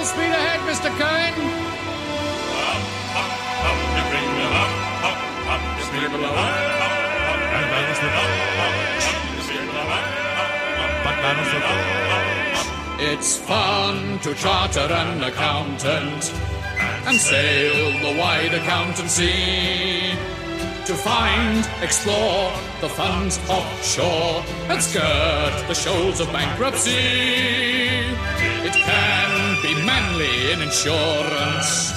Full speed ahead, Mr. Kine. Up, up, up up, up, up up, up, up, up, up up, up, up. It's fun to charter an accountant and sail the wide accountancy to find, explore the funds offshore and skirt the shoals of bankruptcy. Be manly in insurance.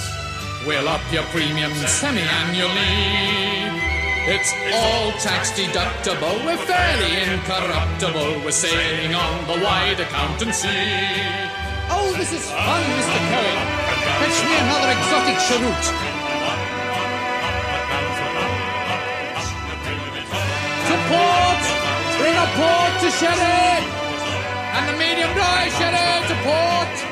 We'll up your premium semi-annually. It's all tax deductible. We're fairly incorruptible. We're sailing on the wide accountancy. Oh, this is fun, Mr. Cohen. Fetch me another exotic cheroot. To port! Bring a port to sherry! And the medium dry sherry to port!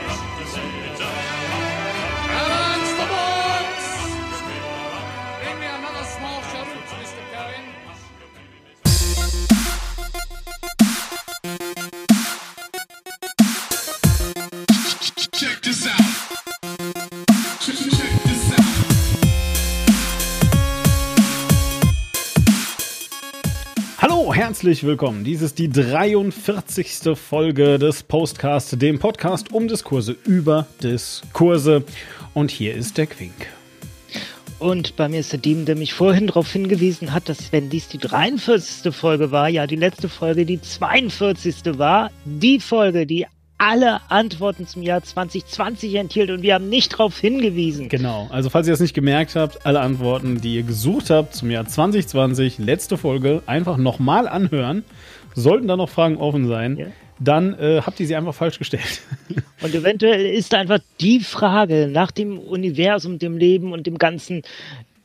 Herzlich willkommen. Dies ist die 43. Folge des Postcast, dem Podcast um Diskurse über Diskurse. Und hier ist der Quink. Und bei mir ist der Diem, der mich vorhin darauf hingewiesen hat, dass wenn dies die 43. Folge war, ja die letzte Folge die 42. war, die Folge, die alle Antworten zum Jahr 2020 enthielt und wir haben nicht darauf hingewiesen. Genau, also falls ihr das nicht gemerkt habt, alle Antworten, die ihr gesucht habt zum Jahr 2020, letzte Folge, einfach nochmal anhören. Sollten da noch Fragen offen sein, Ja. dann äh, habt ihr sie einfach falsch gestellt. Und eventuell ist einfach die Frage nach dem Universum, dem Leben und dem Ganzen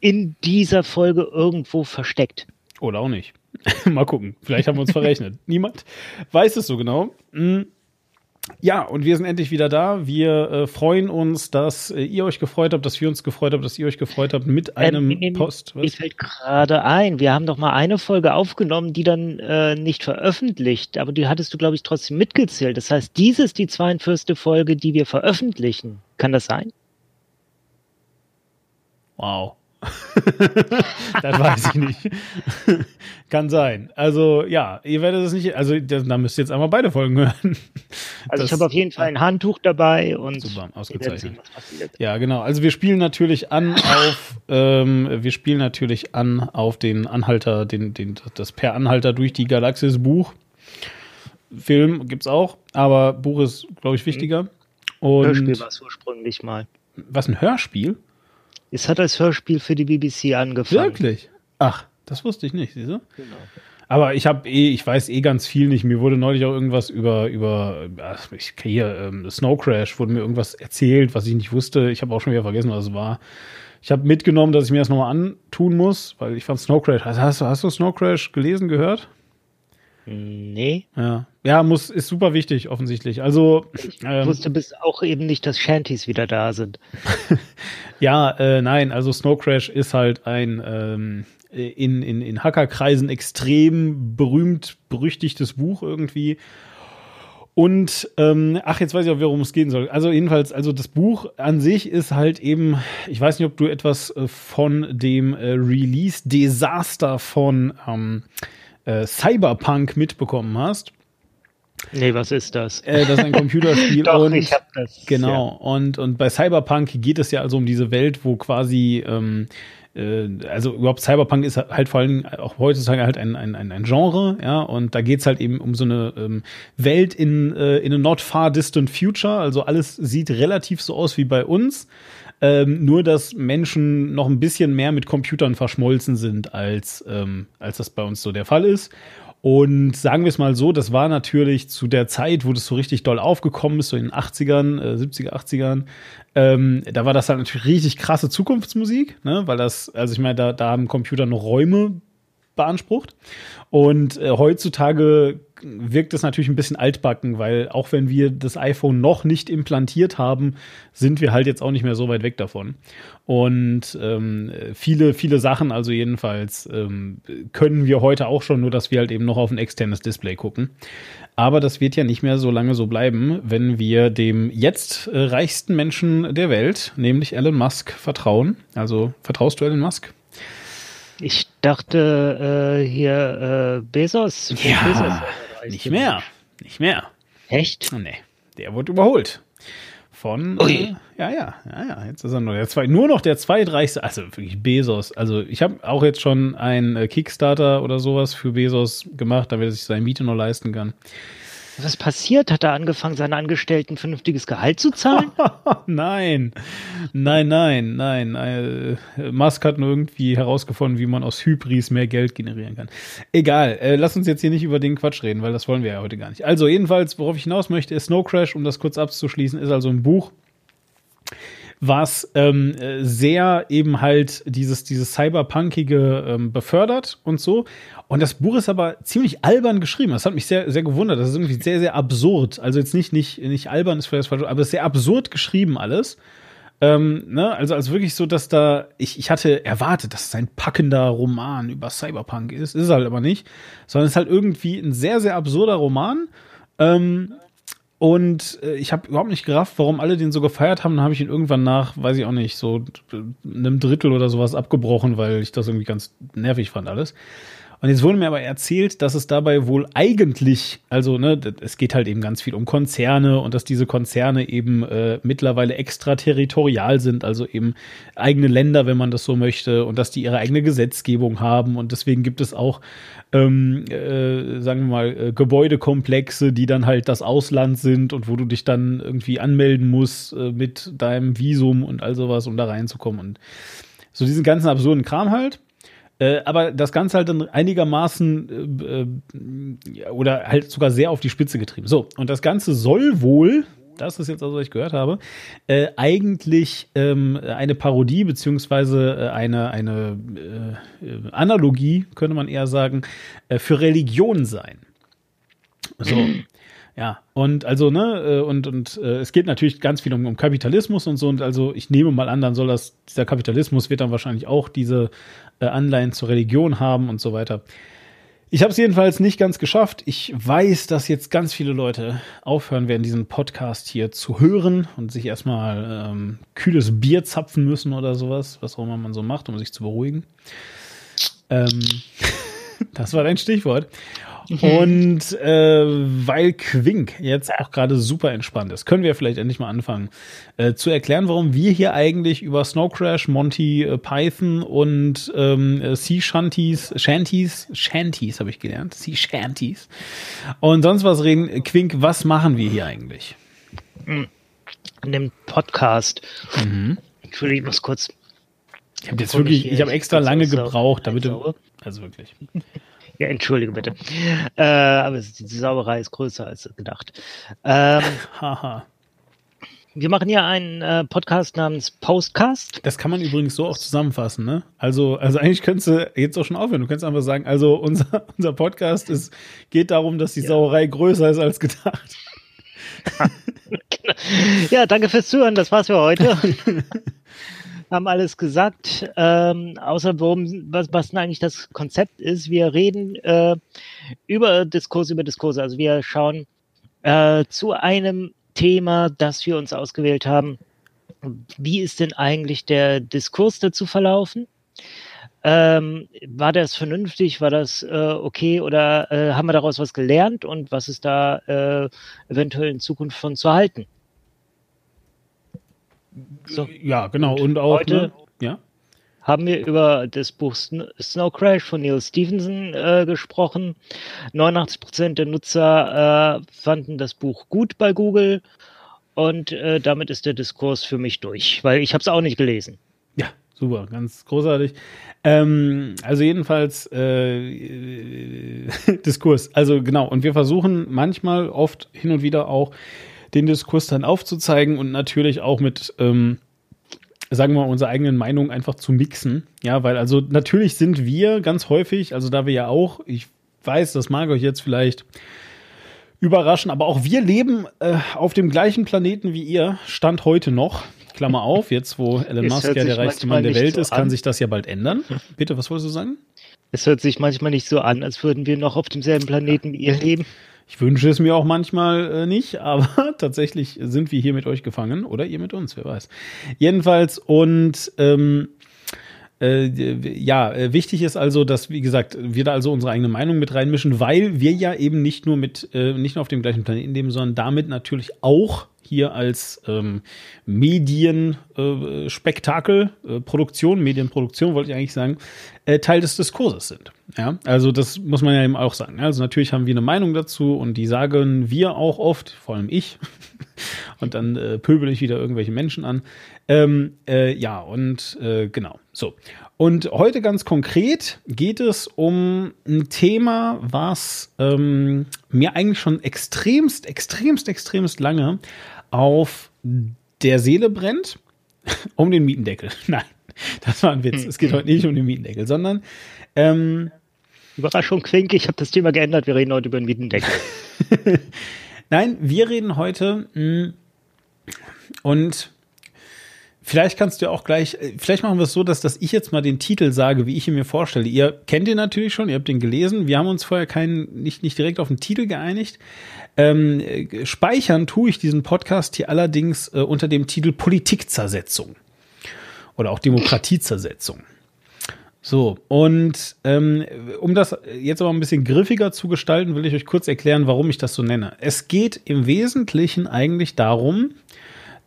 in dieser Folge irgendwo versteckt. Oder auch nicht. Mal gucken. Vielleicht haben wir uns verrechnet. Niemand weiß es so genau. Mm. Ja, und wir sind endlich wieder da. Wir äh, freuen uns, dass äh, ihr euch gefreut habt, dass wir uns gefreut haben, dass ihr euch gefreut habt mit einem Ähm, Post. Mir Was? fällt gerade ein, wir haben doch mal eine Folge aufgenommen, die dann äh, nicht veröffentlicht, aber die hattest du, glaube ich, trotzdem mitgezählt. Das heißt, dies ist die 42. Folge, die wir veröffentlichen. Kann das sein? Wow. das weiß ich nicht. Kann sein. Also ja, ihr werdet es nicht, also da müsst ihr jetzt einmal beide Folgen hören. Also Das- ich habe auf jeden Fall ein Handtuch dabei und Super, ausgezeichnet. sehen. Ja, genau. Also wir spielen natürlich an auf, ähm, wir spielen natürlich an auf den Anhalter, den, den, das Per Anhalter durch die Galaxis Buch. Film gibt's auch, aber Buch ist, glaube ich, wichtiger. Und Hörspiel war es ursprünglich mal. was ein Hörspiel? Es hat als Hörspiel für die BBC angefangen. Wirklich? Ach, das wusste ich nicht, siehst du? Genau. Aber ich habe eh, ich weiß eh ganz viel nicht. Mir wurde neulich auch irgendwas über über ich hier ähm, Snow Crash wurde mir irgendwas erzählt, was ich nicht wusste. Ich habe auch schon wieder vergessen, was es war. Ich habe mitgenommen, dass ich mir das nochmal antun muss, weil ich fand Snow Crash. Hast, hast, du- hast du Snow Crash gelesen, gehört? Nee. Ja, ja, muss ist super wichtig offensichtlich. Also Ich ähm, wusste bis auch eben nicht, dass Shanties wieder da sind. Ja, äh, nein, also Snow Crash ist halt ein ähm, in, in, in Hackerkreisen extrem berühmt, berüchtigtes Buch irgendwie. Und ähm, ach, jetzt weiß ich auch, worum es gehen soll. Also jedenfalls, also das Buch an sich ist halt eben, ich weiß nicht, ob du etwas äh, von dem äh, Release-Desaster von ähm, äh, Cyberpunk mitbekommen hast. Nee, was ist das? Äh, das ist ein Computerspiel Doch, und ich hab das. Genau, und, und bei Cyberpunk geht es ja also um diese Welt, wo quasi, ähm, äh, also überhaupt Cyberpunk ist halt vor allem auch heutzutage halt ein, ein, ein, ein Genre, ja, und da geht's halt eben um so eine ähm, Welt in, äh, in a not far distant future, also alles sieht relativ so aus wie bei uns. Ähm, nur, dass Menschen noch ein bisschen mehr mit Computern verschmolzen sind, als, ähm, als das bei uns so der Fall ist. Und sagen wir es mal so, das war natürlich zu der Zeit, wo das so richtig doll aufgekommen ist, so in den 80ern, äh, 70er, 80ern, ähm, da war das halt natürlich richtig krasse Zukunftsmusik, ne? weil das, also ich meine, da, da haben Computer noch Räume beansprucht. Und äh, heutzutage wirkt es natürlich ein bisschen altbacken, weil auch wenn wir das iPhone noch nicht implantiert haben, sind wir halt jetzt auch nicht mehr so weit weg davon. Und ähm, viele, viele Sachen, also jedenfalls, ähm, können wir heute auch schon, nur dass wir halt eben noch auf ein externes Display gucken. Aber das wird ja nicht mehr so lange so bleiben, wenn wir dem jetzt äh, reichsten Menschen der Welt, nämlich Elon Musk, vertrauen. Also vertraust du Elon Musk? Ich dachte äh, hier äh, Bezos. Ja, Bezos nicht mehr. Nicht mehr. Echt? Nee, der wurde überholt. Von, äh, ja, ja, ja, ja, jetzt ist er nur der zwei, nur noch der zweitreichste, also wirklich Bezos. Also ich habe auch jetzt schon ein äh, Kickstarter oder sowas für Bezos gemacht, damit er sich seine Miete noch leisten kann. Was ist passiert? Hat er angefangen, seinen Angestellten vernünftiges Gehalt zu zahlen? nein, nein, nein, nein. Äh, Musk hat nur irgendwie herausgefunden, wie man aus Hybris mehr Geld generieren kann. Egal, äh, lass uns jetzt hier nicht über den Quatsch reden, weil das wollen wir ja heute gar nicht. Also jedenfalls, worauf ich hinaus möchte, ist Snow Crash, um das kurz abzuschließen, ist also ein Buch, was ähm, äh, sehr eben halt dieses, dieses Cyberpunkige ähm, befördert und so. Und das Buch ist aber ziemlich albern geschrieben. Das hat mich sehr, sehr gewundert. Das ist irgendwie sehr, sehr absurd. Also jetzt nicht, nicht, nicht albern ist vielleicht das falsche, aber es ist sehr absurd geschrieben alles. Ähm, ne? Also, also wirklich so, dass da, ich, ich hatte erwartet, dass es ein packender Roman über Cyberpunk ist. Ist es halt aber nicht. Sondern es ist halt irgendwie ein sehr, sehr absurder Roman. Ähm, und äh, ich habe überhaupt nicht gerafft, warum alle den so gefeiert haben. Dann habe ich ihn irgendwann nach, weiß ich auch nicht, so einem Drittel oder sowas abgebrochen, weil ich das irgendwie ganz nervig fand alles. Und jetzt wurde mir aber erzählt, dass es dabei wohl eigentlich, also ne, es geht halt eben ganz viel um Konzerne und dass diese Konzerne eben äh, mittlerweile extraterritorial sind, also eben eigene Länder, wenn man das so möchte, und dass die ihre eigene Gesetzgebung haben und deswegen gibt es auch ähm, äh, sagen wir mal, äh, Gebäudekomplexe, die dann halt das Ausland sind und wo du dich dann irgendwie anmelden musst äh, mit deinem Visum und all sowas, um da reinzukommen. Und so diesen ganzen absurden Kram halt. Äh, aber das Ganze halt dann einigermaßen äh, äh, oder halt sogar sehr auf die Spitze getrieben. So, und das Ganze soll wohl, das ist jetzt also, was ich gehört habe, äh, eigentlich ähm, eine Parodie beziehungsweise äh, eine, eine äh, Analogie, könnte man eher sagen, äh, für Religion sein. So. Ja, und also, ne, äh, und, und äh, es geht natürlich ganz viel um, um Kapitalismus und so, und also ich nehme mal an, dann soll das, dieser Kapitalismus wird dann wahrscheinlich auch diese äh, Anleihen zur Religion haben und so weiter. Ich habe es jedenfalls nicht ganz geschafft. Ich weiß, dass jetzt ganz viele Leute aufhören werden, diesen Podcast hier zu hören und sich erstmal ähm, kühles Bier zapfen müssen oder sowas, was auch immer man so macht, um sich zu beruhigen. Ähm, das war dein Stichwort. Und äh, weil Quink jetzt auch gerade super entspannt ist, können wir vielleicht endlich mal anfangen äh, zu erklären, warum wir hier eigentlich über Snow Crash, Monty äh, Python und ähm, äh, Sea Shanties, Shanties, Shanties habe ich gelernt, Sea Shanties und sonst was reden. Quink, was machen wir hier eigentlich? In dem Podcast. Entschuldigung, ich muss kurz. Ich habe jetzt wirklich, ich ich habe extra lange gebraucht, damit du, also wirklich. Ja, entschuldige bitte. Äh, aber die Sauerei ist größer als gedacht. Ähm, Haha. wir machen hier einen äh, Podcast namens Postcast. Das kann man übrigens so auch zusammenfassen, ne? Also, also eigentlich könntest du jetzt auch schon aufhören. Du könntest einfach sagen, also unser, unser Podcast ist, geht darum, dass die Sauerei größer ist als gedacht. Ja, danke fürs Zuhören. Das war's für heute. Haben alles gesagt. Ähm, außer worum, was, was denn eigentlich das Konzept ist. Wir reden äh, über Diskurs, über Diskurse. Also wir schauen äh, zu einem Thema, das wir uns ausgewählt haben. Wie ist denn eigentlich der Diskurs dazu verlaufen? Ähm, war das vernünftig? War das äh, okay? Oder äh, haben wir daraus was gelernt? Und was ist da äh, eventuell in Zukunft von zu halten? So. Ja, genau. Und auch, Heute- ne? ja. haben wir über das Buch Sn- Snow Crash von Neil Stevenson äh, gesprochen. 89 Prozent der Nutzer äh, fanden das Buch gut bei Google und äh, damit ist der Diskurs für mich durch, weil ich habe es auch nicht gelesen. Ja, super, ganz großartig. Ähm, also jedenfalls äh, Diskurs. Also genau, und wir versuchen manchmal, oft hin und wieder auch den Diskurs dann aufzuzeigen und natürlich auch mit ähm, sagen wir mal, unsere eigenen Meinungen einfach zu mixen. Ja, weil also natürlich sind wir ganz häufig, also da wir ja auch, ich weiß, das mag euch jetzt vielleicht überraschen, aber auch wir leben äh, auf dem gleichen Planeten wie ihr, Stand heute noch. Klammer auf, jetzt wo Elon Musk ja der reichste Mann der Welt so ist, kann an. sich das ja bald ändern. Bitte, was wolltest du sagen? Es hört sich manchmal nicht so an, als würden wir noch auf demselben Planeten wie ihr leben. Ich wünsche es mir auch manchmal äh, nicht, aber tatsächlich sind wir hier mit euch gefangen oder ihr mit uns, wer weiß. Jedenfalls und ähm, äh, ja, äh, wichtig ist also, dass, wie gesagt, wir da also unsere eigene Meinung mit reinmischen, weil wir ja eben nicht nur mit, äh, nicht nur auf dem gleichen Planeten leben, sondern damit natürlich auch hier als ähm, Medienspektakel, äh, äh, Produktion, Medienproduktion, wollte ich eigentlich sagen, äh, Teil des Diskurses sind. Ja, also das muss man ja eben auch sagen. Also natürlich haben wir eine Meinung dazu und die sagen wir auch oft, vor allem ich. und dann äh, pöbel ich wieder irgendwelche Menschen an. Ähm, äh, ja, und äh, genau. So. Und heute ganz konkret geht es um ein Thema, was ähm, mir eigentlich schon extremst, extremst, extremst lange auf der Seele brennt. um den Mietendeckel. Nein, das war ein Witz. Es geht heute nicht um den Mietendeckel, sondern ähm, Überraschung, Quink, ich habe das Thema geändert. Wir reden heute über den Mietendeckel. Nein, wir reden heute mh, und vielleicht kannst du ja auch gleich, äh, vielleicht machen wir es so, dass, dass ich jetzt mal den Titel sage, wie ich ihn mir vorstelle. Ihr kennt ihn natürlich schon, ihr habt ihn gelesen. Wir haben uns vorher keinen, nicht, nicht direkt auf den Titel geeinigt. Ähm, äh, speichern tue ich diesen Podcast hier allerdings äh, unter dem Titel Politikzersetzung oder auch Demokratiezersetzung. So, und ähm, um das jetzt aber ein bisschen griffiger zu gestalten, will ich euch kurz erklären, warum ich das so nenne. Es geht im Wesentlichen eigentlich darum,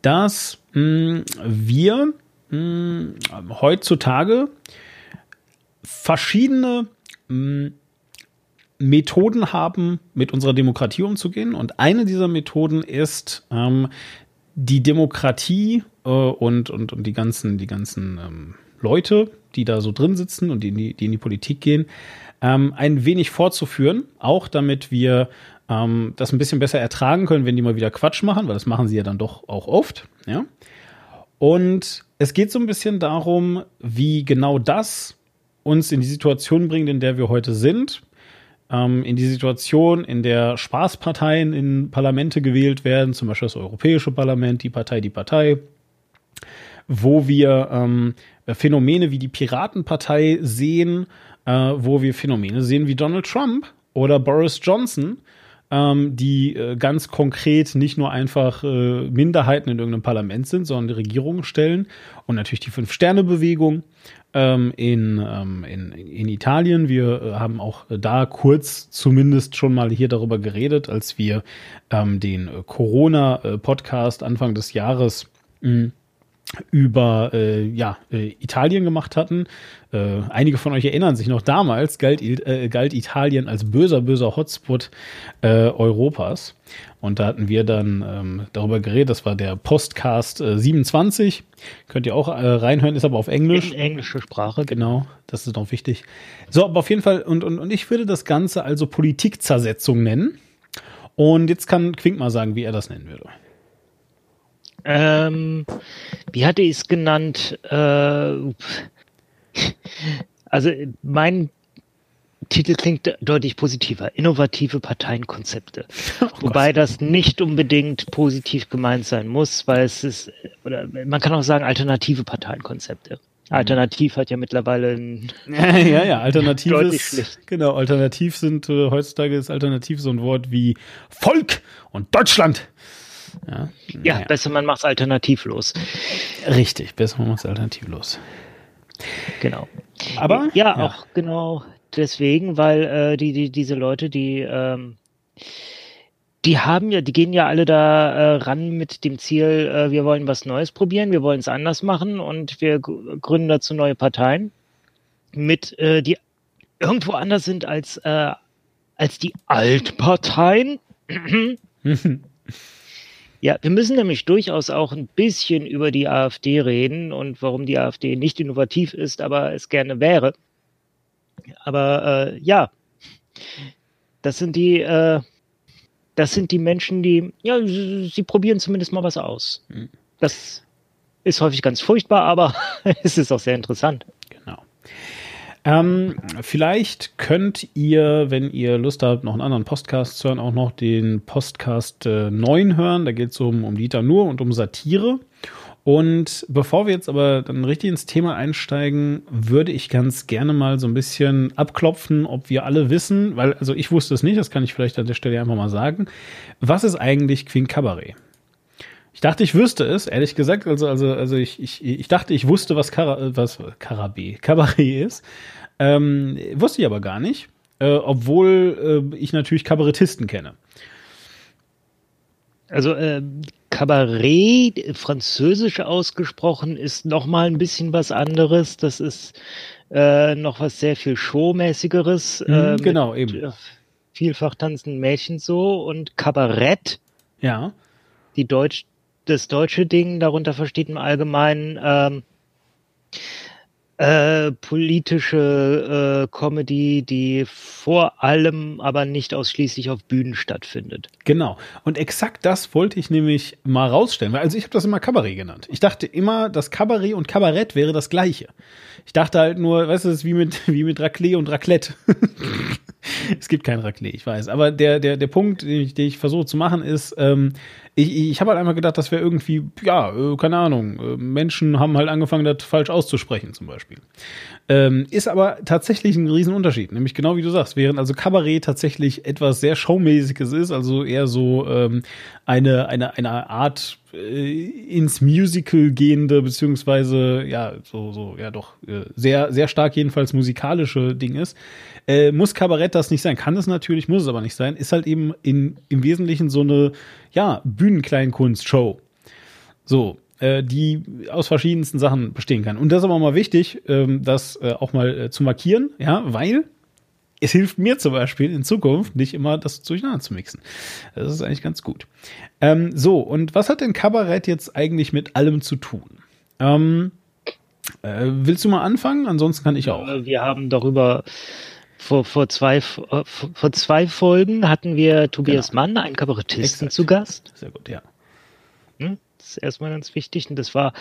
dass wir mh, heutzutage verschiedene mh, Methoden haben, mit unserer Demokratie umzugehen. Und eine dieser Methoden ist ähm, die Demokratie äh, und, und, und die ganzen, die ganzen ähm, Leute, die da so drin sitzen und die in die, die in die Politik gehen, ähm, ein wenig fortzuführen, auch damit wir ähm, das ein bisschen besser ertragen können, wenn die mal wieder Quatsch machen, weil das machen sie ja dann doch auch oft, ja. Und es geht so ein bisschen darum, wie genau das uns in die Situation bringt, in der wir heute sind, ähm, in die Situation, in der Spaßparteien in Parlamente gewählt werden, zum Beispiel das Europäische Parlament, die Partei, die Partei, wo wir ähm, Phänomene wie die Piratenpartei sehen, äh, wo wir Phänomene sehen wie Donald Trump oder Boris Johnson, ähm, die äh, ganz konkret nicht nur einfach äh, Minderheiten in irgendeinem Parlament sind, sondern die Regierungen stellen. Und natürlich die Fünf-Sterne-Bewegung ähm, in, ähm, in, in Italien. Wir äh, haben auch da kurz zumindest schon mal hier darüber geredet, als wir ähm, den äh, Corona-Podcast Anfang des Jahres mh, über äh, ja, äh, Italien gemacht hatten. Äh, einige von euch erinnern sich noch damals, galt, äh, galt Italien als böser, böser Hotspot äh, Europas. Und da hatten wir dann ähm, darüber geredet, das war der Postcast äh, 27. Könnt ihr auch äh, reinhören, ist aber auf Englisch. In englische Sprache. Genau, das ist noch wichtig. So, aber auf jeden Fall, und, und, und ich würde das Ganze also Politikzersetzung nennen. Und jetzt kann Quink mal sagen, wie er das nennen würde. Ähm, wie hatte ich es genannt? Äh, also mein Titel klingt deutlich positiver. Innovative Parteienkonzepte. Wobei das nicht unbedingt positiv gemeint sein muss, weil es ist, oder man kann auch sagen alternative Parteienkonzepte. Alternativ hat ja mittlerweile ein ja, ja, alternativ Deutlich ist, genau, alternativ sind, äh, heutzutage ist alternativ so ein Wort wie Volk und Deutschland. Ja, Ja, naja. besser man macht es alternativlos. richtig, besser man macht es alternativlos. Genau. Aber, ja, auch genau deswegen, weil äh, die, die, diese Leute, die, ähm, die haben ja, die gehen ja alle da äh, ran mit dem Ziel, äh, wir wollen was Neues probieren, wir wollen es anders machen und wir gr- gründen dazu neue Parteien mit, äh, die irgendwo anders sind als, äh, als die Altparteien. Ja, wir müssen nämlich durchaus auch ein bisschen über die AfD reden und warum die AfD nicht innovativ ist, aber es gerne wäre. Aber äh, ja, das sind die, äh, das sind die Menschen, die, ja, sie, sie probieren zumindest mal was aus. Das ist häufig ganz furchtbar, aber es ist auch sehr interessant. Genau. Ähm, vielleicht könnt ihr, wenn ihr Lust habt, noch einen anderen Podcast zu hören, auch noch den Podcast äh, 9 hören. Da geht es um, um Dieter Nuhr und um Satire. Und bevor wir jetzt aber dann richtig ins Thema einsteigen, würde ich ganz gerne mal so ein bisschen abklopfen, ob wir alle wissen, weil, also ich wusste es nicht, das kann ich vielleicht an der Stelle einfach mal sagen. Was ist eigentlich Queen Cabaret? Ich dachte, ich wüsste es, ehrlich gesagt. Also, also, also ich, ich, ich dachte, ich wusste, was, Kara, was Karabé, Kabarett ist. Ähm, wusste ich aber gar nicht. Äh, obwohl äh, ich natürlich Kabarettisten kenne. Also äh, Kabarett, französisch ausgesprochen, ist noch mal ein bisschen was anderes. Das ist äh, noch was sehr viel Showmäßigeres. Mhm, äh, genau, mit, eben. äh, Vielfach tanzenden Mädchen so und Kabarett, Ja. die Deutsch, das deutsche Ding, darunter versteht im Allgemeinen ähm, äh, politische äh, Comedy, die vor allem aber nicht ausschließlich auf Bühnen stattfindet. Genau. Und exakt das wollte ich nämlich mal rausstellen. Also ich habe das immer Kabarett genannt. Ich dachte immer, das Kabarett und Kabarett wäre das gleiche. Ich dachte halt nur, weißt du, es ist wie mit, wie mit Raclette und Raclette. es gibt kein Raclette, ich weiß. Aber der, der, der Punkt, den ich, den ich versuche zu machen, ist, ähm, ich, ich habe halt einfach gedacht, das wäre irgendwie, ja, äh, keine Ahnung, äh, Menschen haben halt angefangen, das falsch auszusprechen, zum Beispiel. Ähm, ist aber tatsächlich ein Riesenunterschied, nämlich genau wie du sagst, während also Kabarett tatsächlich etwas sehr Showmäßiges ist, also eher so ähm, eine, eine, eine Art äh, ins Musical gehende, beziehungsweise ja, so, so, ja doch, äh, sehr, sehr stark jedenfalls musikalische Ding ist. Äh, muss Kabarett das nicht sein? Kann es natürlich, muss es aber nicht sein. Ist halt eben in, im Wesentlichen so eine, ja, Bühnenkleinkunst-Show. So, äh, die aus verschiedensten Sachen bestehen kann. Und das ist aber mal wichtig, ähm, das äh, auch mal äh, zu markieren, ja, weil es hilft mir zum Beispiel in Zukunft nicht immer das durcheinander zu mixen. Das ist eigentlich ganz gut. Ähm, so, und was hat denn Kabarett jetzt eigentlich mit allem zu tun? Ähm, äh, willst du mal anfangen? Ansonsten kann ich auch. Wir haben darüber vor, vor, zwei, vor vor zwei Folgen hatten wir Tobias Genau. Mann, einen Kabarettisten, Exakt. zu Gast. Sehr gut, ja. Hm? Das ist erstmal ganz wichtig. Und das war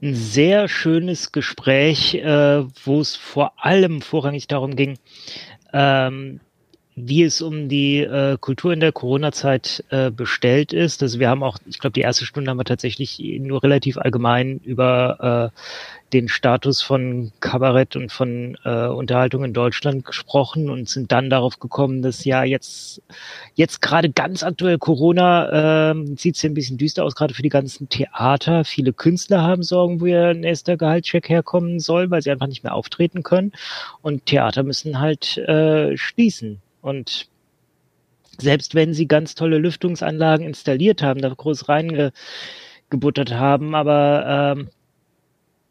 ein sehr schönes Gespräch, äh, wo es vor allem vorrangig darum ging, ähm, wie es um die äh, Kultur in der Corona-Zeit äh, bestellt ist. Also wir haben auch, ich glaube, die erste Stunde haben wir tatsächlich nur relativ allgemein über äh, den Status von Kabarett und von äh, Unterhaltung in Deutschland gesprochen und sind dann darauf gekommen, dass ja jetzt jetzt gerade ganz aktuell Corona ähm, sieht es ja ein bisschen düster aus, gerade für die ganzen Theater. Viele Künstler haben Sorgen, wo ihr nächster Gehaltscheck herkommen soll, weil sie einfach nicht mehr auftreten können. Und Theater müssen halt äh, schließen. Und selbst wenn sie ganz tolle Lüftungsanlagen installiert haben, da groß reingebuttert haben, aber ähm,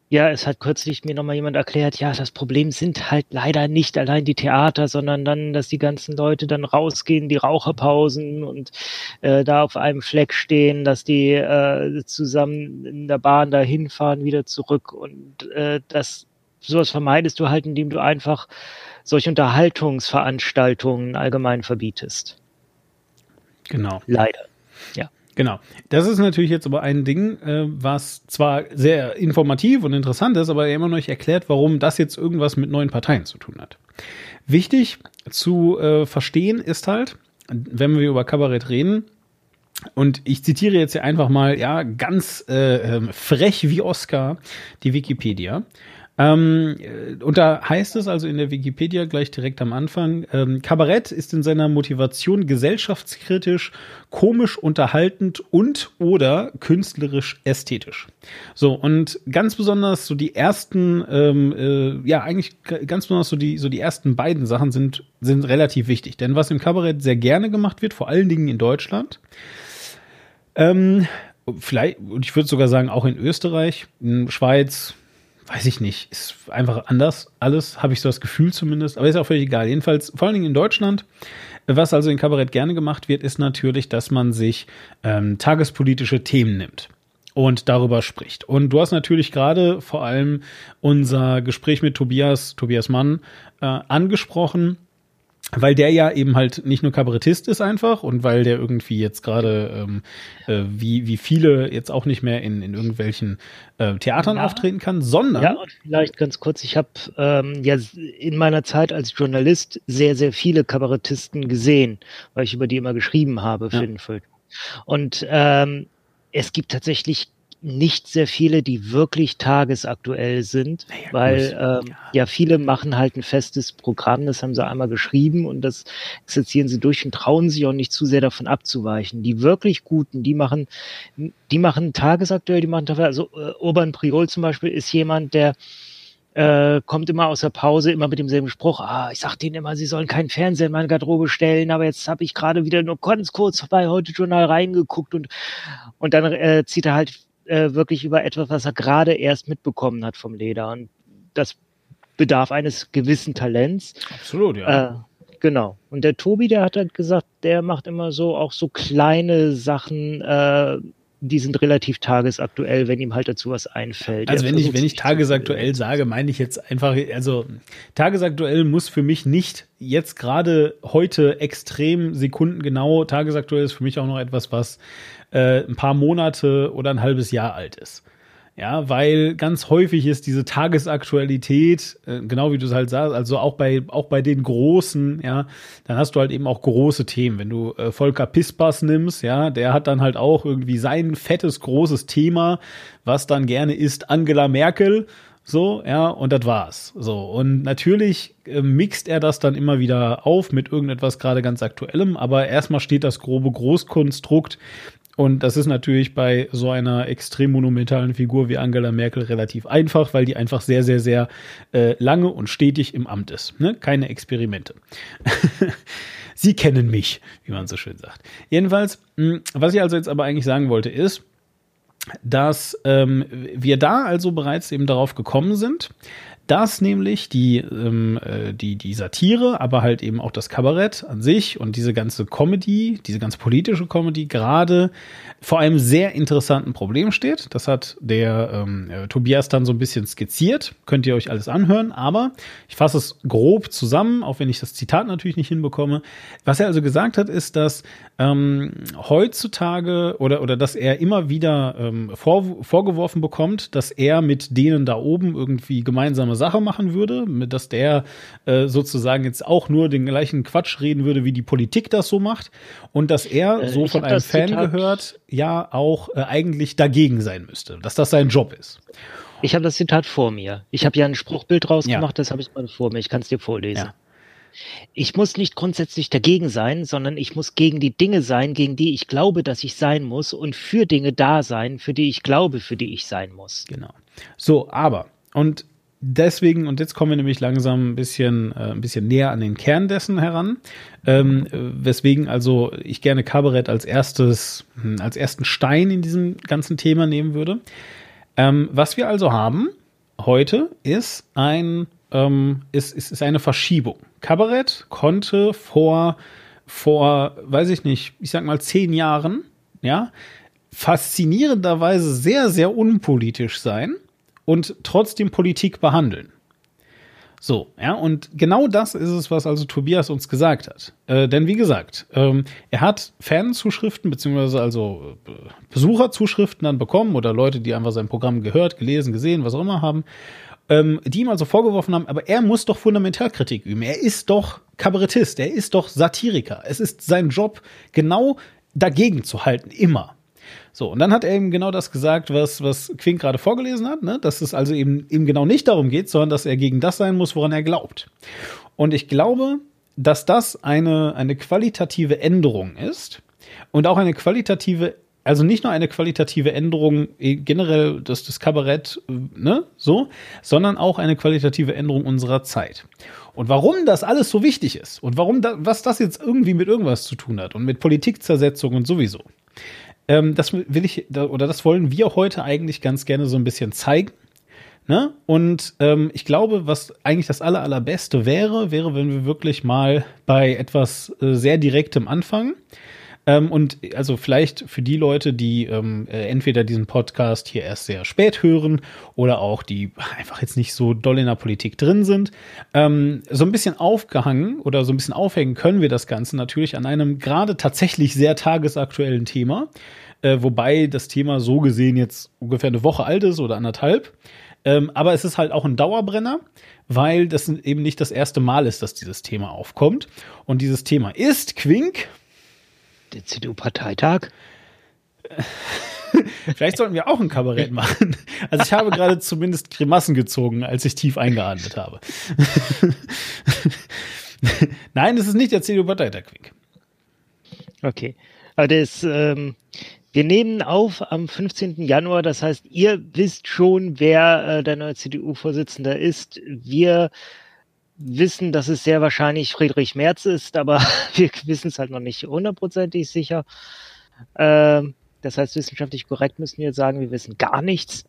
ja, es hat kürzlich mir nochmal jemand erklärt, ja, das Problem sind halt leider nicht allein die Theater, sondern dann, dass die ganzen Leute dann rausgehen, die Raucherpausen und äh, da auf einem Fleck stehen, dass die äh, zusammen in der Bahn da hinfahren, wieder zurück. Und äh, das sowas vermeidest du halt, indem du einfach solche Unterhaltungsveranstaltungen allgemein verbietest. Genau. Leider. Genau. Das ist natürlich jetzt aber ein Ding, äh, was zwar sehr informativ und interessant ist, aber immer noch nicht erklärt, warum das jetzt irgendwas mit neuen Parteien zu tun hat. Wichtig zu äh, verstehen ist halt, wenn wir über Kabarett reden, und ich zitiere jetzt hier einfach mal, ja, ganz äh, ähm, frech wie Oscar, die Wikipedia. Ähm, äh, und da heißt es also in der Wikipedia gleich direkt am Anfang, ähm, Kabarett ist in seiner Motivation gesellschaftskritisch, komisch unterhaltend und oder künstlerisch ästhetisch. So, und ganz besonders so die ersten, ähm, äh, ja, eigentlich ganz besonders so die, so die ersten beiden Sachen sind, sind relativ wichtig. Denn was im Kabarett sehr gerne gemacht wird, vor allen Dingen in Deutschland, ähm, vielleicht, und ich würde sogar sagen, auch in Österreich, in Schweiz, weiß ich nicht, ist einfach anders alles, habe ich so das Gefühl zumindest, aber ist auch völlig egal. Jedenfalls, vor allen Dingen in Deutschland, was also in Kabarett gerne gemacht wird, ist natürlich, dass man sich ähm, tagespolitische Themen nimmt und darüber spricht. Und du hast natürlich gerade vor allem unser Gespräch mit Tobias, Tobias Mann, äh, angesprochen. Weil der ja eben halt nicht nur Kabarettist ist einfach und weil der irgendwie jetzt gerade ähm, äh, wie, wie viele jetzt auch nicht mehr in, in irgendwelchen äh, Theatern Ja. auftreten kann, sondern Ja, und vielleicht ganz kurz, ich habe ähm, ja in meiner Zeit als Journalist sehr, sehr viele Kabarettisten gesehen, weil ich über die immer geschrieben habe für Ja. den Film. Und ähm, es gibt tatsächlich nicht sehr viele, die wirklich tagesaktuell sind, Naja, weil ähm, ja. ja. viele machen halt ein festes Programm, das haben sie einmal geschrieben und das exerzieren sie durch und trauen sich auch nicht zu sehr davon abzuweichen. Die wirklich Guten, die machen, die machen tagesaktuell, die machen also äh, Urban Priol zum Beispiel ist jemand, der äh, kommt immer aus der Pause immer mit demselben Spruch, ah, ich sag denen immer, sie sollen keinen Fernseher in meine Garderobe stellen, aber jetzt habe ich gerade wieder nur ganz kurz bei heute Journal reingeguckt und und dann äh, zieht er halt äh, wirklich über etwas, was er gerade erst mitbekommen hat vom Leder und das bedarf eines gewissen Talents. absolut, ja. Äh, genau. Und der Tobi, der hat halt gesagt, der macht immer so auch so kleine Sachen, äh, die sind relativ tagesaktuell, wenn ihm halt dazu was einfällt. Also Er wenn ich, wenn ich tagesaktuell sage, meine ich jetzt einfach, also tagesaktuell muss für mich nicht jetzt gerade heute extrem sekundengenau, tagesaktuell ist für mich auch noch etwas, was äh, ein paar Monate oder ein halbes Jahr alt ist. Ja, weil ganz häufig ist diese Tagesaktualität, äh, genau wie du es halt sagst, also auch bei, auch bei den Großen, ja, dann hast du halt eben auch große Themen. Wenn du äh, Volker Pispas nimmst, ja, der hat dann halt auch irgendwie sein fettes, großes Thema, was dann gerne ist Angela Merkel, so, ja, und das war's. So, und natürlich äh, mixt er das dann immer wieder auf mit irgendetwas gerade ganz Aktuellem, aber erstmal steht das grobe Großkonstrukt und das ist natürlich bei so einer extrem monumentalen Figur wie Angela Merkel relativ einfach, weil die einfach sehr, sehr, sehr äh, lange und stetig im Amt ist. Ne? Keine Experimente. Sie kennen mich, wie man so schön sagt. Jedenfalls, mh, was ich also jetzt aber eigentlich sagen wollte, ist, dass ähm, wir da also bereits eben darauf gekommen sind, dass nämlich die, ähm, äh, die, die Satire, aber halt eben auch das Kabarett an sich und diese ganze Comedy, diese ganz politische Comedy gerade vor einem sehr interessanten Problem steht. Das hat der ähm, äh, Tobias dann so ein bisschen skizziert. Könnt ihr euch alles anhören, aber ich fasse es grob zusammen, auch wenn ich das Zitat natürlich nicht hinbekomme. Was er also gesagt hat, ist, dass ähm, heutzutage oder, oder dass er immer wieder ähm, vor, vorgeworfen bekommt, dass er mit denen da oben irgendwie gemeinsame Sache machen würde, dass der äh, sozusagen jetzt auch nur den gleichen Quatsch reden würde, wie die Politik das so macht und dass er Äh, so von einem Fan Zitat- gehört, ja auch äh, eigentlich dagegen sein müsste, dass das sein Job ist. Ich habe das Zitat vor mir. Ich habe ja ein Spruchbild rausgemacht, Ja. das habe ich mal vor mir. Ich kann es dir vorlesen. Ja. Ich muss nicht grundsätzlich dagegen sein, sondern ich muss gegen die Dinge sein, gegen die ich glaube, dass ich sein muss und für Dinge da sein, für die ich glaube, für die ich sein muss. Genau. So, aber, und deswegen, und jetzt kommen wir nämlich langsam ein bisschen, äh, ein bisschen näher an den Kern dessen heran, ähm, äh, weswegen also ich gerne Kabarett als erstes, hm, als ersten Stein in diesem ganzen Thema nehmen würde. Ähm, was wir also haben heute ist ein, ähm, ist, ist, ist eine Verschiebung. Kabarett konnte vor, vor, weiß ich nicht, ich sag mal zehn Jahren, ja, faszinierenderweise sehr, sehr unpolitisch sein und trotzdem Politik behandeln. So, ja, und genau das ist es, was also Tobias uns gesagt hat. Äh, denn wie gesagt, ähm, er hat Fanzuschriften beziehungsweise also äh, Besucherzuschriften dann bekommen oder Leute, die einfach sein Programm gehört, gelesen, gesehen, was auch immer haben, ähm, die ihm also vorgeworfen haben, aber er muss doch Fundamentalkritik üben. Er ist doch Kabarettist, er ist doch Satiriker. Es ist sein Job, genau dagegen zu halten, immer. So, und dann hat er eben genau das gesagt, was, was Quink gerade vorgelesen hat, ne? dass es also eben, eben genau nicht darum geht, sondern dass er gegen das sein muss, woran er glaubt. Und ich glaube, dass das eine, eine qualitative Änderung ist und auch eine qualitative, also nicht nur eine qualitative Änderung eh, generell des, des Kabarett, äh, ne, so, sondern auch eine qualitative Änderung unserer Zeit. Und warum das alles so wichtig ist und warum da, was das jetzt irgendwie mit irgendwas zu tun hat und mit Politikzersetzung und sowieso. Ähm, das will ich, oder das wollen wir heute eigentlich ganz gerne so ein bisschen zeigen. Ne? Und ähm, ich glaube, was eigentlich das aller, allerbeste wäre, wäre, wenn wir wirklich mal bei etwas äh, sehr direktem anfangen. Ähm, und also vielleicht für die Leute, die ähm, äh, entweder diesen Podcast hier erst sehr spät hören oder auch die einfach jetzt nicht so doll in der Politik drin sind, ähm, so ein bisschen aufgehangen oder so ein bisschen aufhängen können wir das Ganze natürlich an einem gerade tatsächlich sehr tagesaktuellen Thema. Äh, wobei das Thema so gesehen jetzt ungefähr eine Woche alt ist oder anderthalb. Ähm, aber es ist halt auch ein Dauerbrenner, weil das eben nicht das erste Mal ist, dass dieses Thema aufkommt. Und dieses Thema ist Quink. Der CDU-Parteitag. Vielleicht sollten wir auch ein Kabarett machen. Also ich habe gerade zumindest Grimassen gezogen, als ich tief eingeatmet habe. Nein, es ist nicht der CDU-Parteitag Quink. Okay. Aber das, ähm, wir nehmen auf am 15. Januar, das heißt, ihr wisst schon, wer äh, der neue CDU-Vorsitzende ist. Wir wissen, dass es sehr wahrscheinlich Friedrich Merz ist, aber wir wissen es halt noch nicht hundertprozentig sicher. Äh, das heißt, wissenschaftlich korrekt müssen wir jetzt sagen, wir wissen gar nichts.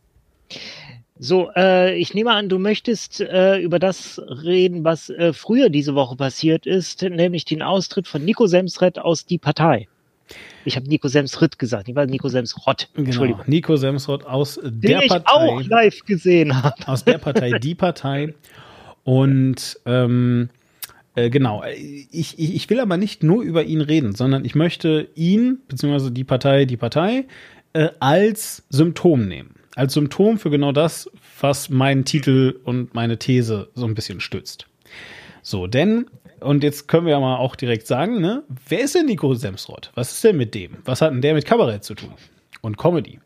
So, äh, ich nehme an, du möchtest äh, über das reden, was äh, früher diese Woche passiert ist, nämlich den Austritt von Nico Semsrett aus die Partei. Ich habe Nico Semsrott gesagt, ich war Nico Semsrott. Genau, Entschuldigung. Nico Semsrott aus Den der ich Partei. auch live gesehen habe. aus der Partei Die Partei. Und ähm, äh, genau, ich, ich, ich will aber nicht nur über ihn reden, sondern ich möchte ihn, beziehungsweise die Partei, die Partei, äh, als Symptom nehmen. Als Symptom für genau das, was meinen Titel und meine These so ein bisschen stützt. So, denn, und jetzt können wir ja mal auch direkt sagen, ne, wer ist denn Nico Semsrott? Was ist denn mit dem? Was hat denn der mit Kabarett zu tun? Und Comedy?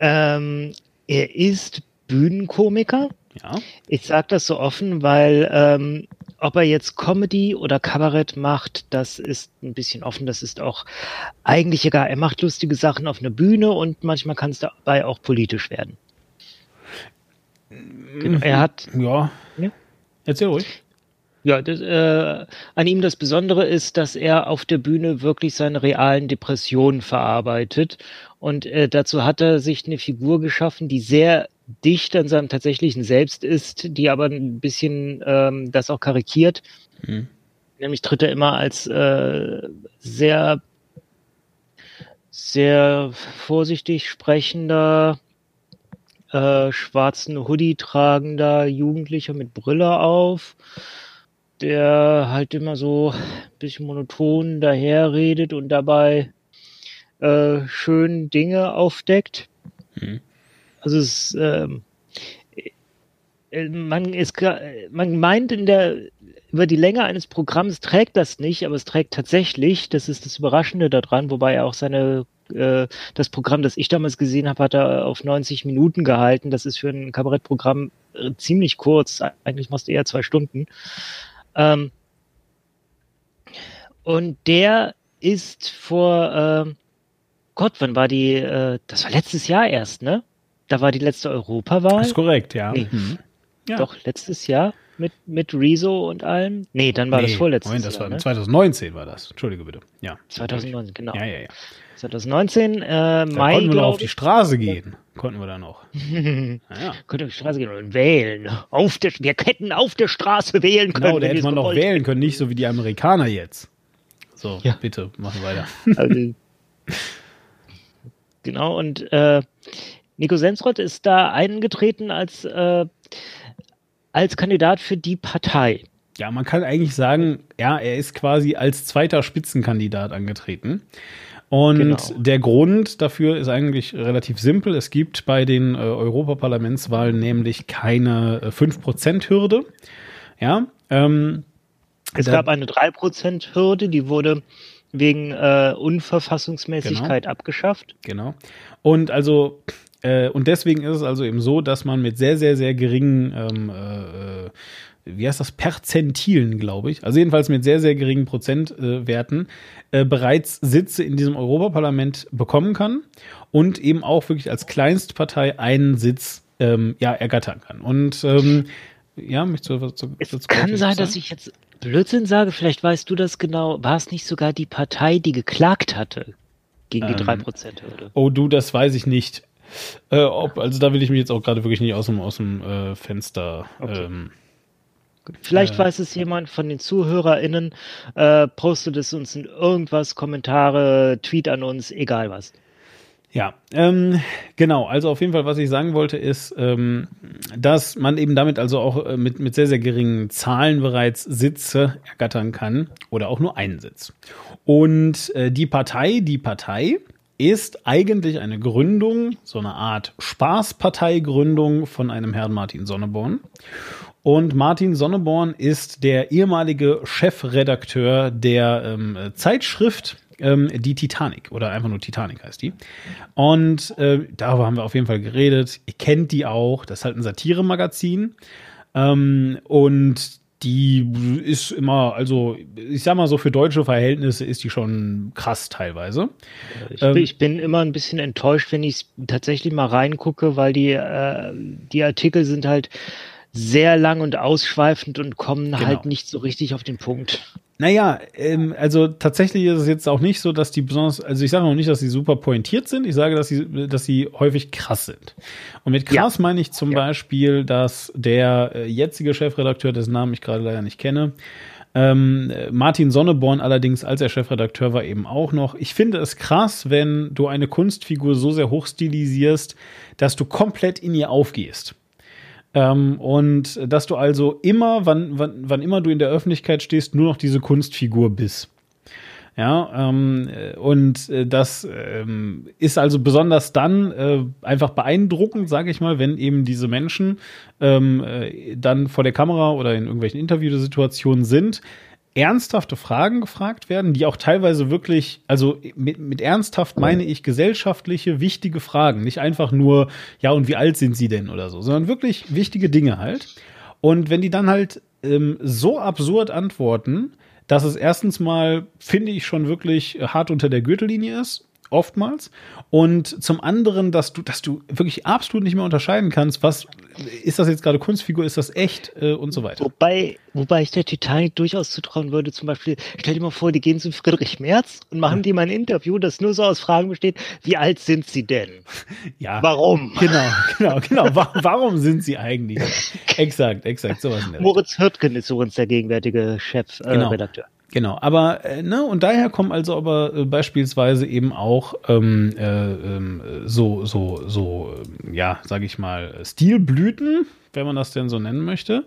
Ähm, er ist Bühnenkomiker. Ja. Ich sage das so offen, weil ähm, ob er jetzt Comedy oder Kabarett macht, das ist ein bisschen offen. Das ist auch eigentlich egal. Er macht lustige Sachen auf einer Bühne und manchmal kann es dabei auch politisch werden. Genau, er hat Ja. Ja. Erzähl ruhig. Ja, das, äh, an ihm das Besondere ist, dass er auf der Bühne wirklich seine realen Depressionen verarbeitet. Und äh, dazu hat er sich eine Figur geschaffen, die sehr dicht an seinem tatsächlichen Selbst ist, die aber ein bisschen ähm, das auch karikiert. Mhm. Nämlich tritt er immer als äh, sehr, sehr vorsichtig sprechender, äh, schwarzen Hoodie tragender Jugendlicher mit Brille auf, der halt immer so ein bisschen monoton daherredet und dabei äh, schön Dinge aufdeckt. Mhm. Also es ähm, äh, man ist gra- man meint in der über die Länge eines Programms trägt das nicht, aber es trägt tatsächlich. Das ist das Überraschende daran, wobei er auch seine äh, das Programm, das ich damals gesehen habe, hat er auf 90 Minuten gehalten. Das ist für ein Kabarettprogramm äh, ziemlich kurz. Eigentlich machst du eher zwei Stunden. Ähm, und der ist vor ähm, Gott, wann war die? Äh, das war letztes Jahr erst, ne? Da war die letzte Europawahl. Ist korrekt, ja. Nee. Mhm. ja. Doch, letztes Jahr mit, mit Rezo und allem. Nee, dann war das Nee, vorletztes Moment, das Jahr. war ne? 2019 war das. Entschuldige bitte. Ja. 2019, genau. Ja, ja, ja. 2019, äh, Da Mai, konnten wir noch auf die. Straße gehen. Konnten wir da noch. Naja. Könnt ihr auf die Straße gehen und wählen. Auf der, wir hätten auf der Straße wählen können. Genau, da hätte wir man noch gewollt wählen können, nicht so wie die Amerikaner jetzt. So, Ja. bitte, machen weiter. Also, genau, und äh, Nico Sensrott ist da eingetreten als, äh, als Kandidat für die Partei. Ja, man kann eigentlich sagen, ja, er ist quasi als zweiter Spitzenkandidat angetreten. Und Genau. der Grund dafür ist eigentlich relativ simpel. Es gibt bei den äh, Europaparlamentswahlen nämlich keine äh, 5%-Hürde. Ja, ähm, Es gab eine 3%-Hürde, die wurde wegen äh, Unverfassungsmäßigkeit abgeschafft. Genau. Und also, äh, und deswegen ist es also eben so, dass man mit sehr, sehr, sehr geringen, ähm, äh, äh, wie heißt das, Perzentilen, glaube ich, also jedenfalls mit sehr, sehr geringen Prozentwerten, äh, äh, bereits Sitze in diesem Europaparlament bekommen kann und eben auch wirklich als Kleinstpartei einen Sitz ähm, ja, ergattern kann. Und ähm, ja, du was zu, Es dazu kann sein, dass ich jetzt Blödsinn sage, vielleicht weißt du das genau. War es nicht sogar die Partei, die geklagt hatte gegen die Ähm, 3%-Hürde? Oh, du, das weiß ich nicht. Äh, ob, also da will ich mich jetzt auch gerade wirklich nicht aus dem, aus dem äh, Fenster Okay. ähm, Vielleicht Äh, weiß es jemand von den ZuhörerInnen, äh, postet es uns in irgendwas, Kommentare, Tweet an uns, egal was. Ja, ähm, genau. Also auf jeden Fall, was ich sagen wollte, ist, ähm, dass man eben damit also auch äh, mit, mit sehr, sehr geringen Zahlen bereits Sitze ergattern kann oder auch nur einen Sitz. Und äh, die Partei, die Partei ist eigentlich eine Gründung, so eine Art Spaßparteigründung von einem Herrn Martin Sonneborn. Und Martin Sonneborn ist der ehemalige Chefredakteur der ähm, Zeitschrift ähm, Die Titanic oder einfach nur Titanic heißt die. Und äh, darüber haben wir auf jeden Fall geredet. Ihr kennt die auch. Das ist halt ein Satiremagazin. Ähm, und die ist immer, also ich sag mal so, für deutsche Verhältnisse ist die schon krass teilweise. Ich, Ähm, bin- ich bin immer ein bisschen enttäuscht, wenn ich tatsächlich mal reingucke, weil die, äh, die Artikel sind halt sehr lang und ausschweifend und kommen Genau. halt nicht so richtig auf den Punkt. Naja, ähm, also tatsächlich ist es jetzt auch nicht so, dass die besonders, also ich sage noch nicht, dass sie super pointiert sind, ich sage, dass sie, dass sie häufig krass sind. Und mit krass meine ich zum Beispiel, dass der äh, jetzige Chefredakteur, dessen Namen ich gerade leider nicht kenne, ähm, äh, Martin Sonneborn allerdings, als er Chefredakteur war, eben auch noch. Ich finde es krass, wenn du eine Kunstfigur so sehr hochstilisierst, dass du komplett in ihr aufgehst. Ähm, und dass du also immer, wann, wann, wann immer du in der Öffentlichkeit stehst, nur noch diese Kunstfigur bist. Ja, ähm, äh, und äh, das ähm, ist also besonders dann äh, einfach beeindruckend, sage ich mal, wenn eben diese Menschen ähm, äh, dann vor der Kamera oder in irgendwelchen Interviewsituationen sind, ernsthafte Fragen gefragt werden, die auch teilweise wirklich, also mit, mit ernsthaft meine ich gesellschaftliche, wichtige Fragen, nicht einfach nur, ja, und wie alt sind sie denn oder so, sondern wirklich wichtige Dinge halt. Und wenn die dann halt ähm, so absurd antworten, dass es erstens mal, finde ich, schon wirklich hart unter der Gürtellinie ist, oftmals. Und zum anderen, dass du, dass du wirklich absolut nicht mehr unterscheiden kannst, was ist das jetzt gerade Kunstfigur, ist das echt äh, und so weiter. Wobei, wobei ich der Titanic durchaus zutrauen würde, zum Beispiel, stell dir mal vor, die gehen zu Friedrich Merz und machen die mal ein Interview, das nur so aus Fragen besteht, wie alt sind sie denn? Ja. Warum? Genau, genau, genau. Wa- Warum sind sie eigentlich? exakt, exakt, sowas. Moritz Hürtgen ist übrigens der gegenwärtige Chefredakteur. Äh, Genau. Genau, aber äh, ne, und daher kommen also aber äh, beispielsweise eben auch ähm, äh, ähm, so, so, so, ähm, ja, sage ich mal, Stilblüten, wenn man das denn so nennen möchte.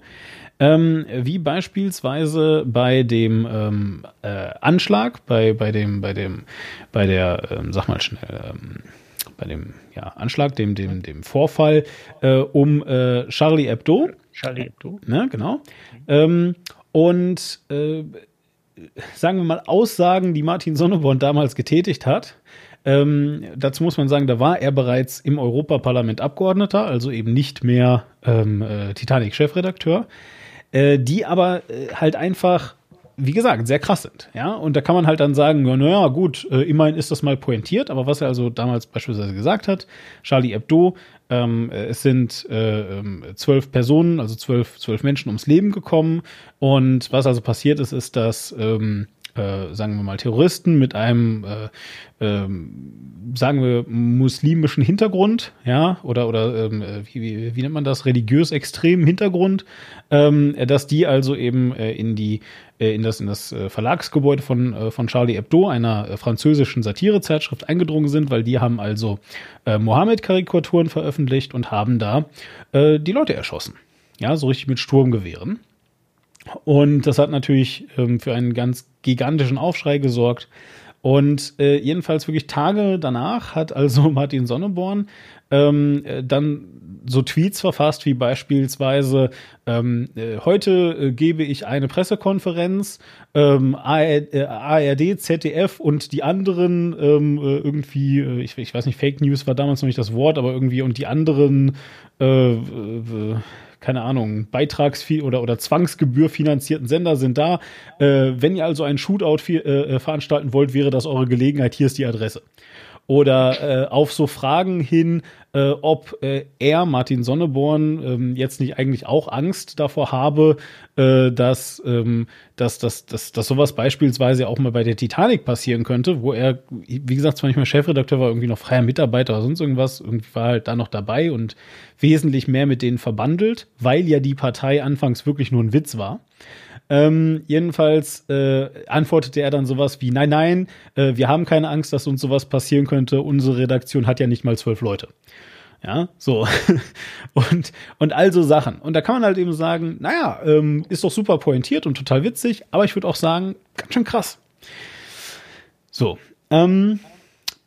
Ähm, wie beispielsweise bei dem ähm, äh, Anschlag, bei, bei dem, bei dem, bei der, ähm, sag mal schnell, bei dem ja, Anschlag, dem, dem, dem Vorfall äh, um äh, Charlie Hebdo. Charlie Hebdo. Ne, genau. Und äh, sagen wir mal, Aussagen, die Martin Sonneborn damals getätigt hat. Ähm, dazu muss man sagen, da war er bereits im Europaparlament Abgeordneter, also eben nicht mehr ähm, äh, Titanic-Chefredakteur, äh, die aber äh, halt einfach, wie gesagt, sehr krass sind. Ja, und da kann man halt dann sagen, ja, naja, gut, äh, immerhin ist das mal pointiert, aber was er also damals beispielsweise gesagt hat, Charlie Hebdo, ähm, äh, es sind äh, ähm, zwölf Personen, also zwölf, zwölf Menschen ums Leben gekommen. Und was also passiert ist, ist, dass, ähm, äh, sagen wir mal, Terroristen mit einem, äh, ähm, sagen wir, muslimischen Hintergrund, ja, oder, oder ähm, äh, wie, wie, wie nennt man das, religiös extremen Hintergrund, ähm, dass die also eben äh, in die äh, in das, in das äh, Verlagsgebäude von, äh, von Charlie Hebdo, einer äh, französischen Satirezeitschrift, eingedrungen sind, weil die haben also äh, Mohammed-Karikaturen veröffentlicht und haben da äh, die Leute erschossen. Ja, so richtig mit Sturmgewehren. Und das hat natürlich ähm, für einen ganz gigantischen Aufschrei gesorgt. Und äh, jedenfalls wirklich Tage danach hat also Martin Sonneborn ähm, äh, dann so Tweets verfasst wie beispielsweise ähm, äh, heute äh, gebe ich eine Pressekonferenz ähm, ARD, äh, ZDF und die anderen ähm, äh, irgendwie ich, ich weiß nicht Fake News war damals noch nicht das Wort aber irgendwie und die anderen äh, keine Ahnung, Beitragsfee oder, oder Zwangsgebühr finanzierten Sender sind da. Wenn ihr also einen Shootout veranstalten wollt, wäre das eure Gelegenheit. Hier ist die Adresse. Oder äh, auf so Fragen hin, äh, ob äh, er, Martin Sonneborn, ähm, jetzt nicht eigentlich auch Angst davor habe, äh, dass, ähm, dass, dass, dass, dass sowas beispielsweise auch mal bei der Titanic passieren könnte, wo er, wie gesagt, zwar nicht mehr Chefredakteur war, irgendwie noch freier Mitarbeiter oder sonst irgendwas, irgendwie war halt da noch dabei und wesentlich mehr mit denen verbandelt, weil ja die Partei anfangs wirklich nur ein Witz war. Ähm, jedenfalls äh, antwortete er dann sowas wie, nein, nein, äh, wir haben keine Angst, dass uns sowas passieren könnte. Unsere Redaktion hat ja nicht mal zwölf Leute. Ja, so. und, und all so Sachen. Und da kann man halt eben sagen, naja, ähm, ist doch super pointiert und total witzig, aber ich würde auch sagen, ganz schön krass. So, ähm,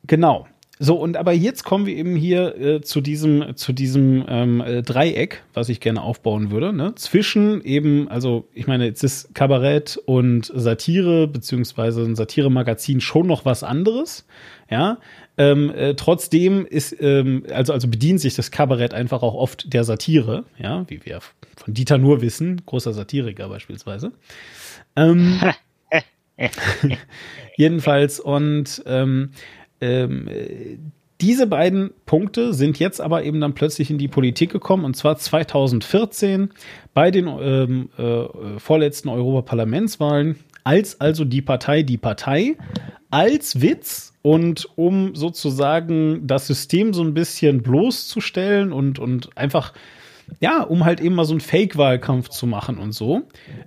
genau. So, und aber jetzt kommen wir eben hier äh, zu diesem, zu diesem ähm, äh, Dreieck, was ich gerne aufbauen würde, ne? Zwischen eben, also ich meine, jetzt ist Kabarett und Satire, beziehungsweise ein Satiremagazin schon noch was anderes, ja. Ähm, äh, trotzdem ist, ähm, also, also bedient sich das Kabarett einfach auch oft der Satire, ja, wie wir von Dieter Nur wissen, großer Satiriker beispielsweise. Ähm, jedenfalls, und ähm, ähm, diese beiden Punkte sind jetzt aber eben dann plötzlich in die Politik gekommen und zwar 2014 bei den ähm, äh, vorletzten Europaparlamentswahlen, als also die Partei die Partei als Witz und um sozusagen das System so ein bisschen bloßzustellen und, und einfach ja, um halt eben mal so einen Fake-Wahlkampf zu machen und so,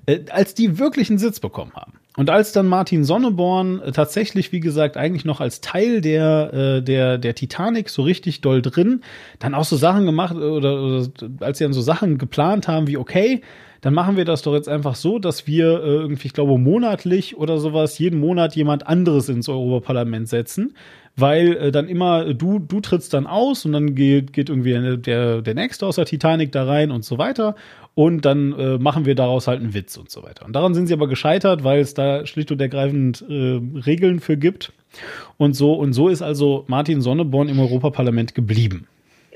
äh, als die wirklich einen Sitz bekommen haben. Und als dann Martin Sonneborn äh, tatsächlich, wie gesagt, eigentlich noch als Teil der, äh, der, der Titanic so richtig doll drin, dann auch so Sachen gemacht äh, oder, oder als sie dann so Sachen geplant haben wie, okay, dann machen wir das doch jetzt einfach so, dass wir irgendwie, ich glaube, monatlich oder sowas, jeden Monat jemand anderes ins Europaparlament setzen, weil äh, dann immer du, du trittst dann aus und dann geht, geht irgendwie der, der Nächste aus der Titanic da rein und so weiter und dann äh, machen wir daraus halt einen Witz und so weiter. Und daran sind sie aber gescheitert, weil es da schlicht und ergreifend äh, Regeln für gibt. Und so, und so ist also Martin Sonneborn im Europaparlament geblieben.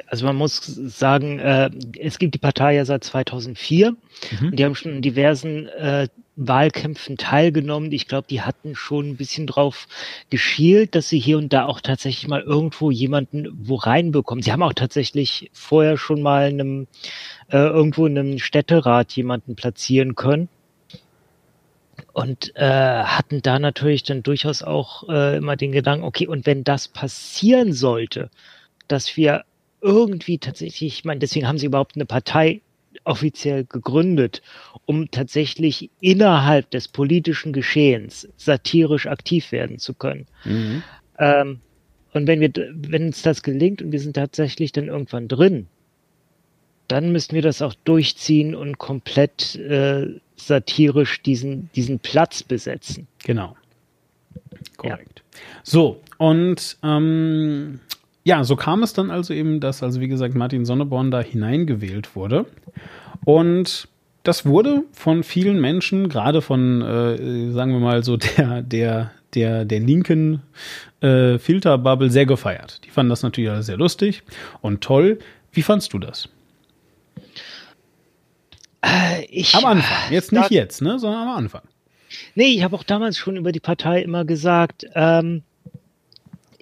Also man muss sagen, äh, es gibt die Partei ja seit 2004 mhm. und die haben schon in diversen äh, Wahlkämpfen teilgenommen. Ich glaube, die hatten schon ein bisschen drauf geschielt, dass sie hier und da auch tatsächlich mal irgendwo jemanden wo reinbekommen. Sie haben auch tatsächlich vorher schon mal einem äh, irgendwo in einem Städterat jemanden platzieren können. Und äh, hatten da natürlich dann durchaus auch äh, immer den Gedanken, okay, und wenn das passieren sollte, dass wir irgendwie tatsächlich, ich meine, deswegen haben sie überhaupt eine Partei offiziell gegründet, um tatsächlich innerhalb des politischen Geschehens satirisch aktiv werden zu können. Mhm. Ähm, und wenn wir, wenn uns das gelingt und wir sind tatsächlich dann irgendwann drin, dann müssen wir das auch durchziehen und komplett äh, satirisch diesen, diesen Platz besetzen. Genau. Korrekt. Ja. So, und ähm, ja, so kam es dann also eben, dass also wie gesagt Martin Sonneborn da hineingewählt wurde. Und das wurde von vielen Menschen, gerade von, äh, sagen wir mal so, der, der, der, der linken äh, Filterbubble sehr gefeiert. Die fanden das natürlich alles sehr lustig und toll. Wie fandst du das? Äh, ich, am Anfang, jetzt nicht jetzt, ne, sondern am Anfang. Nee, ich habe auch damals schon über die Partei immer gesagt, ähm,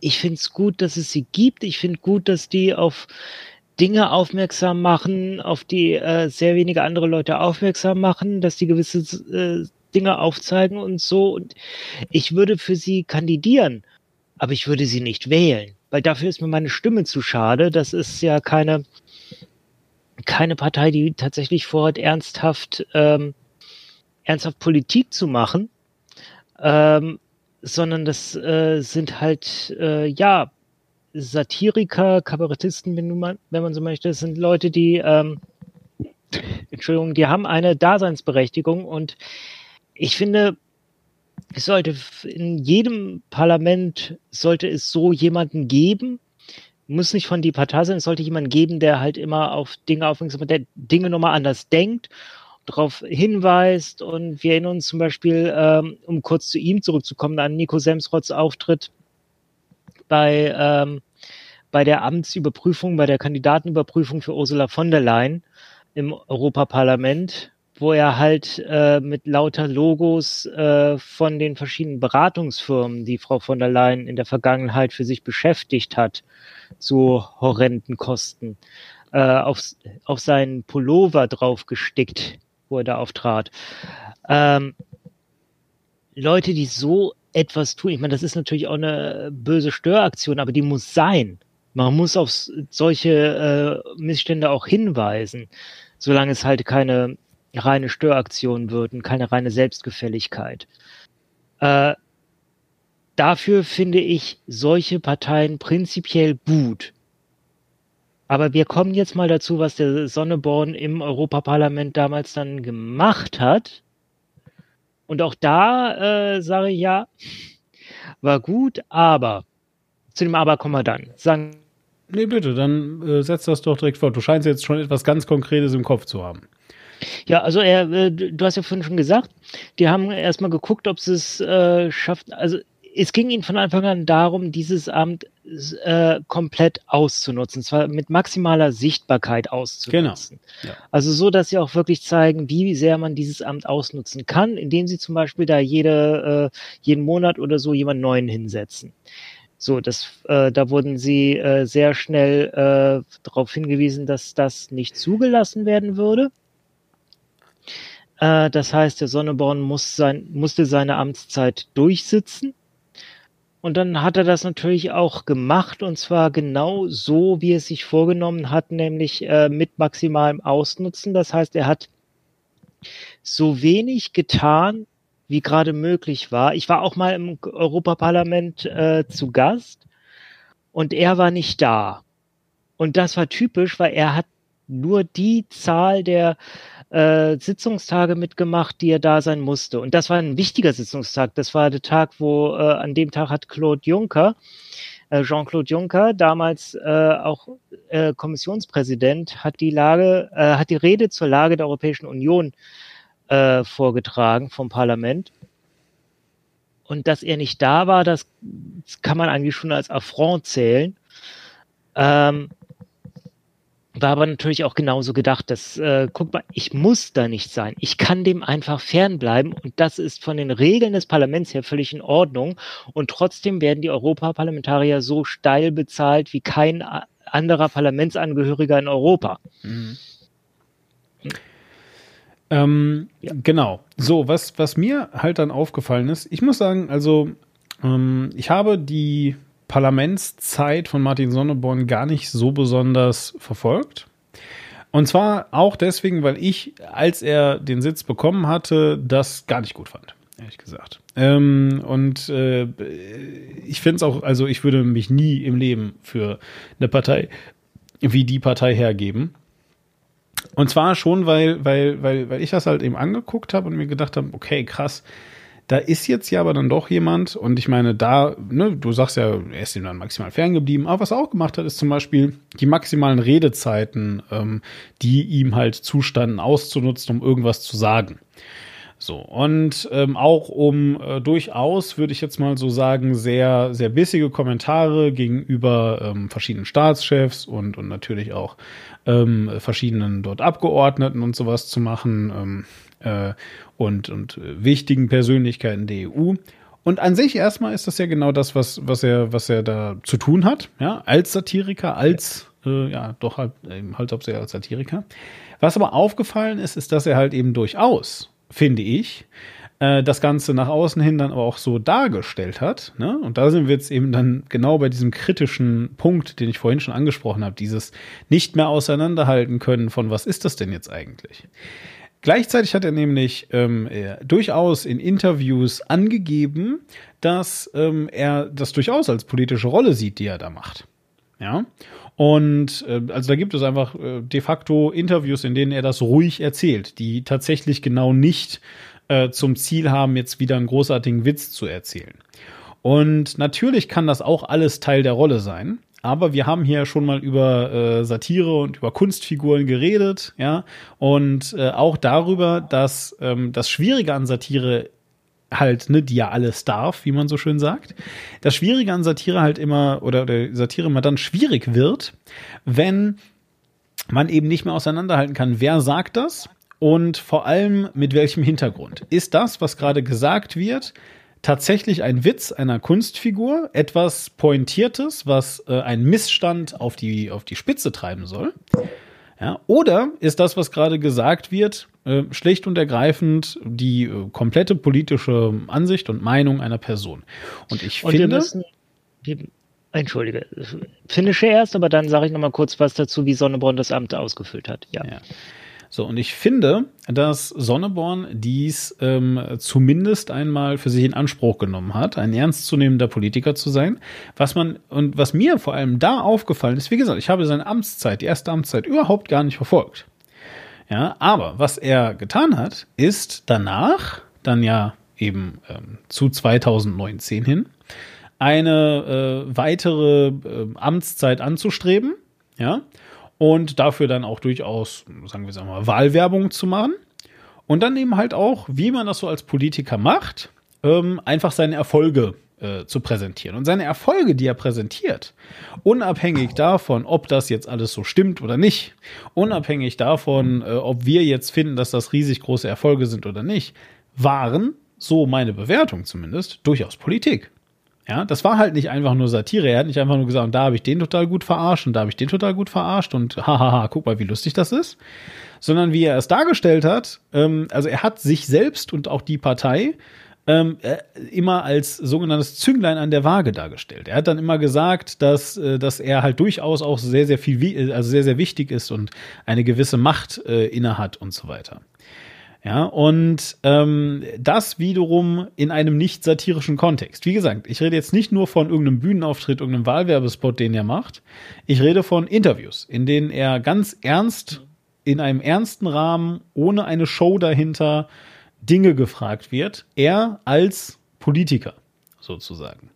ich finde es gut, dass es sie gibt. Ich finde gut, dass die auf Dinge aufmerksam machen, auf die äh, sehr wenige andere Leute aufmerksam machen, dass die gewisse äh, Dinge aufzeigen und so. Und ich würde für sie kandidieren, aber ich würde sie nicht wählen, weil dafür ist mir meine Stimme zu schade. Das ist ja keine, keine Partei, die tatsächlich vorhat, ernsthaft, ähm, ernsthaft Politik zu machen, ähm, sondern das äh, sind halt, äh, ja, Satiriker, Kabarettisten, wenn man, wenn man so möchte. Das sind Leute, die, ähm, Entschuldigung, die haben eine Daseinsberechtigung und ich finde, es sollte in jedem Parlament sollte es so jemanden geben, muss nicht von die Partei sein, es sollte jemanden geben, der halt immer auf Dinge aufmerksam der Dinge nochmal anders denkt, darauf hinweist. Und wir erinnern uns zum Beispiel, ähm, um kurz zu ihm zurückzukommen, an Nico Semsroths Auftritt bei, ähm, bei der Amtsüberprüfung, bei der Kandidatenüberprüfung für Ursula von der Leyen im Europaparlament, wo er halt äh, mit lauter Logos äh, von den verschiedenen Beratungsfirmen, die Frau von der Leyen in der Vergangenheit für sich beschäftigt hat, zu horrenden Kosten, äh, auf, auf seinen Pullover drauf gestickt, wo er da auftrat. Ähm, Leute, die so etwas tun, ich meine, das ist natürlich auch eine böse Störaktion, aber die muss sein. Man muss auf solche äh, Missstände auch hinweisen, solange es halt keine reine Störaktion wird und keine reine Selbstgefälligkeit. Äh, dafür finde ich solche Parteien prinzipiell gut. Aber wir kommen jetzt mal dazu, was der Sonneborn im Europaparlament damals dann gemacht hat. Und auch da äh, sage ich ja, war gut, aber zu dem Aber kommen wir dann. Sagen, Nee, bitte, dann äh, setz das doch direkt fort. Du scheinst jetzt schon etwas ganz Konkretes im Kopf zu haben. Ja, also er, äh, du hast ja vorhin schon gesagt, die haben erstmal geguckt, ob sie es äh, schafft. Also es ging ihnen von Anfang an darum, dieses Amt äh, komplett auszunutzen, zwar mit maximaler Sichtbarkeit auszunutzen. Genau. Ja. Also so, dass sie auch wirklich zeigen, wie sehr man dieses Amt ausnutzen kann, indem sie zum Beispiel da jede, äh, jeden Monat oder so jemand Neuen hinsetzen. So, das, äh, da wurden sie äh, sehr schnell äh, darauf hingewiesen, dass das nicht zugelassen werden würde. Äh, das heißt, der Sonneborn muss sein, musste seine Amtszeit durchsitzen. Und dann hat er das natürlich auch gemacht und zwar genau so, wie es sich vorgenommen hat, nämlich äh, mit maximalem Ausnutzen. Das heißt, er hat so wenig getan, wie gerade möglich war. Ich war auch mal im Europaparlament äh, zu Gast und er war nicht da. Und das war typisch, weil er hat nur die Zahl der äh, Sitzungstage mitgemacht, die er da sein musste. Und das war ein wichtiger Sitzungstag. Das war der Tag, wo äh, an dem Tag hat Claude Juncker, äh, Jean-Claude Juncker, damals äh, auch äh, Kommissionspräsident, hat die Lage, äh, hat die Rede zur Lage der Europäischen Union vorgetragen vom Parlament. Und dass er nicht da war, das, das kann man eigentlich schon als Affront zählen. Ähm, war aber natürlich auch genauso gedacht, dass, äh, guck mal, ich muss da nicht sein. Ich kann dem einfach fernbleiben und das ist von den Regeln des Parlaments her völlig in Ordnung. Und trotzdem werden die Europaparlamentarier so steil bezahlt wie kein anderer Parlamentsangehöriger in Europa. Mhm. Ähm, ja. Genau. So, was, was mir halt dann aufgefallen ist, ich muss sagen, also ähm, ich habe die Parlamentszeit von Martin Sonneborn gar nicht so besonders verfolgt. Und zwar auch deswegen, weil ich, als er den Sitz bekommen hatte, das gar nicht gut fand, ehrlich gesagt. Ähm, und äh, ich finde es auch, also ich würde mich nie im Leben für eine Partei wie die Partei hergeben. Und zwar schon, weil, weil, weil, weil ich das halt eben angeguckt habe und mir gedacht habe, okay, krass, da ist jetzt ja aber dann doch jemand, und ich meine, da, ne, du sagst ja, er ist ihm dann maximal ferngeblieben, aber was er auch gemacht hat, ist zum Beispiel die maximalen Redezeiten, ähm, die ihm halt zustanden, auszunutzen, um irgendwas zu sagen. So, und ähm, auch um äh, durchaus, würde ich jetzt mal so sagen, sehr, sehr bissige Kommentare gegenüber ähm, verschiedenen Staatschefs und, und natürlich auch ähm, verschiedenen dort Abgeordneten und sowas zu machen ähm, äh, und, und wichtigen Persönlichkeiten der EU. Und an sich erstmal ist das ja genau das, was, was, er, was er da zu tun hat, ja, als Satiriker, als, äh, ja, doch halt, eben halt hauptsächlich als Satiriker. Was aber aufgefallen ist, ist, dass er halt eben durchaus, finde ich, äh, das Ganze nach außen hin dann aber auch so dargestellt hat. Ne? Und da sind wir jetzt eben dann genau bei diesem kritischen Punkt, den ich vorhin schon angesprochen habe, dieses nicht mehr auseinanderhalten können von was ist das denn jetzt eigentlich. Gleichzeitig hat er nämlich ähm, er durchaus in Interviews angegeben, dass ähm, er das durchaus als politische Rolle sieht, die er da macht. Ja. Und äh, also da gibt es einfach äh, de facto Interviews, in denen er das ruhig erzählt, die tatsächlich genau nicht äh, zum Ziel haben, jetzt wieder einen großartigen Witz zu erzählen. Und natürlich kann das auch alles Teil der Rolle sein. Aber wir haben hier schon mal über äh, Satire und über Kunstfiguren geredet, ja, und äh, auch darüber, dass ähm, das Schwierige an Satire halt, ne, die ja alles darf, wie man so schön sagt. Das Schwierige an Satire halt immer, oder, oder Satire immer dann schwierig wird, wenn man eben nicht mehr auseinanderhalten kann, wer sagt das und vor allem mit welchem Hintergrund? Ist das, was gerade gesagt wird, tatsächlich ein Witz einer Kunstfigur, etwas Pointiertes, was äh, einen Missstand auf die, auf die Spitze treiben soll? Ja, oder ist das, was gerade gesagt wird, äh, schlicht und ergreifend die äh, komplette politische Ansicht und Meinung einer Person? Und ich Und finde, Entschuldige, finische erst, aber dann sage ich noch mal kurz was dazu, wie Sonneborn das Amt ausgefüllt hat. Ja. Ja. So, und ich finde, dass Sonneborn dies ähm, zumindest einmal für sich in Anspruch genommen hat, ein ernstzunehmender Politiker zu sein. Was man, und was mir vor allem da aufgefallen ist, wie gesagt, ich habe seine Amtszeit, die erste Amtszeit, überhaupt gar nicht verfolgt. Ja, aber was er getan hat, ist danach, dann ja eben ähm, zu 2019 hin, eine äh, weitere äh, Amtszeit anzustreben, ja, und dafür dann auch durchaus, sagen wir mal, Wahlwerbung zu machen. Und dann eben halt auch, wie man das so als Politiker macht, ähm, einfach seine Erfolge äh, zu präsentieren. Und seine Erfolge, die er präsentiert, unabhängig davon, ob das jetzt alles so stimmt oder nicht, unabhängig davon, äh, ob wir jetzt finden, dass das riesig große Erfolge sind oder nicht, waren, so meine Bewertung zumindest, durchaus Politik. Ja, das war halt nicht einfach nur Satire. Er hat nicht einfach nur gesagt, da habe ich den total gut verarscht und da habe ich den total gut verarscht und hahaha, guck mal, wie lustig das ist. Sondern wie er es dargestellt hat, ähm, also er hat sich selbst und auch die Partei ähm, äh, immer als sogenanntes Zünglein an der Waage dargestellt. Er hat dann immer gesagt, dass, äh, dass er halt durchaus auch sehr, sehr viel, wi- also sehr, sehr wichtig ist und eine gewisse Macht äh, innehat und so weiter. Ja, und ähm, das wiederum in einem nicht satirischen Kontext. Wie gesagt, ich rede jetzt nicht nur von irgendeinem Bühnenauftritt, irgendeinem Wahlwerbespot, den er macht. Ich rede von Interviews, in denen er ganz ernst, in einem ernsten Rahmen, ohne eine Show dahinter, Dinge gefragt wird. Er als Politiker, sozusagen.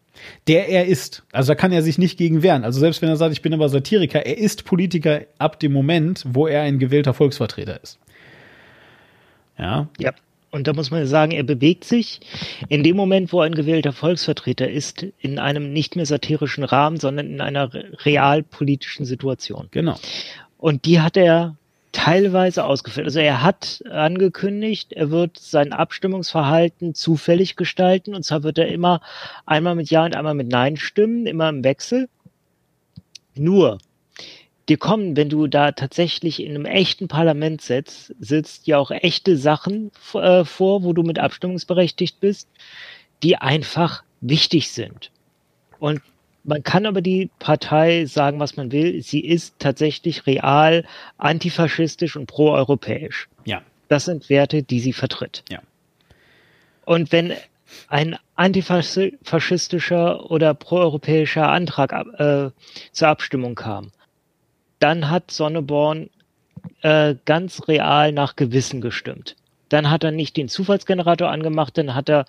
Der er ist. Also da kann er sich nicht gegen wehren. Also selbst wenn er sagt, ich bin aber Satiriker, er ist Politiker ab dem Moment, wo er ein gewählter Volksvertreter ist. Ja, Ja. Und da muss man sagen, er bewegt sich in dem Moment, wo er ein gewählter Volksvertreter ist, in einem nicht mehr satirischen Rahmen, sondern in einer re- realpolitischen Situation. genau. Und die hat er teilweise ausgefüllt. Also er hat angekündigt, er wird sein Abstimmungsverhalten zufällig gestalten. Und zwar wird er immer einmal mit Ja und einmal mit Nein stimmen, immer im Wechsel. Nur, dir kommen, wenn du da tatsächlich in einem echten Parlament sitzt, sitzt ja auch echte Sachen äh, vor, wo du mit abstimmungsberechtigt bist, die einfach wichtig sind. Und man kann aber die Partei sagen, was man will. Sie ist tatsächlich real antifaschistisch und proeuropäisch. Ja, Das sind Werte, die sie vertritt. ja, Und wenn ein antifaschistischer oder proeuropäischer Antrag äh, zur Abstimmung kam, dann hat Sonneborn äh, ganz real nach Gewissen gestimmt. Dann hat er nicht den Zufallsgenerator angemacht, dann hat er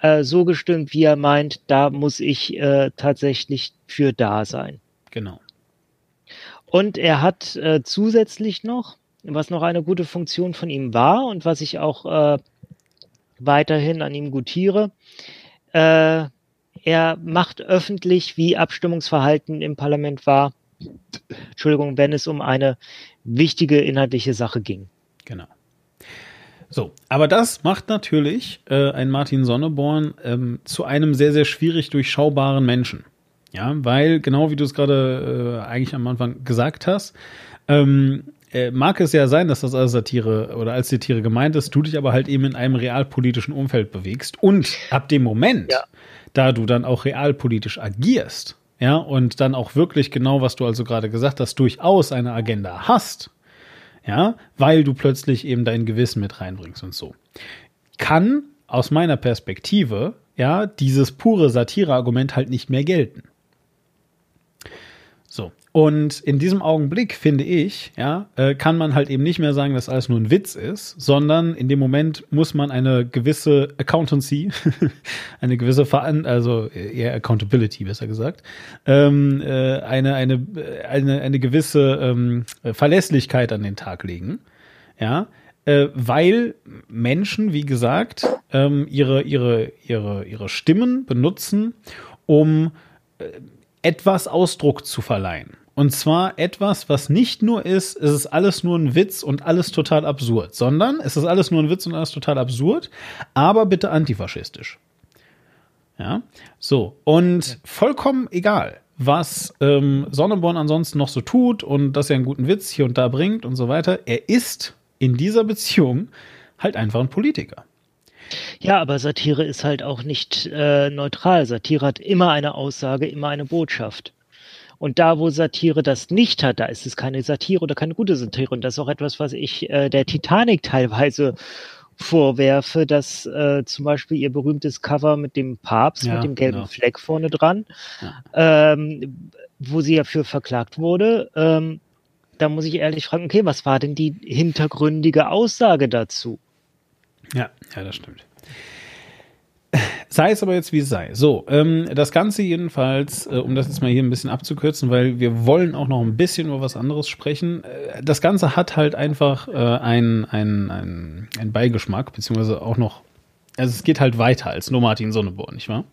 äh, so gestimmt, wie er meint, da muss ich äh, tatsächlich für da sein. genau. Und er hat äh, zusätzlich noch, was noch eine gute Funktion von ihm war und was ich auch äh, weiterhin an ihm gutiere, äh, er macht öffentlich, wie Abstimmungsverhalten im Parlament war. Entschuldigung, wenn es um eine wichtige inhaltliche Sache ging. Genau. So, aber das macht natürlich äh, ein Martin Sonneborn ähm, zu einem sehr, sehr schwierig durchschaubaren Menschen. Ja, weil, genau wie du es gerade äh, eigentlich am Anfang gesagt hast, ähm, äh, mag es ja sein, dass das als Satire oder als Satire gemeint ist, du dich aber halt eben in einem realpolitischen Umfeld bewegst. Und ab dem Moment, Ja. da du dann auch realpolitisch agierst, ja, und dann auch wirklich genau, was du also gerade gesagt hast, durchaus eine Agenda hast, ja, weil du plötzlich eben dein Gewissen mit reinbringst und so. Kann aus meiner Perspektive, ja, dieses pure Satire-Argument halt nicht mehr gelten. Und in diesem Augenblick, finde ich, ja, äh, kann man halt eben nicht mehr sagen, dass alles nur ein Witz ist, sondern in dem Moment muss man eine gewisse Accountancy, eine gewisse Veran also eher Accountability, besser gesagt, ähm, äh, eine, eine, eine, eine gewisse ähm, Verlässlichkeit an den Tag legen. Ja, äh, weil Menschen, wie gesagt, ähm, ihre, ihre, ihre, ihre Stimmen benutzen, um äh, etwas Ausdruck zu verleihen. Und zwar etwas, was nicht nur ist, es ist alles nur ein Witz und alles total absurd, sondern es ist alles nur ein Witz und alles total absurd, aber bitte antifaschistisch. Ja, so. Und vollkommen egal, was ähm, Sonneborn ansonsten noch so tut und dass er einen guten Witz hier und da bringt und so weiter. Er ist in dieser Beziehung halt einfach ein Politiker. Ja, aber Satire ist halt auch nicht äh, neutral. Satire hat immer eine Aussage, immer eine Botschaft. Und da, wo Satire das nicht hat, da ist es keine Satire oder keine gute Satire. Und das ist auch etwas, was ich äh, der Titanic teilweise vorwerfe, dass äh, zum Beispiel ihr berühmtes Cover mit dem Papst, Ja, mit dem gelben genau. Fleck vorne dran, ähm, wo sie ja für verklagt wurde, ähm, da muss ich ehrlich fragen, okay, was war denn die hintergründige Aussage dazu? Ja, ja, das stimmt. Sei es aber jetzt wie es sei. So, ähm, das Ganze jedenfalls, äh, um das jetzt mal hier ein bisschen abzukürzen, weil wir wollen auch noch ein bisschen über was anderes sprechen. Äh, das Ganze hat halt einfach äh, einen ein, ein, Beigeschmack, beziehungsweise auch noch, also es geht halt weiter als nur Martin Sonneborn, nicht wahr?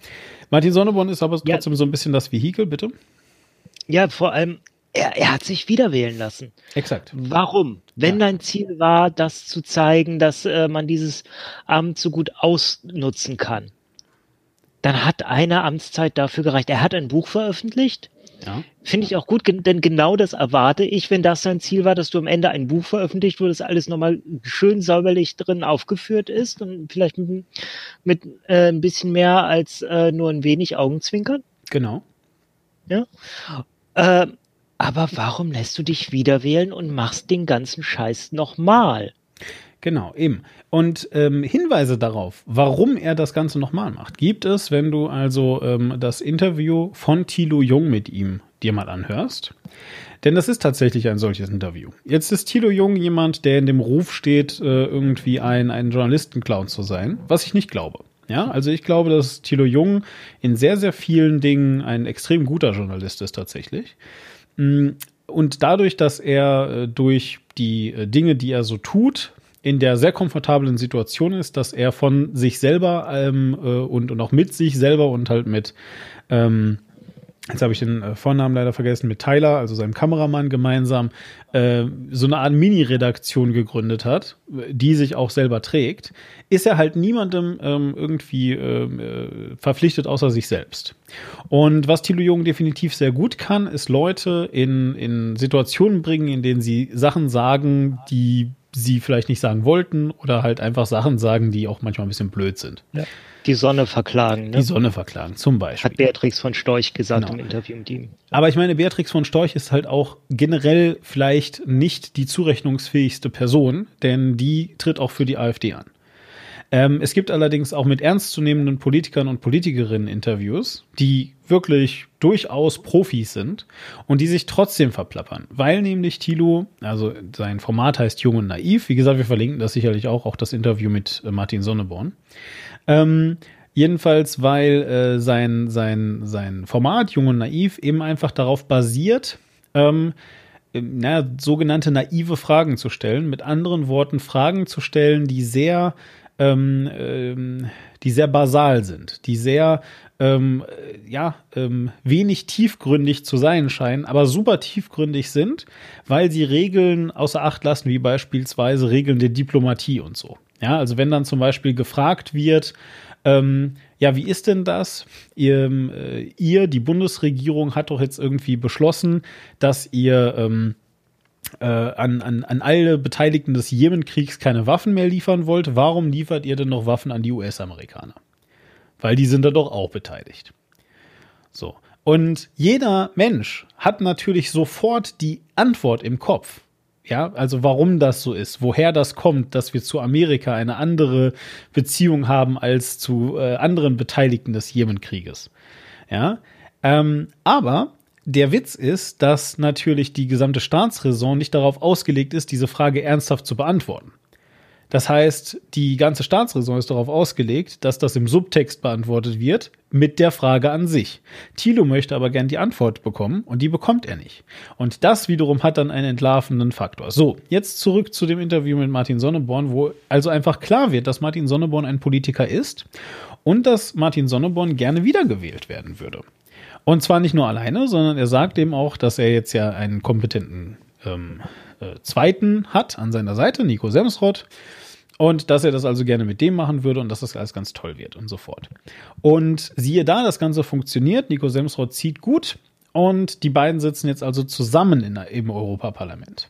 Martin Sonneborn ist aber Ja. trotzdem so ein bisschen das Vehikel, bitte. Ja, vor allem, er, er hat sich wieder wählen lassen. Exakt. Warum? Wenn Ja. dein Ziel war, das zu zeigen, dass äh, man dieses Amt so gut ausnutzen kann, dann hat eine Amtszeit dafür gereicht. Er hat ein Buch veröffentlicht. Ja. Finde ich auch gut, denn genau das erwarte ich, wenn das dein Ziel war, dass du am Ende ein Buch veröffentlicht, wo das alles nochmal schön säuberlich drin aufgeführt ist und vielleicht mit, mit äh, ein bisschen mehr als äh, nur ein wenig Augenzwinkern. Genau. Äh, aber warum lässt du dich wieder wählen und machst den ganzen Scheiß nochmal? Genau, eben. Und ähm, Hinweise darauf, warum er das Ganze nochmal macht, gibt es, wenn du also ähm, das Interview von Thilo Jung mit ihm dir mal anhörst. Denn das ist tatsächlich ein solches Interview. Jetzt ist Thilo Jung jemand, der in dem Ruf steht, äh, irgendwie ein, ein Journalistenclown zu sein, was ich nicht glaube. Ja, also ich glaube, dass Thilo Jung in sehr, sehr vielen Dingen ein extrem guter Journalist ist tatsächlich. Mm, Und dadurch, dass er äh, durch die äh, Dinge, die er so tut, in der sehr komfortablen Situation ist, dass er von sich selber ähm, äh, und, und auch mit sich selber und halt mit, ähm, jetzt habe ich den äh, Vornamen leider vergessen, mit Tyler, also seinem Kameramann gemeinsam, äh, so eine Art Mini-Redaktion gegründet hat, die sich auch selber trägt, ist er halt niemandem ähm, irgendwie ähm, äh, verpflichtet außer sich selbst. Und was Thilo Jung definitiv sehr gut kann, ist Leute in, in Situationen bringen, in denen sie Sachen sagen, die sie vielleicht nicht sagen wollten oder halt einfach Sachen sagen, die auch manchmal ein bisschen blöd sind. Die Sonne verklagen, ne? Die Sonne verklagen, zum Beispiel. hat Beatrix von Storch gesagt Genau. im Interview mit ihm. Aber ich meine, Beatrix von Storch ist halt auch generell vielleicht nicht die zurechnungsfähigste Person, denn die tritt auch für die AfD an. Ähm, es gibt allerdings auch mit ernstzunehmenden Politikern und Politikerinnen Interviews, die wirklich durchaus Profis sind und die sich trotzdem verplappern, weil nämlich Thilo, also sein Format heißt Jung und Naiv, wie gesagt, wir verlinken das sicherlich auch, auch das Interview mit äh, Martin Sonneborn. Ähm, jedenfalls, weil äh, sein, sein, sein Format Jung und Naiv eben einfach darauf basiert, ähm, ähm, naja, sogenannte naive Fragen zu stellen. Mit anderen Worten, Fragen zu stellen, die sehr, ähm, ähm, die sehr basal sind, die sehr ähm, äh, ja, ähm, wenig tiefgründig zu sein scheinen, aber super tiefgründig sind, weil sie Regeln außer Acht lassen, wie beispielsweise Regeln der Diplomatie und so. Ja, also wenn dann zum Beispiel gefragt wird, ähm, ja, wie ist denn das? Ihr, äh, ihr, die Bundesregierung, hat doch jetzt irgendwie beschlossen, dass ihr ähm, äh, an, an, an alle Beteiligten des Jemenkriegs keine Waffen mehr liefern wollt. Warum liefert ihr denn noch Waffen an die US-Amerikaner? Weil die sind da doch auch beteiligt. So. Und jeder Mensch hat natürlich sofort die Antwort im Kopf. Ja, also warum das so ist, woher das kommt, dass wir zu Amerika eine andere Beziehung haben als zu äh, anderen Beteiligten des Jemenkrieges. Ja, ähm, aber der Witz ist, dass natürlich die gesamte Staatsräson nicht darauf ausgelegt ist, diese Frage ernsthaft zu beantworten. Das heißt, die ganze Staatsräson ist darauf ausgelegt, dass das im Subtext beantwortet wird mit der Frage an sich. Thilo möchte aber gern die Antwort bekommen und die bekommt er nicht. Und das wiederum hat dann einen entlarvenden Faktor. So, jetzt zurück zu dem Interview mit Martin Sonneborn, wo also einfach klar wird, dass Martin Sonneborn ein Politiker ist und dass Martin Sonneborn gerne wiedergewählt werden würde. Und zwar nicht nur alleine, sondern er sagt eben auch, dass er jetzt ja einen kompetenten ähm, äh, Zweiten hat an seiner Seite, Nico Semsrott. Und dass er das also gerne mit dem machen würde und dass das alles ganz toll wird und so fort. Und siehe da, das Ganze funktioniert. Nico Semsrott zieht gut und die beiden sitzen jetzt also zusammen in, im Europaparlament.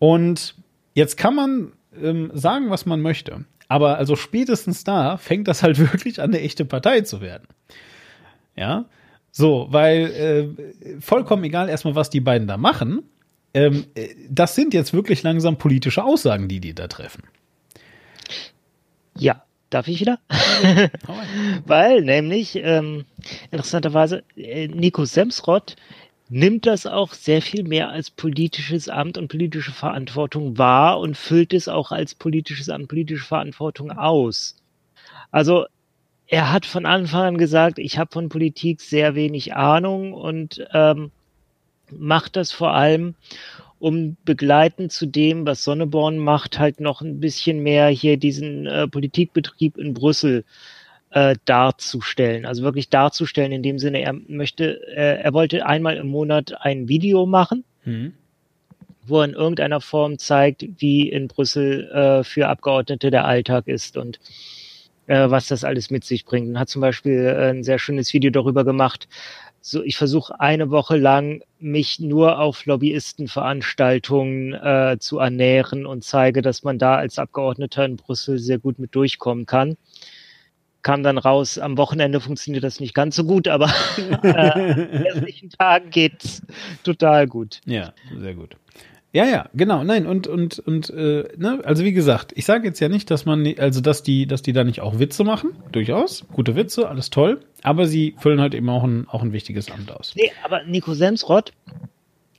Und jetzt kann man ähm, sagen, was man möchte. Aber also spätestens da fängt das halt wirklich an, eine echte Partei zu werden. Ja, so, weil äh, vollkommen egal erstmal, was die beiden da machen. Ähm, äh, das sind jetzt wirklich langsam politische Aussagen, die die da treffen. Ja, darf ich wieder? Weil nämlich, ähm, interessanterweise, äh, Nico Semsrott nimmt das auch sehr viel mehr als politisches Amt und politische Verantwortung wahr und füllt es auch als politisches Amt, politische Verantwortung aus. Also er hat von Anfang an gesagt, ich habe von Politik sehr wenig Ahnung und ähm, macht das vor allem, um begleitend zu dem, was Sonneborn macht, halt noch ein bisschen mehr hier diesen äh, Politikbetrieb in Brüssel äh, darzustellen. Also wirklich darzustellen in dem Sinne, er möchte, äh, er wollte einmal im Monat ein Video machen, mhm. wo er in irgendeiner Form zeigt, wie in Brüssel äh, für Abgeordnete der Alltag ist und äh, was das alles mit sich bringt. Und hat zum Beispiel äh, ein sehr schönes Video darüber gemacht, so ich versuche eine Woche lang mich nur auf Lobbyistenveranstaltungen äh, zu ernähren und zeige, dass man da als Abgeordneter in Brüssel sehr gut mit durchkommen kann. Kam dann raus, am Wochenende funktioniert das nicht ganz so gut, aber äh, an restlichen Tagen geht's total gut. Ja, sehr gut. Ja, ja, genau. Nein, und, und, und, äh, ne, also wie gesagt, ich sage jetzt ja nicht, dass man, also dass die, dass die da nicht auch Witze machen, durchaus, gute Witze, alles toll, aber sie füllen halt eben auch ein, auch ein wichtiges Amt aus. Nee, aber Nico Semsrott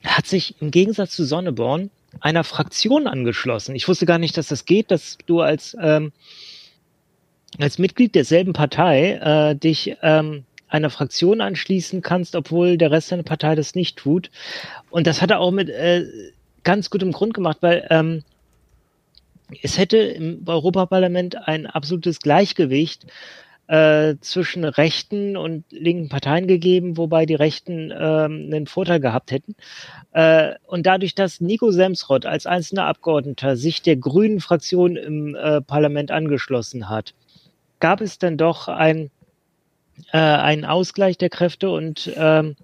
hat sich im Gegensatz zu Sonneborn einer Fraktion angeschlossen. Ich wusste gar nicht, dass das geht, dass du als, ähm, als Mitglied derselben Partei äh, dich ähm, einer Fraktion anschließen kannst, obwohl der Rest deiner Partei das nicht tut. Und das hat er auch mit äh, ganz gutem Grund gemacht, weil ähm, es hätte im Europaparlament ein absolutes Gleichgewicht äh, zwischen rechten und linken Parteien gegeben, wobei die Rechten ähm, einen Vorteil gehabt hätten. Äh, und dadurch, dass Nico Semsrott als einzelner Abgeordneter sich der grünen Fraktion im äh, Parlament angeschlossen hat, gab es dann doch ein, äh, einen Ausgleich der Kräfte und ähm,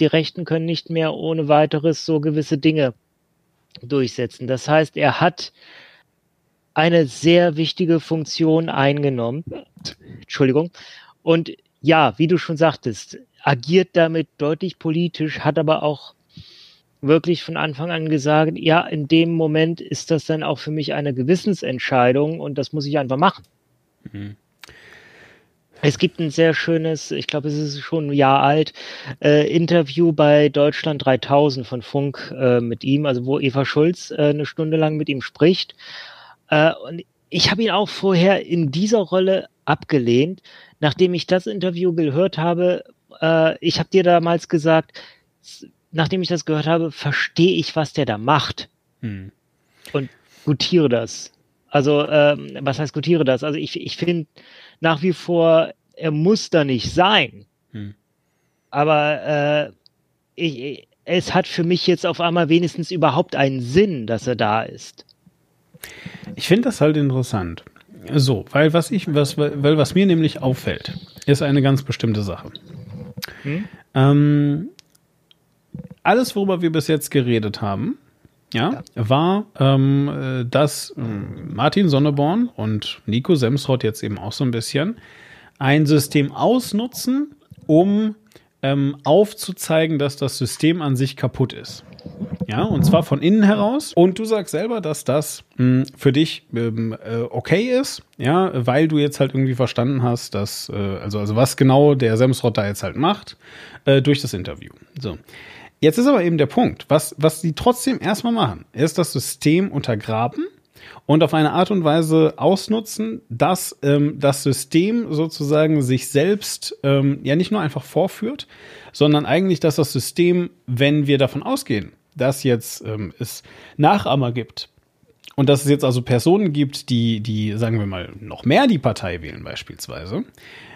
die Rechten können nicht mehr ohne weiteres so gewisse Dinge durchsetzen. Das heißt, er hat eine sehr wichtige Funktion eingenommen. Entschuldigung. Und ja, wie du schon sagtest, agiert damit deutlich politisch, hat aber auch wirklich von Anfang an gesagt, ja, in dem Moment ist das dann auch für mich eine Gewissensentscheidung und das muss ich einfach machen. Mhm. Es gibt ein sehr schönes, ich glaube, es ist schon ein Jahr alt, äh, Interview bei Deutschland 3000 von Funk äh, mit ihm, also wo Eva Schulz äh, eine Stunde lang mit ihm spricht. Äh, und ich habe ihn auch vorher in dieser Rolle abgelehnt. Nachdem ich das Interview gehört habe, äh, ich habe dir damals gesagt, nachdem ich das gehört habe, verstehe ich, was der da macht. Hm. Und gutiere das. Also, ähm, was heißt gutiere das? Also ich, ich finde nach wie vor, er muss da nicht sein. Hm. Aber äh, ich, es hat für mich jetzt auf einmal wenigstens überhaupt einen Sinn, dass er da ist. Ich finde das halt interessant. So, weil was ich, was, weil was mir nämlich auffällt, ist eine ganz bestimmte Sache. Hm? Ähm, alles, worüber wir bis jetzt geredet haben, ja, ja. war, ähm, äh, dass ähm, Martin Sonneborn und Nico Semsrott jetzt eben auch so ein bisschen ein System ausnutzen, um ähm, aufzuzeigen, dass das System an sich kaputt ist. Ja, und zwar von innen heraus. Und du sagst selber, dass das mh, hm, für dich ähm, äh, okay ist, ja, weil du jetzt halt irgendwie verstanden hast, dass, äh, also, also was genau der Semsrott da jetzt halt macht, äh, durch das Interview. So. Jetzt ist aber eben der Punkt, was, was sie trotzdem erstmal machen, ist das System untergraben und auf eine Art und Weise ausnutzen, dass ähm, das System sozusagen sich selbst ähm, ja nicht nur einfach vorführt, sondern eigentlich, dass das System, wenn wir davon ausgehen, dass jetzt ähm, es Nachahmer gibt und dass es jetzt also Personen gibt, die, die, sagen wir mal, noch mehr die Partei wählen beispielsweise,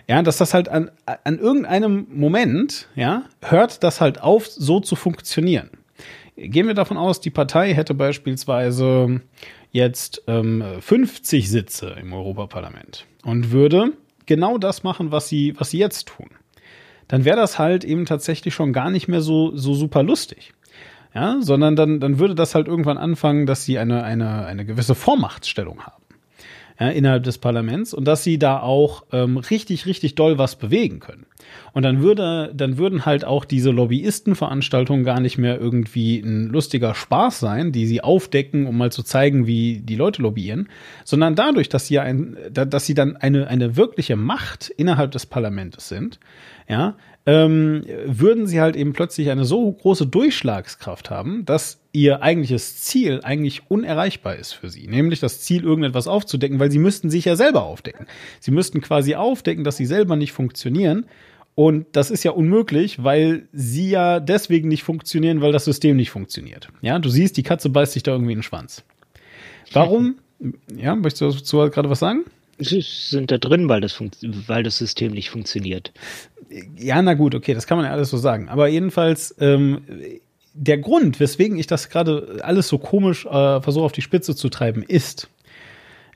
Ja, dass das halt an, an irgendeinem Moment, ja, hört das halt auf, so zu funktionieren. Gehen wir davon aus, die Partei hätte beispielsweise jetzt ähm, 50 Sitze im Europaparlament und würde genau das machen, was sie, was sie jetzt tun. Dann wäre das halt eben tatsächlich schon gar nicht mehr so, so super lustig. Ja, sondern dann, dann würde das halt irgendwann anfangen, dass sie eine, eine, eine gewisse Vormachtstellung haben ja, innerhalb des Parlaments und dass sie da auch ähm, richtig, richtig doll was bewegen können. Und dann würde, dann würden halt auch diese Lobbyistenveranstaltungen gar nicht mehr irgendwie ein lustiger Spaß sein, die sie aufdecken, um mal zu zeigen, wie die Leute lobbyieren, sondern dadurch, dass sie ein, dass sie dann eine, eine wirkliche Macht innerhalb des Parlaments sind, ja, ähm, würden sie halt eben plötzlich eine so große Durchschlagskraft haben, dass ihr eigentliches Ziel eigentlich unerreichbar ist für sie. Nämlich das Ziel, irgendetwas aufzudecken, weil sie müssten sich ja selber aufdecken. Sie müssten quasi aufdecken, dass sie selber nicht funktionieren. Und das ist ja unmöglich, weil sie ja deswegen nicht funktionieren, weil das System nicht funktioniert. Ja, du siehst, die Katze beißt sich da irgendwie in den Schwanz. Warum? Ja, möchtest du dazu gerade was sagen? Sie sind da drin, weil das, weil das System nicht funktioniert. Ja, na gut, okay, das kann man ja alles so sagen. Aber jedenfalls, ähm, der Grund, weswegen ich das gerade alles so komisch äh, versuche auf die Spitze zu treiben, ist,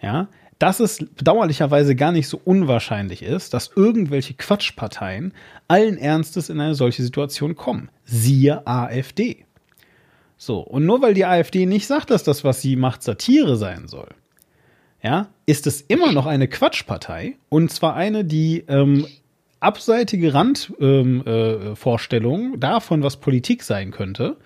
ja, dass es bedauerlicherweise gar nicht so unwahrscheinlich ist, dass irgendwelche Quatschparteien allen Ernstes in eine solche Situation kommen. Siehe AfD. So, und nur weil die AfD nicht sagt, dass das, was sie macht, Satire sein soll, ja, ist es immer noch eine Quatschpartei und zwar eine, die ähm, abseitige Randvorstellungen ähm, äh, davon, was Politik sein könnte,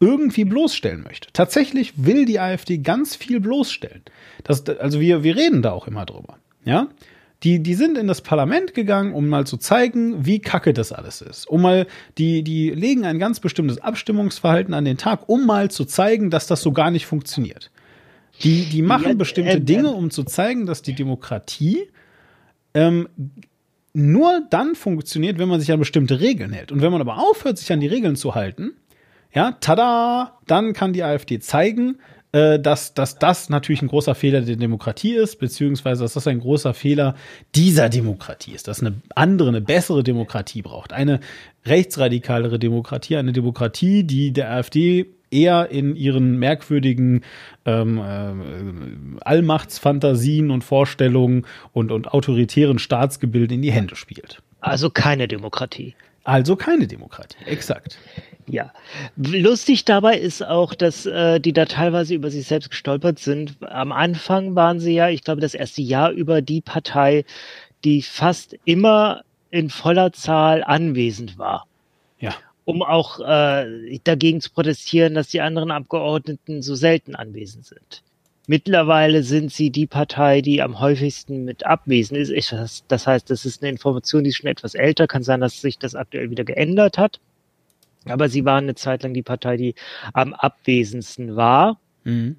irgendwie bloßstellen möchte. Tatsächlich will die AfD ganz viel bloßstellen. Das, also wir, wir reden da auch immer drüber. Ja? Die, die sind in das Parlament gegangen, um mal zu zeigen, wie kacke das alles ist. Um mal, die, die legen ein ganz bestimmtes Abstimmungsverhalten an den Tag, um mal zu zeigen, dass das so gar nicht funktioniert. Die, die machen ja, bestimmte äh, Dinge, um zu zeigen, dass die Demokratie ähm, nur dann funktioniert, wenn man sich an bestimmte Regeln hält. Und wenn man aber aufhört, sich an die Regeln zu halten, ja, tada, dann kann die AfD zeigen, äh, dass, dass das natürlich ein großer Fehler der Demokratie ist, beziehungsweise dass das ein großer Fehler dieser Demokratie ist, dass eine andere, eine bessere Demokratie braucht. Eine rechtsradikalere Demokratie, eine Demokratie, die der AfD eher in ihren merkwürdigen ähm, äh, Allmachtsfantasien und Vorstellungen und, und autoritären Staatsgebilden in die Hände spielt. Also keine Demokratie. Also keine Demokratie, exakt. Ja, lustig dabei ist auch, dass äh, die da teilweise über sich selbst gestolpert sind. Am Anfang waren sie ja, ich glaube, das erste Jahr über die Partei, die fast immer in voller Zahl anwesend war. Ja um auch äh, dagegen zu protestieren, dass die anderen Abgeordneten so selten anwesend sind. Mittlerweile sind sie die Partei, die am häufigsten mit abwesend ist. Ich, das heißt, das ist eine Information, die ist schon etwas älter. Kann sein, dass sich das aktuell wieder geändert hat. Aber sie waren eine Zeit lang die Partei, die am abwesendsten war. Mhm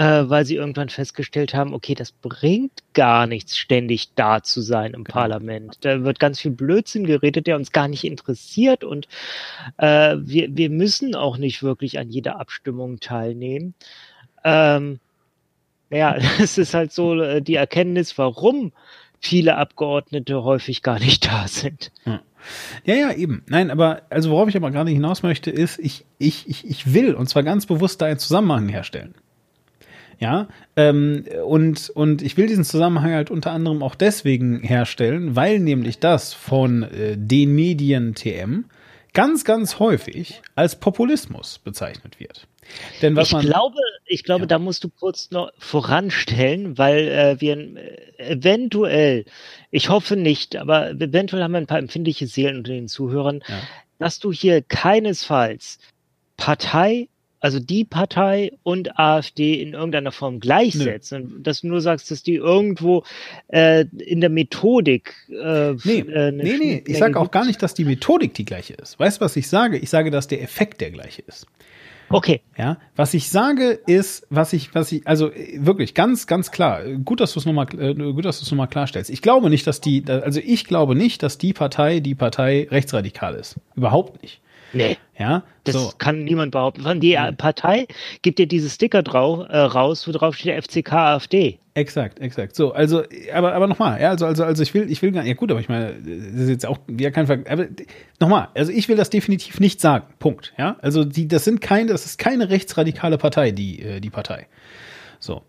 äh, weil sie irgendwann festgestellt haben, okay, das bringt gar nichts, ständig da zu sein im genau. Parlament. Da wird ganz viel Blödsinn geredet, der uns gar nicht interessiert und äh, wir, wir müssen auch nicht wirklich an jeder Abstimmung teilnehmen. Ähm, ja, es ist halt so äh, die Erkenntnis, warum viele Abgeordnete häufig gar nicht da sind. Ja. Ja, ja, eben. Nein, aber also worauf ich aber gerade hinaus möchte, ist, ich, ich, ich, ich will, und zwar ganz bewusst da einen Zusammenhang herstellen. Ja, ähm, und, und ich will diesen Zusammenhang halt unter anderem auch deswegen herstellen, weil nämlich das von äh, den Medien TM ganz, ganz häufig als Populismus bezeichnet wird. Denn was ich man, glaube, ich glaube, ja. da musst du kurz noch voranstellen, weil äh, wir äh, eventuell, ich hoffe nicht, aber eventuell haben wir ein paar empfindliche Seelen unter den Zuhörern, ja. dass du hier keinesfalls Partei also die Partei und AfD in irgendeiner Form gleichsetzen. Nö. Dass du nur sagst, dass die irgendwo äh, in der Methodik. Äh, nee, äh, nee, nee. ich sage auch gar nicht, dass die Methodik die gleiche ist. Weißt du, was ich sage? Ich sage, dass der Effekt der gleiche ist. Okay. Ja, was ich sage ist, was ich, was ich, also wirklich ganz, ganz klar. Gut, dass du es nochmal, äh, gut, dass du es nochmal klarstellst. Ich glaube nicht, dass die, also ich glaube nicht, dass die Partei die Partei rechtsradikal ist. Überhaupt nicht. Nee. Ja, Das so. kann niemand behaupten. Von die Partei gibt dir diese Sticker drau äh, raus, wo drauf steht FCK AfD. Exakt, exakt. So, also, aber, aber nochmal, ja, also, also, also ich will, ich will gar ja gut, aber ich meine, das ist jetzt auch wieder kein Ver aber nochmal, also ich will das definitiv nicht sagen. Punkt. Ja, also die, das sind keine, das ist keine rechtsradikale Partei, die, äh, die Partei. So.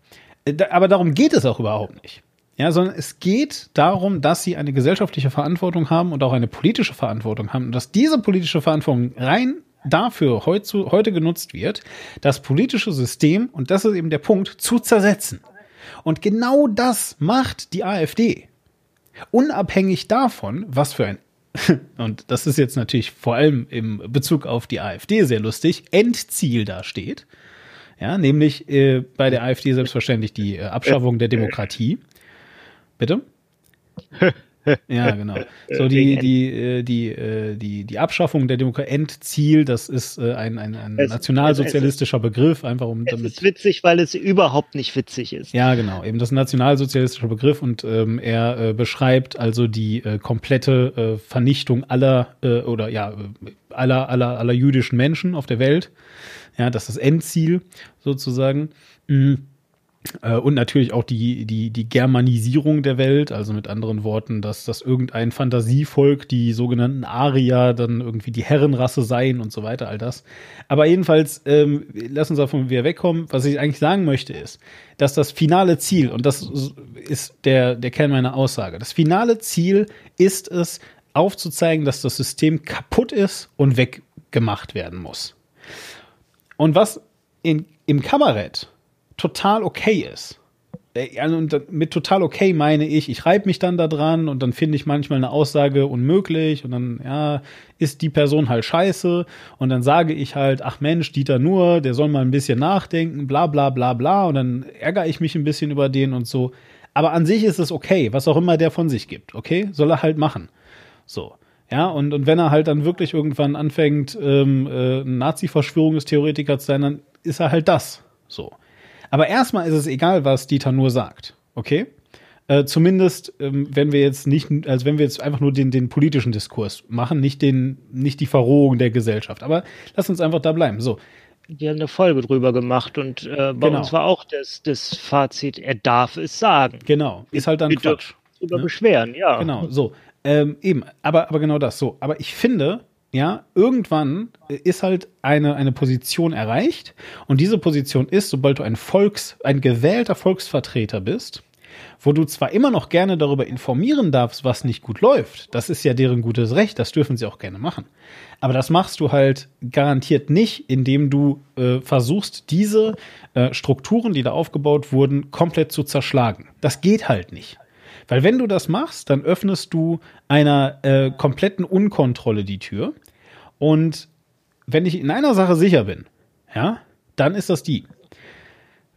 Äh, Aber darum geht es auch überhaupt nicht. Ja, sondern es geht darum, dass sie eine gesellschaftliche Verantwortung haben und auch eine politische Verantwortung haben und dass diese politische Verantwortung rein dafür heute, heute genutzt wird, das politische System, und das ist eben der Punkt, zu zersetzen. Und genau das macht die AfD. Unabhängig davon, was für ein, und das ist jetzt natürlich vor allem im Bezug auf die AfD sehr lustig, Endziel da steht. Ja, nämlich äh, bei der AfD selbstverständlich die äh, Abschaffung der Demokratie. Bitte? Ja, genau. So die die äh, die äh, die die Abschaffung der Demokratie Endziel, das ist äh, ein ein, ein Es- nationalsozialistischer Begriff, einfach um Es damit ist witzig, weil es überhaupt nicht witzig ist. ja, genau. Eben das ist ein nationalsozialistischer Begriff und ähm, er äh, beschreibt also die äh, komplette äh, Vernichtung aller oder ja aller aller aller jüdischen Menschen auf der Welt. Ja, das ist das Endziel sozusagen. Mm. Äh, Und natürlich auch die, die, die Germanisierung der Welt, also mit anderen Worten, dass, dass irgendein Fantasievolk, die sogenannten Arier, dann irgendwie die Herrenrasse seien und so weiter, all das. Aber jedenfalls, ähm, lass uns davon wieder wegkommen. Was ich eigentlich sagen möchte, ist, dass das finale Ziel, und das ist der, der Kern meiner Aussage, das finale Ziel ist es, aufzuzeigen, dass das System kaputt ist und weggemacht werden muss. Und was in, im Kabarett total okay ist. Also, mit total okay meine ich, ich reibe mich dann da dran und dann finde ich manchmal eine Aussage unmöglich und dann, ja, ist die Person halt scheiße und dann sage ich halt, ach Mensch, Dieter nur, der soll mal ein bisschen nachdenken, bla bla bla bla und dann ärgere ich mich ein bisschen über den und so. Aber an sich ist es okay, was auch immer der von sich gibt, okay? Soll er halt machen. So. Ja, und, und wenn er halt dann wirklich irgendwann anfängt, ähm, äh, ein Nazi-Verschwörungstheoretiker zu sein, dann ist er halt das. So. Aber erstmal ist es egal, was Dieter nur sagt. Okay? Äh, zumindest, ähm, wenn wir jetzt nicht, also wenn wir jetzt einfach nur den, den politischen Diskurs machen, nicht den, nicht die Verrohung der Gesellschaft. Aber lass uns einfach da bleiben. So. Wir haben eine Folge drüber gemacht und äh, bei Genau. uns war auch das, das Fazit, er darf es sagen. Genau. Ist halt dann Wir Quatsch. uns drüber beschweren, ja. Genau, so. Ähm, eben, aber, aber genau das, so. Aber ich finde, ja, irgendwann äh, ist halt eine, eine Position erreicht. Und diese Position ist, sobald du ein Volks, ein gewählter Volksvertreter bist, wo du zwar immer noch gerne darüber informieren darfst, was nicht gut läuft, das ist ja deren gutes Recht, das dürfen sie auch gerne machen. Aber das machst du halt garantiert nicht, indem du äh, versuchst, diese äh, Strukturen, die da aufgebaut wurden, komplett zu zerschlagen. Das geht halt nicht. Weil wenn du das machst, dann öffnest du einer äh, kompletten Unkontrolle die Tür. Und wenn ich in einer Sache sicher bin, ja, dann ist das die.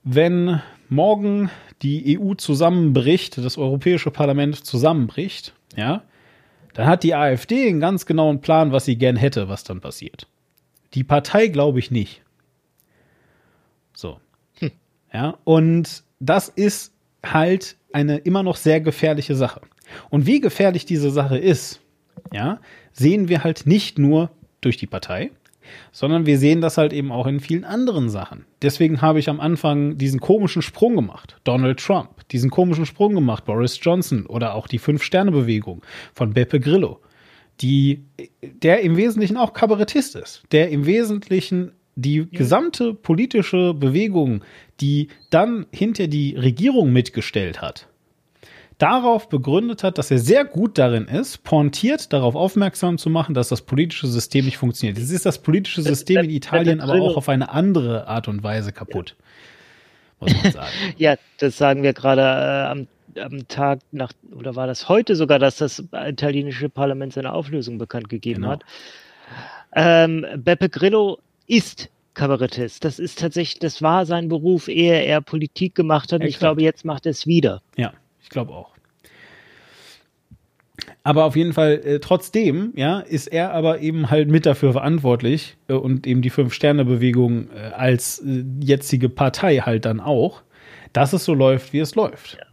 Wenn morgen die EU zusammenbricht, das Europäische Parlament zusammenbricht, ja, dann hat die AfD einen ganz genauen Plan, was sie gern hätte, was dann passiert. Die Partei glaube ich nicht. So. Ja, und das ist halt eine immer noch sehr gefährliche Sache. Und wie gefährlich diese Sache ist, ja, sehen wir halt nicht nur durch die Partei, sondern wir sehen das halt eben auch in vielen anderen Sachen. Deswegen habe ich am Anfang diesen komischen Sprung gemacht, Donald Trump, diesen komischen Sprung gemacht, Boris Johnson oder auch die Fünf-Sterne-Bewegung von Beppe Grillo, die, der im Wesentlichen auch Kabarettist ist, der im Wesentlichen die gesamte politische Bewegung, die dann hinter die Regierung mitgestellt hat, darauf begründet hat, dass er sehr gut darin ist, pointiert darauf aufmerksam zu machen, dass das politische System nicht funktioniert. Es ist das politische System in Italien aber auch auf eine andere Art und Weise kaputt. Muss man sagen. Ja, das sagen wir gerade äh, am, am Tag nach, oder war das heute sogar, dass das italienische Parlament seine Auflösung bekannt gegeben Genau. hat. Ähm, Beppe Grillo ist Kabarettist. Das ist tatsächlich, das war sein Beruf, ehe er Politik gemacht hat. Ich Exakt. glaube, jetzt macht er es wieder. Ja, ich glaube auch. Aber auf jeden Fall, äh, trotzdem, ja, ist er aber eben halt mit dafür verantwortlich äh, und eben die Fünf-Sterne-Bewegung äh, als äh, jetzige Partei halt dann auch, dass es so läuft, wie es läuft. Ja?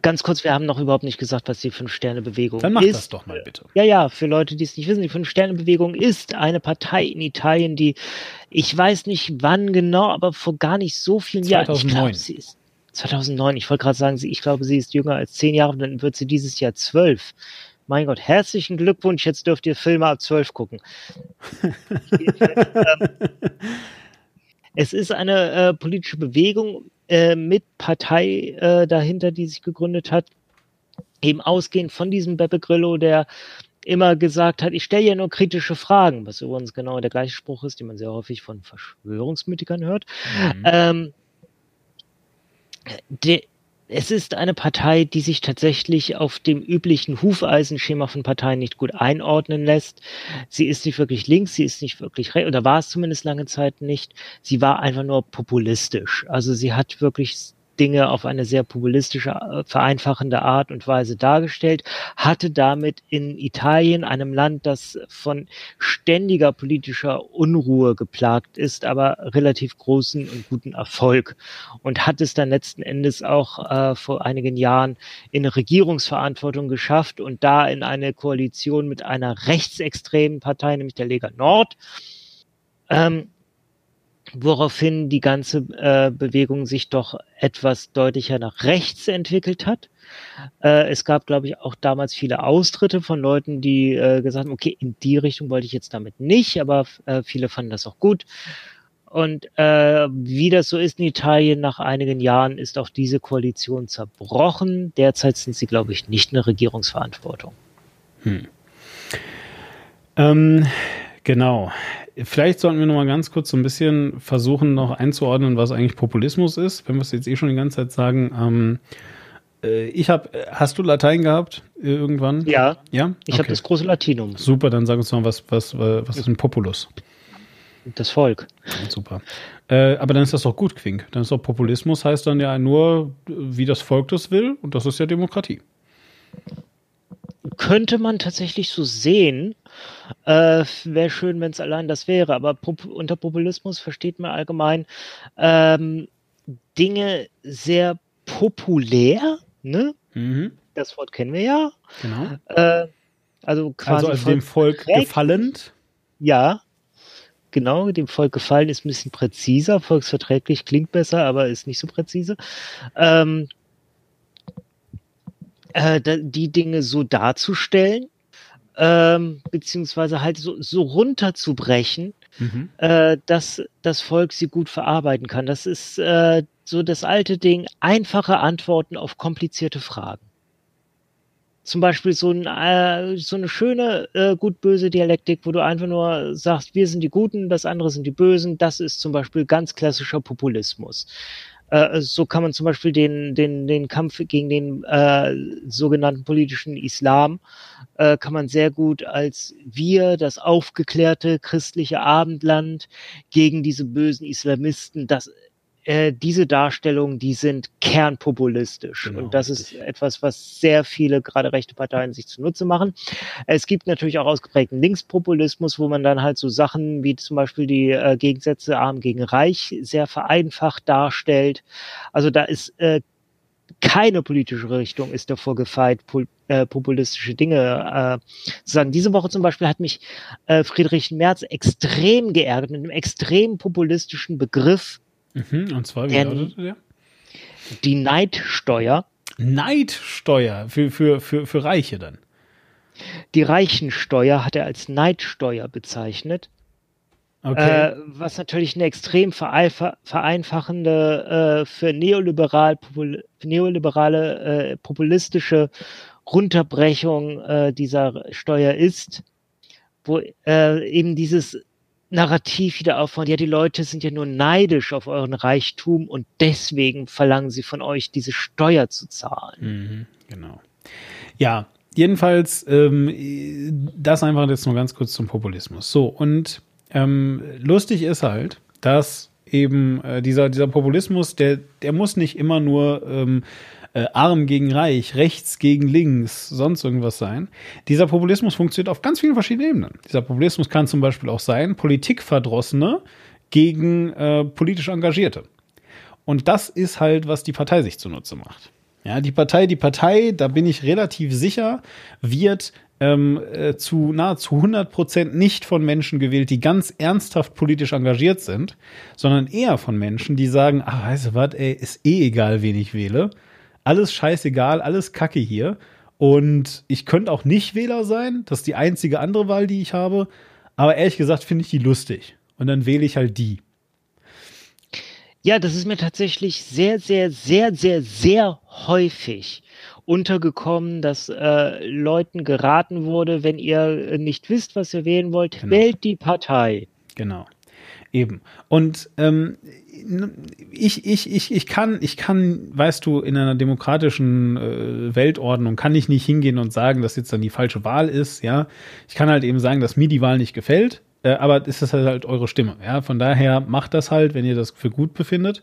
Ganz kurz, wir haben noch überhaupt nicht gesagt, was die Fünf-Sterne-Bewegung ist. Dann mach das doch mal bitte. Ja, ja, für Leute, die es nicht wissen, die Fünf-Sterne-Bewegung ist eine Partei in Italien, die, ich weiß nicht wann genau, aber vor gar nicht so vielen Jahren. Ich 2009. glaube, sie ist 2009. Ich wollte gerade sagen, sie, ich glaube, sie ist jünger als zehn Jahre, dann wird sie dieses Jahr zwölf. Mein Gott, herzlichen Glückwunsch, jetzt dürft ihr Filme ab zwölf gucken. Ähm, es ist eine äh, politische Bewegung äh, mit Partei äh, dahinter, die sich gegründet hat, eben ausgehend von diesem Beppe Grillo, der immer gesagt hat, ich stelle ja nur kritische Fragen, was übrigens genau der gleiche Spruch ist, den man sehr häufig von Verschwörungsmythikern hört. Mhm. Ähm, de, es ist eine Partei, die sich tatsächlich auf dem üblichen Hufeisenschema von Parteien nicht gut einordnen lässt. Sie ist nicht wirklich links, sie ist nicht wirklich rechts, oder war es zumindest lange Zeit nicht. Sie war einfach nur populistisch. Also sie hat wirklich Dinge auf eine sehr populistische, äh, vereinfachende Art und Weise dargestellt, hatte damit in Italien, einem Land, das von ständiger politischer Unruhe geplagt ist, aber relativ großen und guten Erfolg und hat es dann letzten Endes auch äh, vor einigen Jahren in Regierungsverantwortung geschafft und da in eine Koalition mit einer rechtsextremen Partei, nämlich der Lega Nord, ähm, woraufhin die ganze äh, Bewegung sich doch etwas deutlicher nach rechts entwickelt hat. Äh, es gab, glaube ich, auch damals viele Austritte von Leuten, die äh, gesagt haben, okay, in die Richtung wollte ich jetzt damit nicht, aber äh, viele fanden das auch gut. Und äh, wie das so ist in Italien nach einigen Jahren, ist auch diese Koalition zerbrochen. Derzeit sind sie, glaube ich, nicht in der Regierungsverantwortung. Ähm, genau. Vielleicht sollten wir noch mal ganz kurz so ein bisschen versuchen, noch einzuordnen, was eigentlich Populismus ist. Wenn wir es jetzt eh schon die ganze Zeit sagen. Ähm, äh, ich habe, hast du Latein gehabt äh, irgendwann? Ja, Ja? ich habe das große Latinum, Super, dann sag uns mal, was, was, äh, was ist ein Populus? das Volk. Super. Äh, aber dann ist das doch gut, Quink. Dann ist doch Populismus, heißt dann ja nur, wie das Volk das will, und das ist ja Demokratie. könnte man tatsächlich so sehen. Äh, Wäre schön, wenn es allein das wäre, aber Pop unter Populismus versteht man allgemein ähm, Dinge sehr populär, ne? Mhm. Das Wort kennen wir ja. Genau. Äh, also quasi Also, also dem Volk volksverträglich. gefallend. Ja, genau, dem Volk gefallen ist ein bisschen präziser. Volksverträglich klingt besser, aber ist nicht so präzise. Ähm, äh, die Dinge so darzustellen, ähm, beziehungsweise halt so, so runterzubrechen, Mhm. äh, dass das Volk sie gut verarbeiten kann. Das ist äh, so das alte Ding, einfache Antworten auf komplizierte Fragen. Zum Beispiel so, ein, äh, so eine schöne äh, gut-böse Dialektik, wo du einfach nur sagst, wir sind die Guten, das andere sind die Bösen. Das ist zum Beispiel ganz klassischer Populismus. Äh, so kann man zum Beispiel den, den, den Kampf gegen den äh, sogenannten politischen Islam äh, kann man sehr gut als wir, das aufgeklärte christliche Abendland, gegen diese bösen Islamisten, das äh, diese Darstellungen, die sind kernpopulistisch. Genau, und das richtig. ist etwas, was sehr viele, gerade rechte Parteien, sich zunutze machen. Es gibt natürlich auch ausgeprägten Linkspopulismus, wo man dann halt so Sachen wie zum Beispiel die äh, Gegensätze Arm gegen Reich sehr vereinfacht darstellt. Also da ist äh, keine politische Richtung ist davor gefeit, pol äh, populistische Dinge äh, zu sagen. Diese Woche zum Beispiel hat mich äh, Friedrich Merz extrem geärgert mit einem extrem populistischen Begriff, Mhm. Und zwar, wie Der- lautete der? die Neidsteuer. Neidsteuer für, für, für, für Reiche dann. Die Reichensteuer hat er als Neidsteuer bezeichnet. Okay. Äh, was natürlich eine extrem vereinfachende, äh, für neoliberal, popul neoliberale, äh, populistische Runterbrechung äh, dieser Steuer ist, wo äh, eben dieses Narrativ wieder aufbaut, ja, die Leute sind ja nur neidisch auf euren Reichtum und deswegen verlangen sie von euch, diese Steuer zu zahlen. Mhm, genau. Ja, jedenfalls, ähm, das einfach jetzt nur ganz kurz zum Populismus. So, und ähm, lustig ist halt, dass eben äh, dieser, dieser Populismus, der, der muss nicht immer nur ähm, äh, arm gegen reich, rechts gegen links, sonst irgendwas sein. Dieser Populismus funktioniert auf ganz vielen verschiedenen Ebenen. Dieser Populismus kann zum Beispiel auch sein, Politikverdrossene gegen äh, politisch Engagierte. Und das ist halt, was die Partei sich zunutze macht. Ja, die Partei, die Partei, da bin ich relativ sicher, wird ähm, äh, zu nahezu 100 Prozent nicht von Menschen gewählt, die ganz ernsthaft politisch engagiert sind, sondern eher von Menschen, die sagen, ach, weißt du was, ey, ist eh egal, wen ich wähle. Alles scheißegal, alles Kacke hier. Und ich könnte auch nicht Wähler sein. Das ist die einzige andere Wahl, die ich habe. Aber ehrlich gesagt finde ich die lustig. Und dann wähle ich halt die. Ja, das ist mir tatsächlich sehr, sehr, sehr, sehr, sehr häufig untergekommen, dass äh, Leuten geraten wurde, wenn ihr nicht wisst, was ihr wählen wollt, Genau. wählt die Partei. Genau. Eben. Und ähm, ich, ich, ich, ich kann, ich kann, weißt du, in einer demokratischen äh, Weltordnung kann ich nicht hingehen und sagen, dass jetzt dann die falsche Wahl ist, ja. Ich kann halt eben sagen, dass mir die Wahl nicht gefällt, äh, aber ist das halt eure Stimme, ja. Von daher macht das halt, wenn ihr das für gut befindet.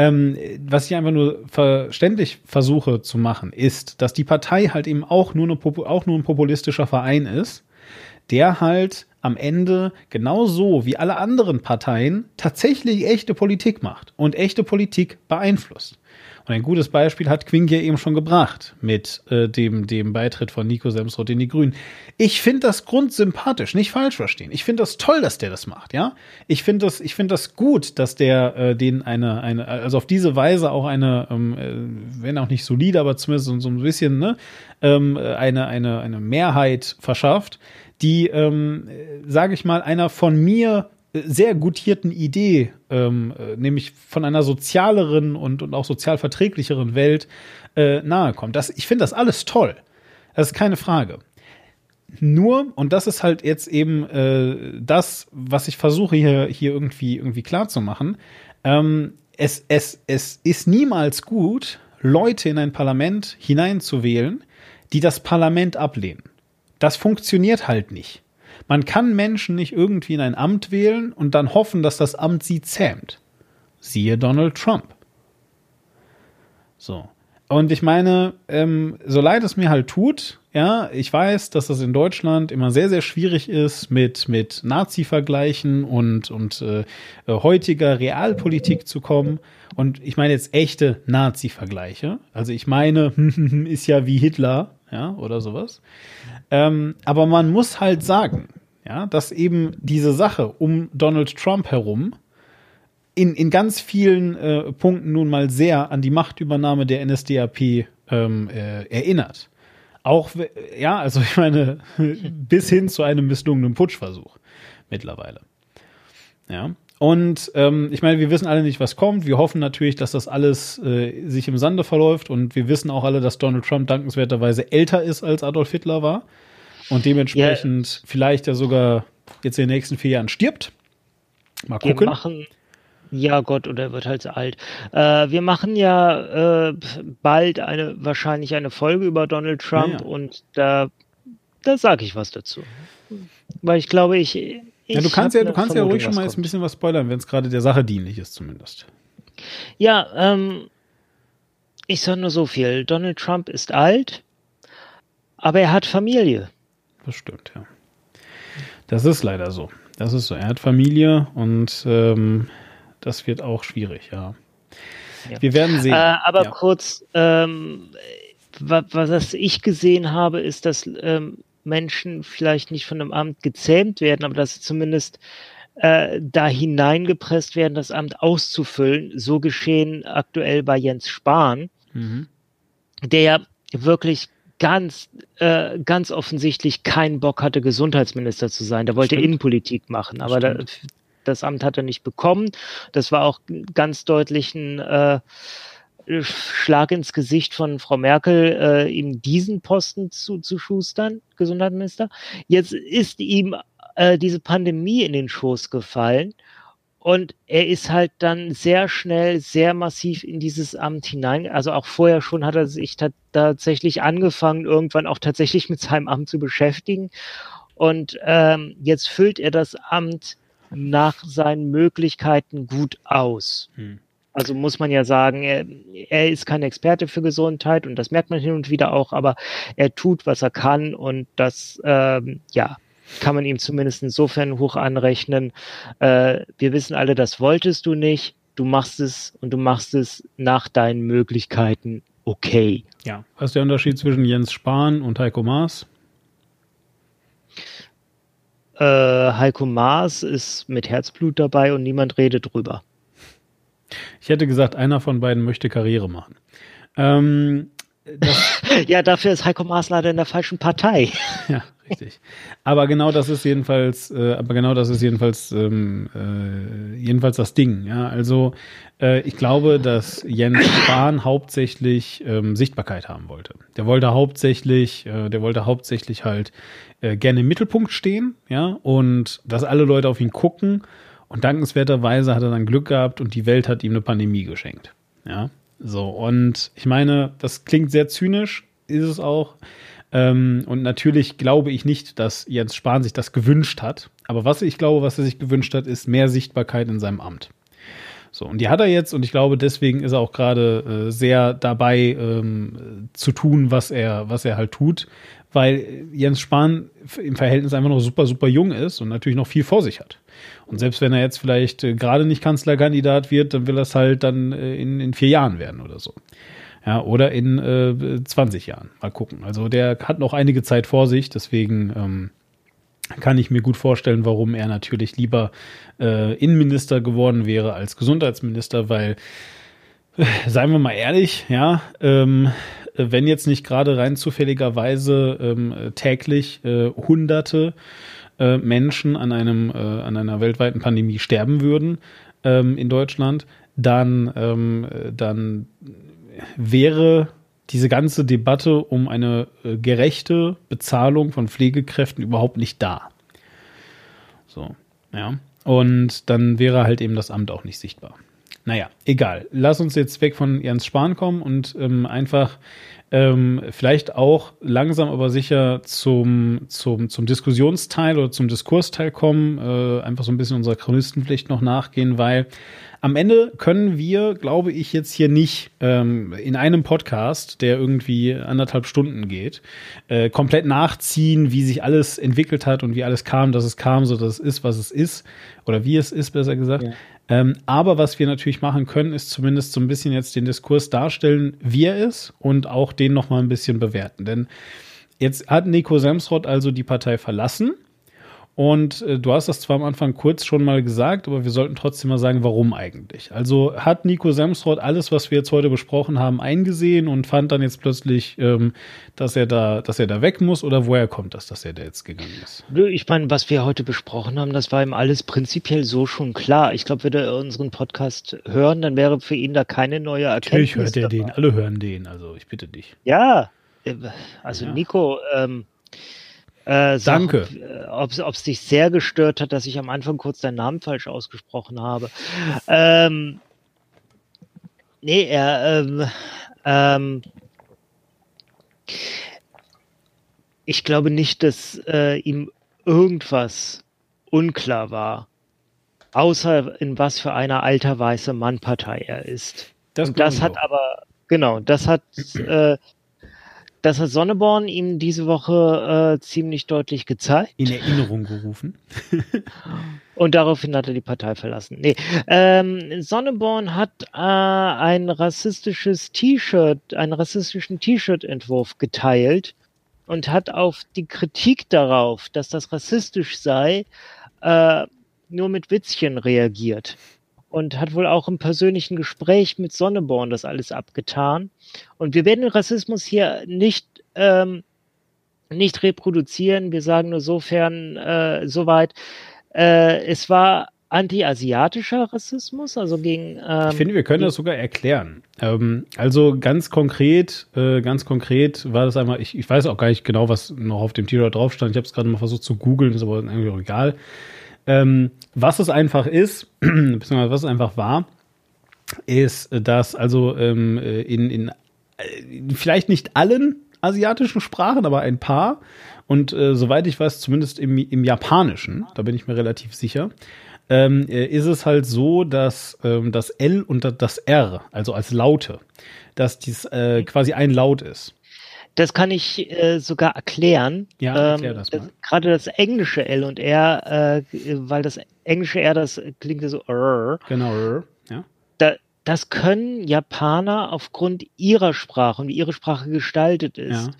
Ähm, was ich einfach nur verständlich versuche zu machen, ist, dass die Partei halt eben auch nur, eine, auch nur ein populistischer Verein ist, der halt am Ende genauso wie alle anderen Parteien tatsächlich echte Politik macht und echte Politik beeinflusst. Und ein gutes Beispiel hat Quink ja eben schon gebracht mit äh, dem, dem Beitritt von Nico Semsrott in die Grünen. Ich finde das grundsympathisch, nicht falsch verstehen. Ich finde das toll, dass der das macht, ja. Ich finde das, ich finde das gut, dass der äh, den eine, eine, also auf diese Weise auch eine, ähm, äh, wenn auch nicht solide, aber zumindest so, so ein bisschen, ne, ähm, eine, eine, eine Mehrheit verschafft, die, ähm, sage ich mal, einer von mir äh, sehr gutierten Idee, ähm, äh, nämlich von einer sozialeren und, und auch sozial verträglicheren Welt äh, nahe kommt. Das, ich finde das alles toll. Das ist keine Frage. Nur, und das ist halt jetzt eben äh, das, was ich versuche hier, hier irgendwie, irgendwie klar ähm, es, es, es ist niemals gut, Leute in ein Parlament hineinzuwählen, die das Parlament ablehnen. Das funktioniert halt nicht. Man kann Menschen nicht irgendwie in ein Amt wählen und dann hoffen, dass das Amt sie zähmt. Siehe Donald Trump. So. Und ich meine, ähm, so leid es mir halt tut, ja, ich weiß, dass das in Deutschland immer sehr, sehr schwierig ist mit, mit Nazi-Vergleichen und, und äh, heutiger Realpolitik zu kommen. Und ich meine jetzt echte Nazi-Vergleiche. Also ich meine, ist ja wie Hitler, ja, oder sowas. Ähm, aber man muss halt sagen, ja, dass eben diese Sache um Donald Trump herum in, in ganz vielen äh, Punkten nun mal sehr an die Machtübernahme der NSDAP ähm, äh, erinnert. Auch, ja, also ich meine, bis hin zu einem misslungenen Putschversuch mittlerweile. Ja. Und ähm, ich meine, wir wissen alle nicht, was kommt. Wir hoffen natürlich, dass das alles äh, sich im Sande verläuft. Und wir wissen auch alle, dass Donald Trump dankenswerterweise älter ist, als Adolf Hitler war. Und dementsprechend vielleicht ja sogar jetzt in den nächsten vier Jahren stirbt. Mal Wir gucken. machen, ja Gott, oder er wird halt alt. Äh, wir machen ja äh, bald eine, wahrscheinlich eine Folge über Donald Trump Ja, ja. und da, da sage ich was dazu. Weil ich glaube, ich. ich Ja, du kannst ja, du kannst ja ruhig schon mal jetzt ein bisschen was spoilern, wenn es gerade der Sache dienlich ist, zumindest. Ja, ähm, ich sage nur so viel. Donald Trump ist alt, aber er hat Familie. Das stimmt, ja. Das ist leider so. Das ist so. Er hat Familie und ähm, das wird auch schwierig, ja. Ja. Wir werden sehen. Äh, aber ja. kurz, ähm, was, was ich gesehen habe, ist, dass ähm, Menschen vielleicht nicht von einem Amt gezähmt werden, aber dass sie zumindest äh, da hineingepresst werden, das Amt auszufüllen. So geschehen aktuell bei Jens Spahn, Mhm. der ja wirklich ganz, äh, ganz offensichtlich keinen Bock hatte, Gesundheitsminister zu sein. Der wollte Stimmt. Innenpolitik machen, aber da, das Amt hat er nicht bekommen. Das war auch ganz deutlich ein äh, Schlag ins Gesicht von Frau Merkel, äh, ihm diesen Posten zu, zu schustern, Gesundheitsminister. Jetzt ist ihm äh, diese Pandemie in den Schoß gefallen und er ist halt dann sehr schnell, sehr massiv in dieses Amt hinein. Also auch vorher schon hat er sich ta tatsächlich angefangen, irgendwann auch tatsächlich mit seinem Amt zu beschäftigen. Und ähm, jetzt füllt er das Amt nach seinen Möglichkeiten gut aus. Hm. Also muss man ja sagen, er, er ist kein Experte für Gesundheit und das merkt man hin und wieder auch, aber er tut, was er kann und das, ähm, ja, kann man ihm zumindest insofern hoch anrechnen. Äh, wir wissen alle, das wolltest du nicht. Du machst es und du machst es nach deinen Möglichkeiten okay. Ja. Was ist der Unterschied zwischen Jens Spahn und Heiko Maas? Äh, Heiko Maas ist mit Herzblut dabei und niemand redet drüber. Ich hätte gesagt, einer von beiden möchte Karriere machen. Ähm, Ja, dafür ist Heiko Maas leider in der falschen Partei. ja, richtig. Aber genau das ist jedenfalls, äh, aber genau das ist jedenfalls, ähm, äh, jedenfalls das Ding. Ja, also äh, ich glaube, dass Jens Spahn hauptsächlich ähm, Sichtbarkeit haben wollte. Der wollte hauptsächlich, äh, der wollte hauptsächlich halt äh, gerne im Mittelpunkt stehen, ja, und dass alle Leute auf ihn gucken. Und dankenswerterweise hat er dann Glück gehabt und die Welt hat ihm eine Pandemie geschenkt. Ja, so. Und ich meine, das klingt sehr zynisch, ist es auch. Ähm, und natürlich glaube ich nicht, dass Jens Spahn sich das gewünscht hat. Aber was ich glaube, was er sich gewünscht hat, ist mehr Sichtbarkeit in seinem Amt. So, und die hat er jetzt und ich glaube, deswegen ist er auch gerade äh, sehr dabei ähm, zu tun, was er, was er halt tut, weil Jens Spahn im Verhältnis einfach noch super, super jung ist und natürlich noch viel vor sich hat. Und selbst wenn er jetzt vielleicht äh, gerade nicht Kanzlerkandidat wird, dann will er es halt dann äh, in, in vier Jahren werden oder so. Ja, oder in äh, 20 Jahren. Mal gucken. Also der hat noch einige Zeit vor sich, deswegen ähm, kann ich mir gut vorstellen, warum er natürlich lieber äh, Innenminister geworden wäre als Gesundheitsminister, weil, äh, seien wir mal ehrlich, ja, ähm, äh, wenn jetzt nicht gerade rein zufälligerweise ähm, äh, täglich äh, Hunderte äh, Menschen an einem äh, an einer weltweiten Pandemie sterben würden ähm, in Deutschland, dann ähm, äh, dann wäre diese ganze Debatte um eine äh, gerechte Bezahlung von Pflegekräften überhaupt nicht da. So, ja. Und dann wäre halt eben das Amt auch nicht sichtbar. Naja, egal. Lass uns jetzt weg von Jens Spahn kommen und ähm, einfach ähm, vielleicht auch langsam aber sicher zum, zum, zum Diskussionsteil oder zum Diskursteil kommen, äh, einfach so ein bisschen unserer Chronistenpflicht noch nachgehen, weil am Ende können wir, glaube ich, jetzt hier nicht ähm, in einem Podcast, der irgendwie anderthalb Stunden geht, äh, komplett nachziehen, wie sich alles entwickelt hat und wie alles kam, dass es kam, so dass es ist, was es ist, oder wie es ist, besser gesagt. Ja. Ähm, aber was wir natürlich machen können, ist zumindest so ein bisschen jetzt den Diskurs darstellen, wie er ist und auch den noch mal ein bisschen bewerten. Denn jetzt hat Nico Semsrott also die Partei verlassen. Und äh, du hast das zwar am Anfang kurz schon mal gesagt, aber wir sollten trotzdem mal sagen, warum eigentlich. Also hat Nico Semsrott alles, was wir jetzt heute besprochen haben, eingesehen und fand dann jetzt plötzlich, ähm, dass er da, dass er da weg muss oder woher kommt das, dass er da jetzt gegangen ist? Nö, Ich meine, was wir heute besprochen haben, das war ihm alles prinzipiell so schon klar. Ich glaube, würde er unseren Podcast hören, dann wäre für ihn da keine neue Natürlich Erkenntnis. hört er den, dabei. alle hören den, also ich bitte dich. Ja, äh, also Ja. Nico, ähm, äh, sag, Danke. Ob es dich sehr gestört hat, dass ich am Anfang kurz deinen Namen falsch ausgesprochen habe. Ähm, nee, er, ähm, ähm, ich glaube nicht, dass äh, ihm irgendwas unklar war, außer in was für einer alter weißer Mann-Partei er ist. Das, Und das hat aber, genau, das hat, äh, das hat Sonneborn ihm diese Woche äh, ziemlich deutlich gezeigt. in Erinnerung gerufen. Und daraufhin hat er die Partei verlassen. Nee, ähm, Sonneborn hat äh, ein rassistisches T-Shirt, einen rassistischen T-Shirt-Entwurf geteilt und hat auf die Kritik darauf, dass das rassistisch sei, äh, nur mit Witzchen reagiert. Und hat wohl auch im persönlichen Gespräch mit Sonneborn das alles abgetan. Und wir werden den Rassismus hier nicht, ähm, nicht reproduzieren. Wir sagen nur sofern, äh, soweit, äh, es war anti-asiatischer Rassismus, also gegen. Ähm, Ich finde, wir können das sogar erklären. Ähm, also ganz konkret, äh, ganz konkret war das einmal, ich, ich weiß auch gar nicht genau, was noch auf dem T-Shirt drauf stand. Ich habe es gerade mal versucht zu googeln, ist aber irgendwie auch egal. Ähm, was es einfach ist, beziehungsweise was es einfach war, ist, dass also ähm, äh, in, in äh, vielleicht nicht allen asiatischen Sprachen, aber ein paar. Und äh, soweit ich weiß, zumindest im, im Japanischen, da bin ich mir relativ sicher, ähm, äh, ist es halt so, dass ähm, das L und das R, also als Laute, dass dies äh, quasi ein Laut ist. Das kann ich äh, sogar erklären. Ja, erklär das mal. Gerade das englische L und R, äh, weil das englische R, das klingt ja so, "rrr", Genau. Ja. da, das können Japaner aufgrund ihrer Sprache und wie ihre Sprache gestaltet ist.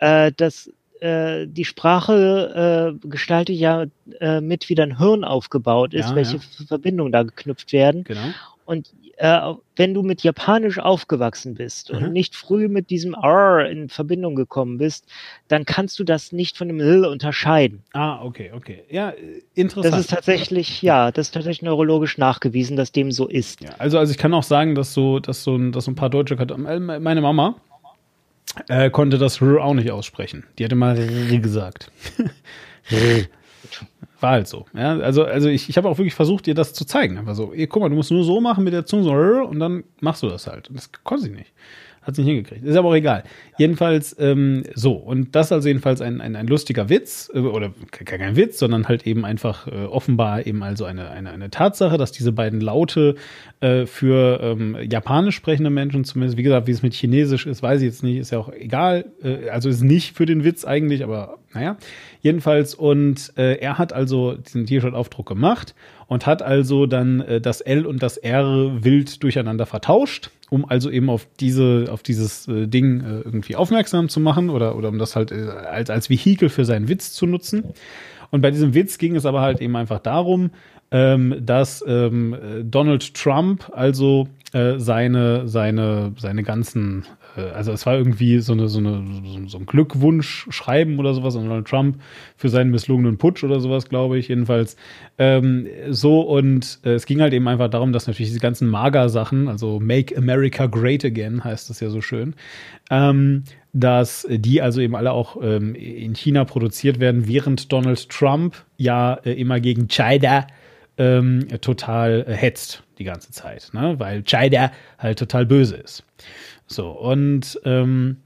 Äh, das, äh, die Sprache äh, gestaltet ja äh, mit, wie dein Hirn aufgebaut ist, Ja, welche ja. Verbindungen da geknüpft werden. Genau. Und äh, wenn du mit Japanisch aufgewachsen bist Mhm. und nicht früh mit diesem R in Verbindung gekommen bist, dann kannst du das nicht von dem L unterscheiden. Ah, okay, okay. Ja, äh, interessant. Das ist tatsächlich, ja, das ist tatsächlich neurologisch nachgewiesen, dass dem so ist. Ja, also, also ich kann auch sagen, dass so, dass so ein, dass so ein paar Deutsche, äh, meine Mama äh, konnte das R auch nicht aussprechen. Die hatte mal R gesagt. War halt so. Ja, also, also ich, ich habe auch wirklich versucht, ihr das zu zeigen. Einfach so, ey, guck mal, du musst nur so machen mit der Zunge so und dann machst du das halt. Und das konnte sie nicht. Hat sie nicht hingekriegt. Ist aber auch egal. Jedenfalls ähm, so. Und das ist also jedenfalls ein, ein, ein lustiger Witz. Äh, oder ke- kein Witz, sondern halt eben einfach äh, offenbar eben also eine, eine, eine Tatsache, dass diese beiden Laute äh, für ähm, japanisch sprechende Menschen zumindest, wie gesagt, wie es mit Chinesisch ist, weiß ich jetzt nicht, ist ja auch egal. Äh, also ist nicht für den Witz eigentlich, aber naja. Jedenfalls, und äh, er hat also diesen T-Shirt-Aufdruck gemacht und hat also dann äh, das L und das R wild durcheinander vertauscht, um also eben auf diese, auf dieses äh, Ding äh, irgendwie aufmerksam zu machen oder, oder um das halt äh, als, als Vehikel für seinen Witz zu nutzen. Und bei diesem Witz ging es aber halt eben einfach darum, ähm, dass ähm, äh, Donald Trump also äh, seine, seine, seine ganzen, also es war irgendwie so, eine, so, eine, so, ein Glückwunsch-Schreiben oder sowas an Donald Trump für seinen misslungenen Putsch oder sowas, glaube ich, jedenfalls. Ähm, so und äh, es ging halt eben einfach darum, dass natürlich diese ganzen Mager-Sachen, also Make America Great Again heißt das ja so schön, ähm, dass die also eben alle auch ähm, in China produziert werden, während Donald Trump ja äh, immer gegen China ähm, total äh, hetzt die ganze Zeit, ne? weil China halt total böse ist. So, und ähm,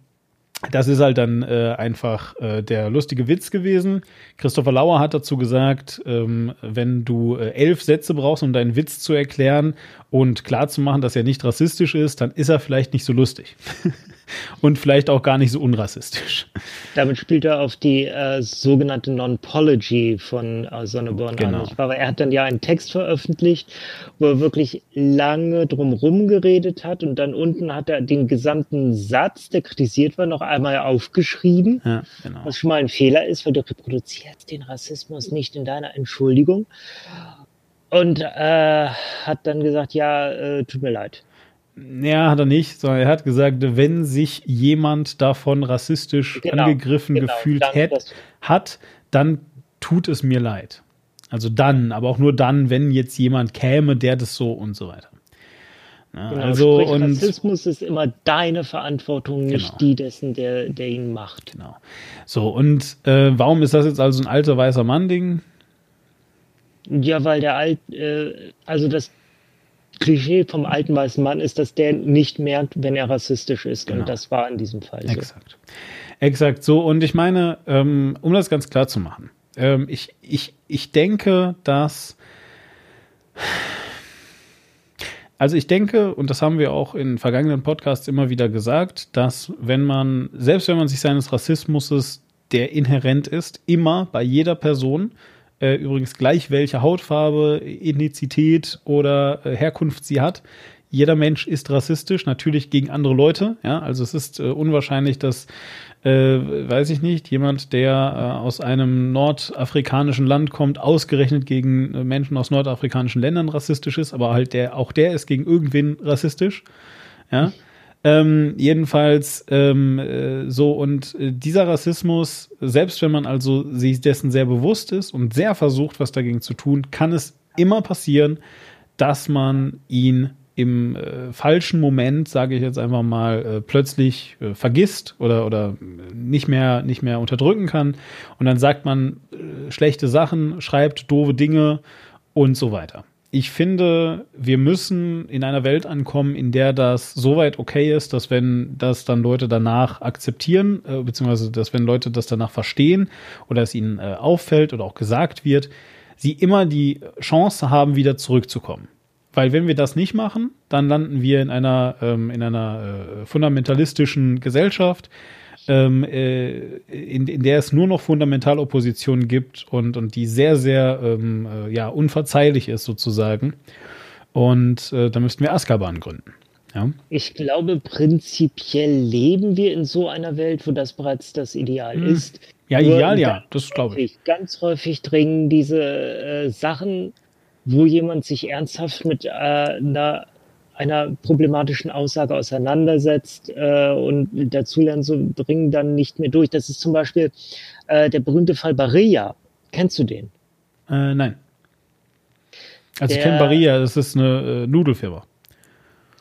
das ist halt dann äh, einfach äh, der lustige Witz gewesen. Christopher Lauer hat dazu gesagt, ähm, wenn du äh, elf Sätze brauchst, um deinen Witz zu erklären und klar zu machen, dass er nicht rassistisch ist, dann ist er vielleicht nicht so lustig. und vielleicht auch gar nicht so unrassistisch. Damit spielt er auf die äh, sogenannte Non-Pology von äh, Sonneborn Genau. an. Weil er hat dann ja einen Text veröffentlicht, wo er wirklich lange drumherum geredet hat und dann unten hat er den gesamten Satz, der kritisiert war, noch einmal aufgeschrieben. Ja, genau. Was schon mal ein Fehler ist, weil du reproduzierst den Rassismus nicht in deiner Entschuldigung. Und äh, hat dann gesagt, ja, äh, tut mir leid. Ja, hat er nicht, sondern er hat gesagt, wenn sich jemand davon rassistisch Genau, angegriffen genau, gefühlt hätt, dass- hat, dann tut es mir leid. Also dann, aber auch nur dann, wenn jetzt jemand käme, der das so und so weiter. Ja, Genau, also sprich, und Rassismus ist immer deine Verantwortung, nicht Genau. die dessen, der, der ihn macht. genau. So und äh, warum ist das jetzt also ein alter weißer Mann Ding? Ja, weil der alt, äh, also das Klischee vom alten weißen Mann ist, dass der nicht merkt, wenn er rassistisch ist. Genau. Und das war in diesem Fall so. Exakt. Exakt so. Und ich meine, ähm, um das ganz klar zu machen, ähm, ich, ich, ich denke, dass. Also ich denke, und das haben wir auch in vergangenen Podcasts immer wieder gesagt, dass wenn man, selbst wenn man sich seines Rassismus, der inhärent ist, immer bei jeder Person, äh, übrigens gleich welche Hautfarbe, Ethnizität oder äh, Herkunft sie hat, jeder Mensch ist rassistisch, natürlich gegen andere Leute. Ja, also es ist äh, unwahrscheinlich, dass, äh, weiß ich nicht, jemand, der äh, aus einem nordafrikanischen Land kommt, ausgerechnet gegen äh, Menschen aus nordafrikanischen Ländern rassistisch ist, aber halt der, auch der ist gegen irgendwen rassistisch. Ja. Ähm, jedenfalls ähm, äh, so und äh, dieser Rassismus, selbst wenn man also sich dessen sehr bewusst ist und sehr versucht, was dagegen zu tun, kann es immer passieren, dass man ihn im äh, falschen Moment, sage ich jetzt einfach mal, äh, plötzlich äh, vergisst oder, oder nicht mehr, nicht mehr unterdrücken kann. Und dann sagt man schlechte Sachen, schreibt doofe Dinge und so weiter. Ich finde, wir müssen in einer Welt ankommen, in der das soweit okay ist, dass wenn das dann Leute danach akzeptieren, äh, beziehungsweise dass wenn Leute das danach verstehen oder es ihnen äh, auffällt oder auch gesagt wird, sie immer die Chance haben, wieder zurückzukommen. Weil wenn wir das nicht machen, dann landen wir in einer, ähm, in einer äh, fundamentalistischen Gesellschaft, ähm, äh, in, in der es nur noch Fundamentalopposition gibt und, und die sehr, sehr ähm, äh, ja, unverzeihlich ist sozusagen. Und äh, da müssten wir Azkaban gründen. Ja. Ich glaube, prinzipiell leben wir in so einer Welt, wo das bereits das Ideal Hm. ist. Ja, Nur ideal, ja, das glaube ich. häufig, Ganz häufig dringen diese äh, Sachen, wo jemand sich ernsthaft mit äh, einer, einer problematischen Aussage auseinandersetzt äh, und dazulernen, so dringen dann nicht mehr durch. Das ist zum Beispiel äh, der berühmte Fall Barilla. Kennst du den? Äh, nein. Also ich Der- kenne Barilla, das ist eine äh, Nudelfirma.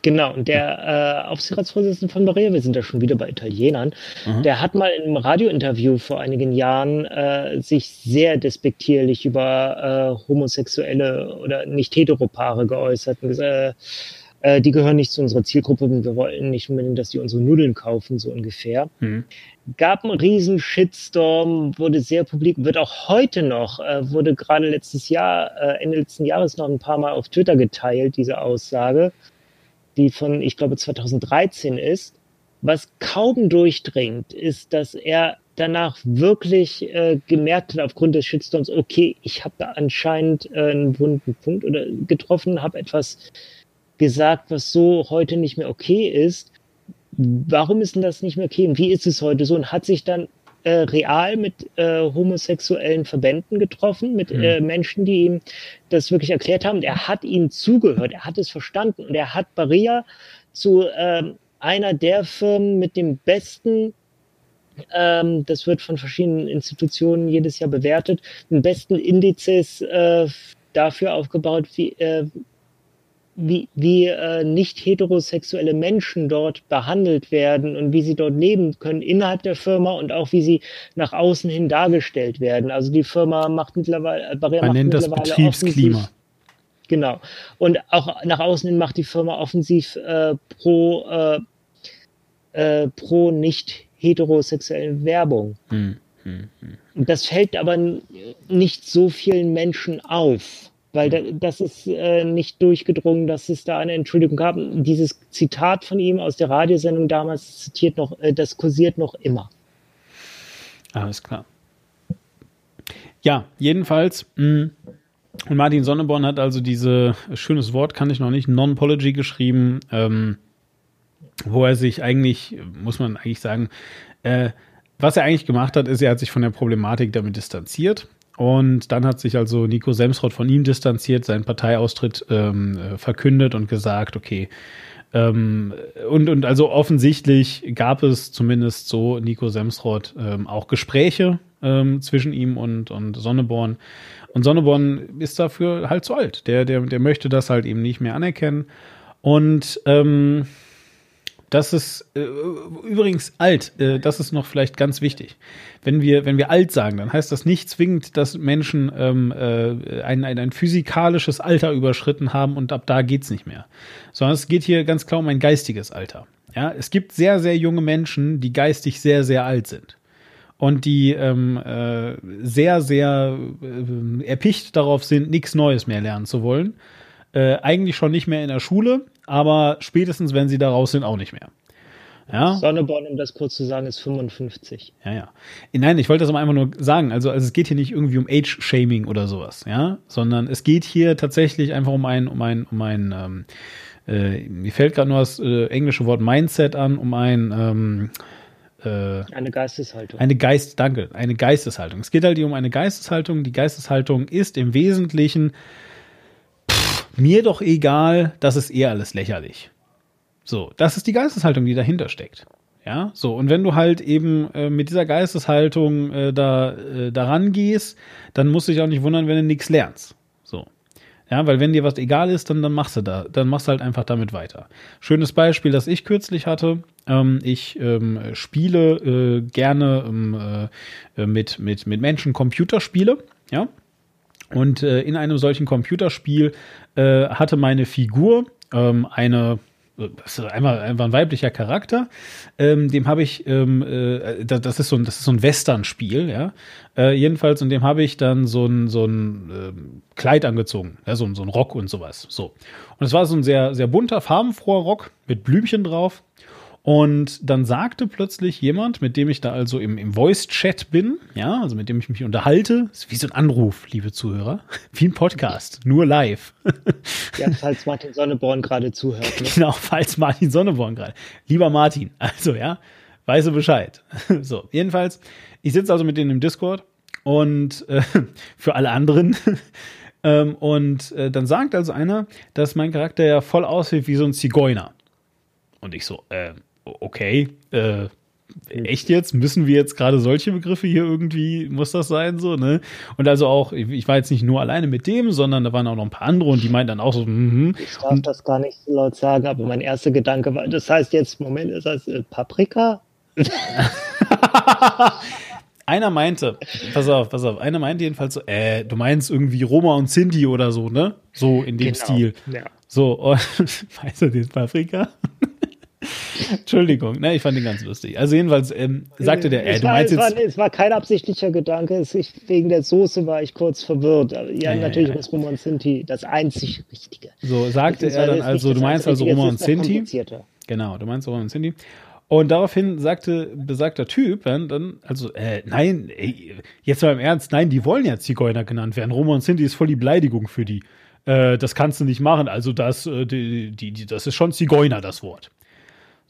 Genau, und der äh, Aufsichtsratsvorsitzende von Barilla, wir sind ja schon wieder bei Italienern, der hat mal in einem Radiointerview vor einigen Jahren äh, sich sehr despektierlich über äh, homosexuelle oder nicht heteropaare geäußert und gesagt, äh, die gehören nicht zu unserer Zielgruppe und wir wollten nicht unbedingt, dass die unsere Nudeln kaufen, so ungefähr. Mhm. Gab einen riesen Shitstorm, wurde sehr publik, wird auch heute noch, äh, wurde gerade letztes Jahr, äh, Ende letzten Jahres noch ein paar Mal auf Twitter geteilt, diese Aussage die von, ich glaube, 2013 ist. Was kaum durchdringt, ist, dass er danach wirklich äh, gemerkt hat, aufgrund des Shitstorms, okay, ich habe da anscheinend äh, einen wunden Punkt oder getroffen, habe etwas gesagt, was so heute nicht mehr okay ist. Warum ist denn das nicht mehr okay? Und wie ist es heute so? Und hat sich dann äh, real mit äh, homosexuellen Verbänden getroffen, mit äh, Menschen, die ihm das wirklich erklärt haben. Und er hat ihnen zugehört, er hat es verstanden und er hat Barilla zu ähm, einer der Firmen mit dem besten, ähm, das wird von verschiedenen Institutionen jedes Jahr bewertet, den besten Indizes äh, dafür aufgebaut, wie, äh, wie, wie äh, nicht heterosexuelle Menschen dort behandelt werden und wie sie dort leben können innerhalb der Firma und auch wie sie nach außen hin dargestellt werden. Also die Firma macht mittlerweile, äh, Barilla Man macht nennt das mittlerweile Betriebsklima. offensiv- Genau. Und auch nach außen hin macht die Firma offensiv äh, pro, äh, äh, pro nicht heterosexuellen Werbung. Hm. Und Das fällt aber nicht so vielen Menschen auf, weil da, das ist äh, nicht durchgedrungen, dass es da eine Entschuldigung gab. Dieses Zitat von ihm aus der Radiosendung damals zitiert noch, äh, das kursiert noch immer. Alles klar. Ja, jedenfalls. Mh, und Martin Sonneborn hat also diese, schönes Wort kann ich noch nicht, Non-Pology geschrieben, ähm, wo er sich eigentlich, muss man eigentlich sagen, äh, was er eigentlich gemacht hat, ist, er hat sich von der Problematik damit distanziert. Und dann hat sich also Nico Semsrott von ihm distanziert, seinen Parteiaustritt ähm, äh, verkündet und gesagt, okay, ähm, und, und also offensichtlich gab es zumindest so Nico Semsrott ähm, auch Gespräche ähm, zwischen ihm und, und Sonneborn. Und Sonneborn ist dafür halt zu alt. Der, der, der möchte das halt eben nicht mehr anerkennen. Und ähm, das ist äh, übrigens alt, äh, das ist noch vielleicht ganz wichtig. Wenn wir, wenn wir alt sagen, dann heißt das nicht zwingend, dass Menschen ähm, äh, ein, ein, ein physikalisches Alter überschritten haben und ab da geht's nicht mehr. Sondern es geht hier ganz klar um ein geistiges Alter. Ja, es gibt sehr, sehr junge Menschen, die geistig sehr, sehr alt sind. Und die ähm, äh, sehr, sehr äh, erpicht darauf sind, nichts Neues mehr lernen zu wollen. Äh, eigentlich schon nicht mehr in der Schule, aber spätestens, wenn sie da raus sind, auch nicht mehr. Ja, Sonneborn, um das kurz zu sagen, ist 55. ja, ja. Nein, ich wollte das aber einfach nur sagen. Also, also es geht hier nicht irgendwie um Age-Shaming oder sowas, ja, sondern es geht hier tatsächlich einfach um ein, um ein, um ein, ähm, äh, mir fällt gerade nur das äh, englische Wort Mindset an, um ein, ähm, äh, Eine Geisteshaltung. eine Geist, danke, eine Geisteshaltung. Es geht halt hier um eine Geisteshaltung. Die Geisteshaltung ist im Wesentlichen mir doch egal, das ist eher alles lächerlich. So, das ist die Geisteshaltung, die dahinter steckt. Ja, so, und wenn du halt eben äh, mit dieser Geisteshaltung äh, da äh, daran gehst, dann musst du dich auch nicht wundern, wenn du nichts lernst. So. Ja, weil wenn dir was egal ist, dann, dann machst du da, dann machst du halt einfach damit weiter. Schönes Beispiel, das ich kürzlich hatte. Ähm, ich ähm, spiele äh, gerne ähm, äh, mit, mit, mit Menschen Computerspiele, ja. Und äh, in einem solchen Computerspiel äh, hatte meine Figur ähm, eine das ist einmal einfach ein weiblicher Charakter. Ähm, dem habe ich, ähm, äh, das, ist so ein, so ein Western-Spiel, ja. Äh, jedenfalls, und dem habe ich dann so ein, so ein ähm, Kleid angezogen, ja, so, so ein Rock und sowas. So. Und es war so ein sehr, sehr bunter, farbenfroher Rock mit Blümchen drauf. Und dann sagte plötzlich jemand, mit dem ich da also im, im Voice-Chat bin, ja, also mit dem ich mich unterhalte, ist wie so ein Anruf, liebe Zuhörer, wie ein Podcast, nur live. Ja, falls Martin Sonneborn gerade zuhört. Ne? Genau, falls Martin Sonneborn gerade. Lieber Martin, also ja, weißt du Bescheid. So, jedenfalls, ich sitze also mit denen im Discord und äh, für alle anderen. ähm, und äh, dann sagt also einer, dass mein Charakter ja voll aussieht wie so ein Zigeuner. Und ich so, äh, okay, äh, echt jetzt? Müssen wir jetzt gerade solche Begriffe hier irgendwie, muss das sein so, ne? Und also auch, ich war jetzt nicht nur alleine mit dem, sondern da waren auch noch ein paar andere und die meinten dann auch so, mhm. Ich darf das gar nicht so laut sagen, aber mein erster Gedanke war, das heißt jetzt, Moment, ist das äh, Paprika? Einer meinte, pass auf, pass auf, einer meinte jedenfalls so, äh, du meinst irgendwie Roma und Sinti oder so, ne? So in dem Genau, Stil. ja. So, und weißt du den Paprika? Entschuldigung, ne, ich fand den ganz lustig. Also jedenfalls ähm, sagte der, äh, es, du war, meinst es, war, jetzt, es war kein absichtlicher Gedanke, es, ich, wegen der Soße war ich kurz verwirrt. Aber Ja, Ja, natürlich ja, ja. ist Roman Sinti das einzig Richtige. so sagte er dann also, du meinst also Roma und Sinti? Genau, du meinst Roma und Sinti. Und daraufhin sagte besagter Typ dann, dann also, äh, nein, ey, jetzt mal im Ernst, nein, die wollen ja Zigeuner genannt werden. Roma und Sinti ist voll die Beleidigung für die. Äh, das kannst du nicht machen. Also das, äh, die, die, die, das ist schon Zigeuner, das Wort.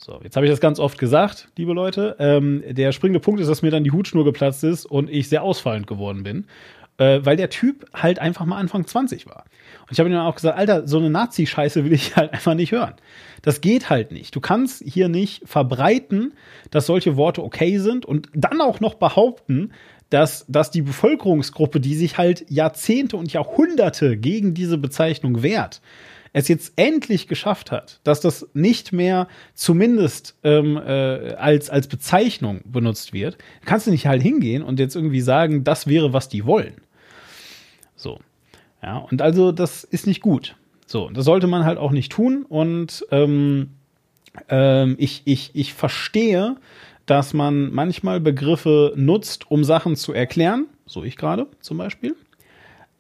So, jetzt habe ich das ganz oft gesagt, liebe Leute. Ähm, der springende Punkt ist, dass mir dann die Hutschnur geplatzt ist und ich sehr ausfallend geworden bin, äh, weil der Typ halt einfach mal Anfang 20 war. Und ich habe ihm dann auch gesagt, Alter, so eine Nazi-Scheiße will ich halt einfach nicht hören. Das geht halt nicht. Du kannst hier nicht verbreiten, dass solche Worte okay sind und dann auch noch behaupten, dass, dass die Bevölkerungsgruppe, die sich halt Jahrzehnte und Jahrhunderte gegen diese Bezeichnung wehrt, es jetzt endlich geschafft hat, dass das nicht mehr zumindest ähm, äh, als, als Bezeichnung benutzt wird, kannst du nicht halt hingehen und jetzt irgendwie sagen, das wäre, was die wollen. So. Ja, und also das ist nicht gut. So, das sollte man halt auch nicht tun. Und ähm, ähm, ich, ich, ich verstehe, dass man manchmal Begriffe nutzt, um Sachen zu erklären. So ich gerade zum Beispiel.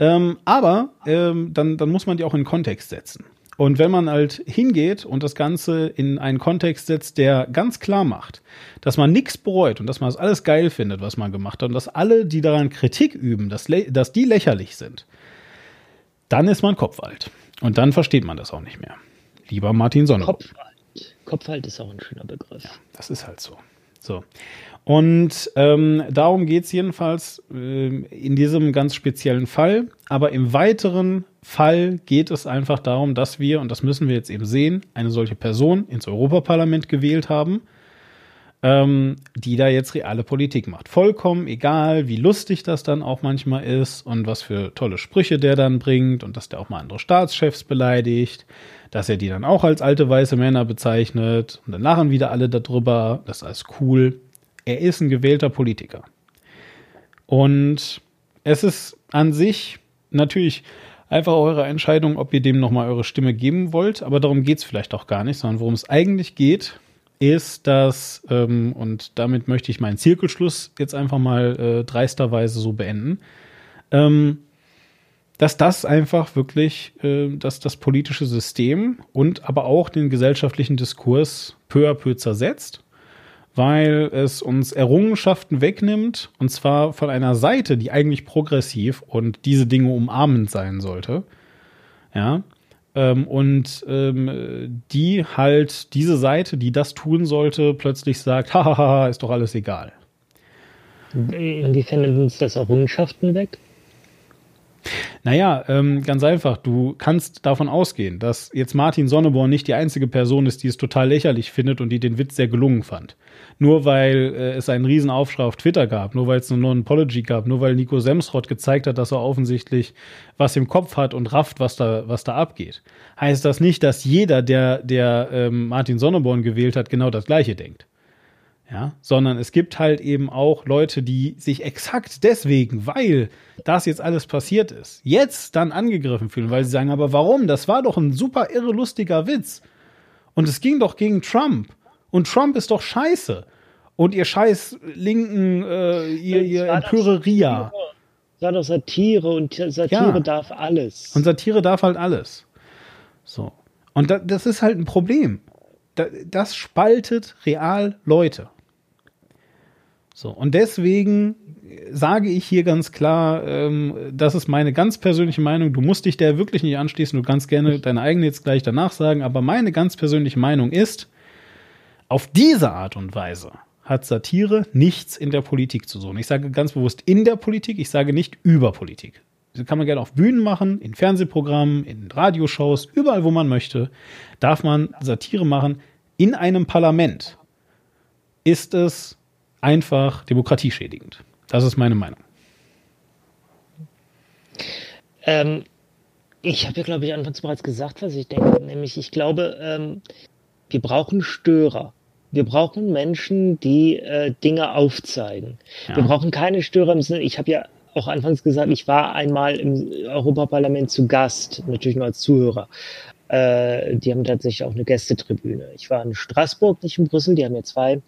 Ähm, aber ähm, dann, dann muss man die auch in den Kontext setzen. Und wenn man halt hingeht und das Ganze in einen Kontext setzt, der ganz klar macht, dass man nichts bereut und dass man das alles geil findet, was man gemacht hat und dass alle, die daran Kritik üben, dass, dass die lächerlich sind, dann ist man kopfalt. Und dann versteht man das auch nicht mehr. Lieber Martin Sonne. Kopfhalt. Kopfhalt ist auch ein schöner Begriff. Das ist halt so. So. Und ähm, darum geht es jedenfalls ähm, in diesem ganz speziellen Fall. Aber im weiteren Fall geht es einfach darum, dass wir, und das müssen wir jetzt eben sehen, eine solche Person ins Europaparlament gewählt haben, ähm, die da jetzt reale Politik macht. Vollkommen egal, wie lustig das dann auch manchmal ist und was für tolle Sprüche der dann bringt und dass der auch mal andere Staatschefs beleidigt, dass er die dann auch als alte weiße Männer bezeichnet und dann lachen wieder alle darüber, das ist alles cool. Er ist ein gewählter Politiker. Und es ist an sich natürlich einfach eure Entscheidung, ob ihr dem nochmal eure Stimme geben wollt, aber darum geht es vielleicht auch gar nicht, sondern worum es eigentlich geht, ist, dass, ähm, und damit möchte ich meinen Zirkelschluss jetzt einfach mal äh, dreisterweise so beenden, ähm, dass das einfach wirklich äh, dass das politische System und aber auch den gesellschaftlichen Diskurs peu à peu zersetzt, weil es uns Errungenschaften wegnimmt, und zwar von einer Seite, die eigentlich progressiv und diese Dinge umarmend sein sollte. Ja. Ähm, und ähm, die halt, diese Seite, die das tun sollte, plötzlich sagt, hahaha, ist doch alles egal. Inwiefern nimmt uns das Errungenschaften weg? Naja, ähm, ganz einfach. Du kannst davon ausgehen, dass jetzt Martin Sonneborn nicht die einzige Person ist, die es total lächerlich findet und die den Witz sehr gelungen fand. Nur weil äh, es einen riesen Aufschrei auf Twitter gab, nur weil es eine Non-Apology gab, nur weil Nico Semsrott gezeigt hat, dass er offensichtlich was im Kopf hat und rafft, was da, was da abgeht, heißt das nicht, dass jeder, der, der ähm, Martin Sonneborn gewählt hat, genau das Gleiche denkt. Ja, sondern es gibt halt eben auch Leute, die sich exakt deswegen, weil das jetzt alles passiert ist, jetzt dann angegriffen fühlen, weil sie sagen, aber warum? Das war doch ein super irre lustiger Witz. Und es ging doch gegen Trump. Und Trump ist doch scheiße. Und ihr scheiß linken, äh, ihr, ihr Empöreria. Das war doch Satire und Satire Ja. darf alles. Und Satire darf halt alles. So. Und da, das ist halt ein Problem. da, das spaltet real Leute. So, und deswegen sage ich hier ganz klar, ähm, das ist meine ganz persönliche Meinung. Du musst dich der wirklich nicht anschließen. Du kannst gerne deine eigene jetzt gleich danach sagen. Aber meine ganz persönliche Meinung ist, auf diese Art und Weise hat Satire nichts in der Politik zu suchen. Ich sage ganz bewusst in der Politik, ich sage nicht über Politik. Das kann man gerne auf Bühnen machen, in Fernsehprogrammen, in Radioshows, überall, wo man möchte, darf man Satire machen. In einem Parlament ist es einfach demokratieschädigend. Das ist meine Meinung. Ähm, ich habe ja, glaube ich, anfangs bereits gesagt, was ich denke. Nämlich, ich glaube, ähm, wir brauchen Störer. Wir brauchen Menschen, die äh, Dinge aufzeigen. Ja. Wir brauchen keine Störer im Sinne, ich habe ja auch anfangs gesagt, ich war einmal im Europaparlament zu Gast, natürlich nur als Zuhörer. Äh, die haben tatsächlich auch eine Gästetribüne. Ich war in Straßburg, nicht in Brüssel, die haben ja zwei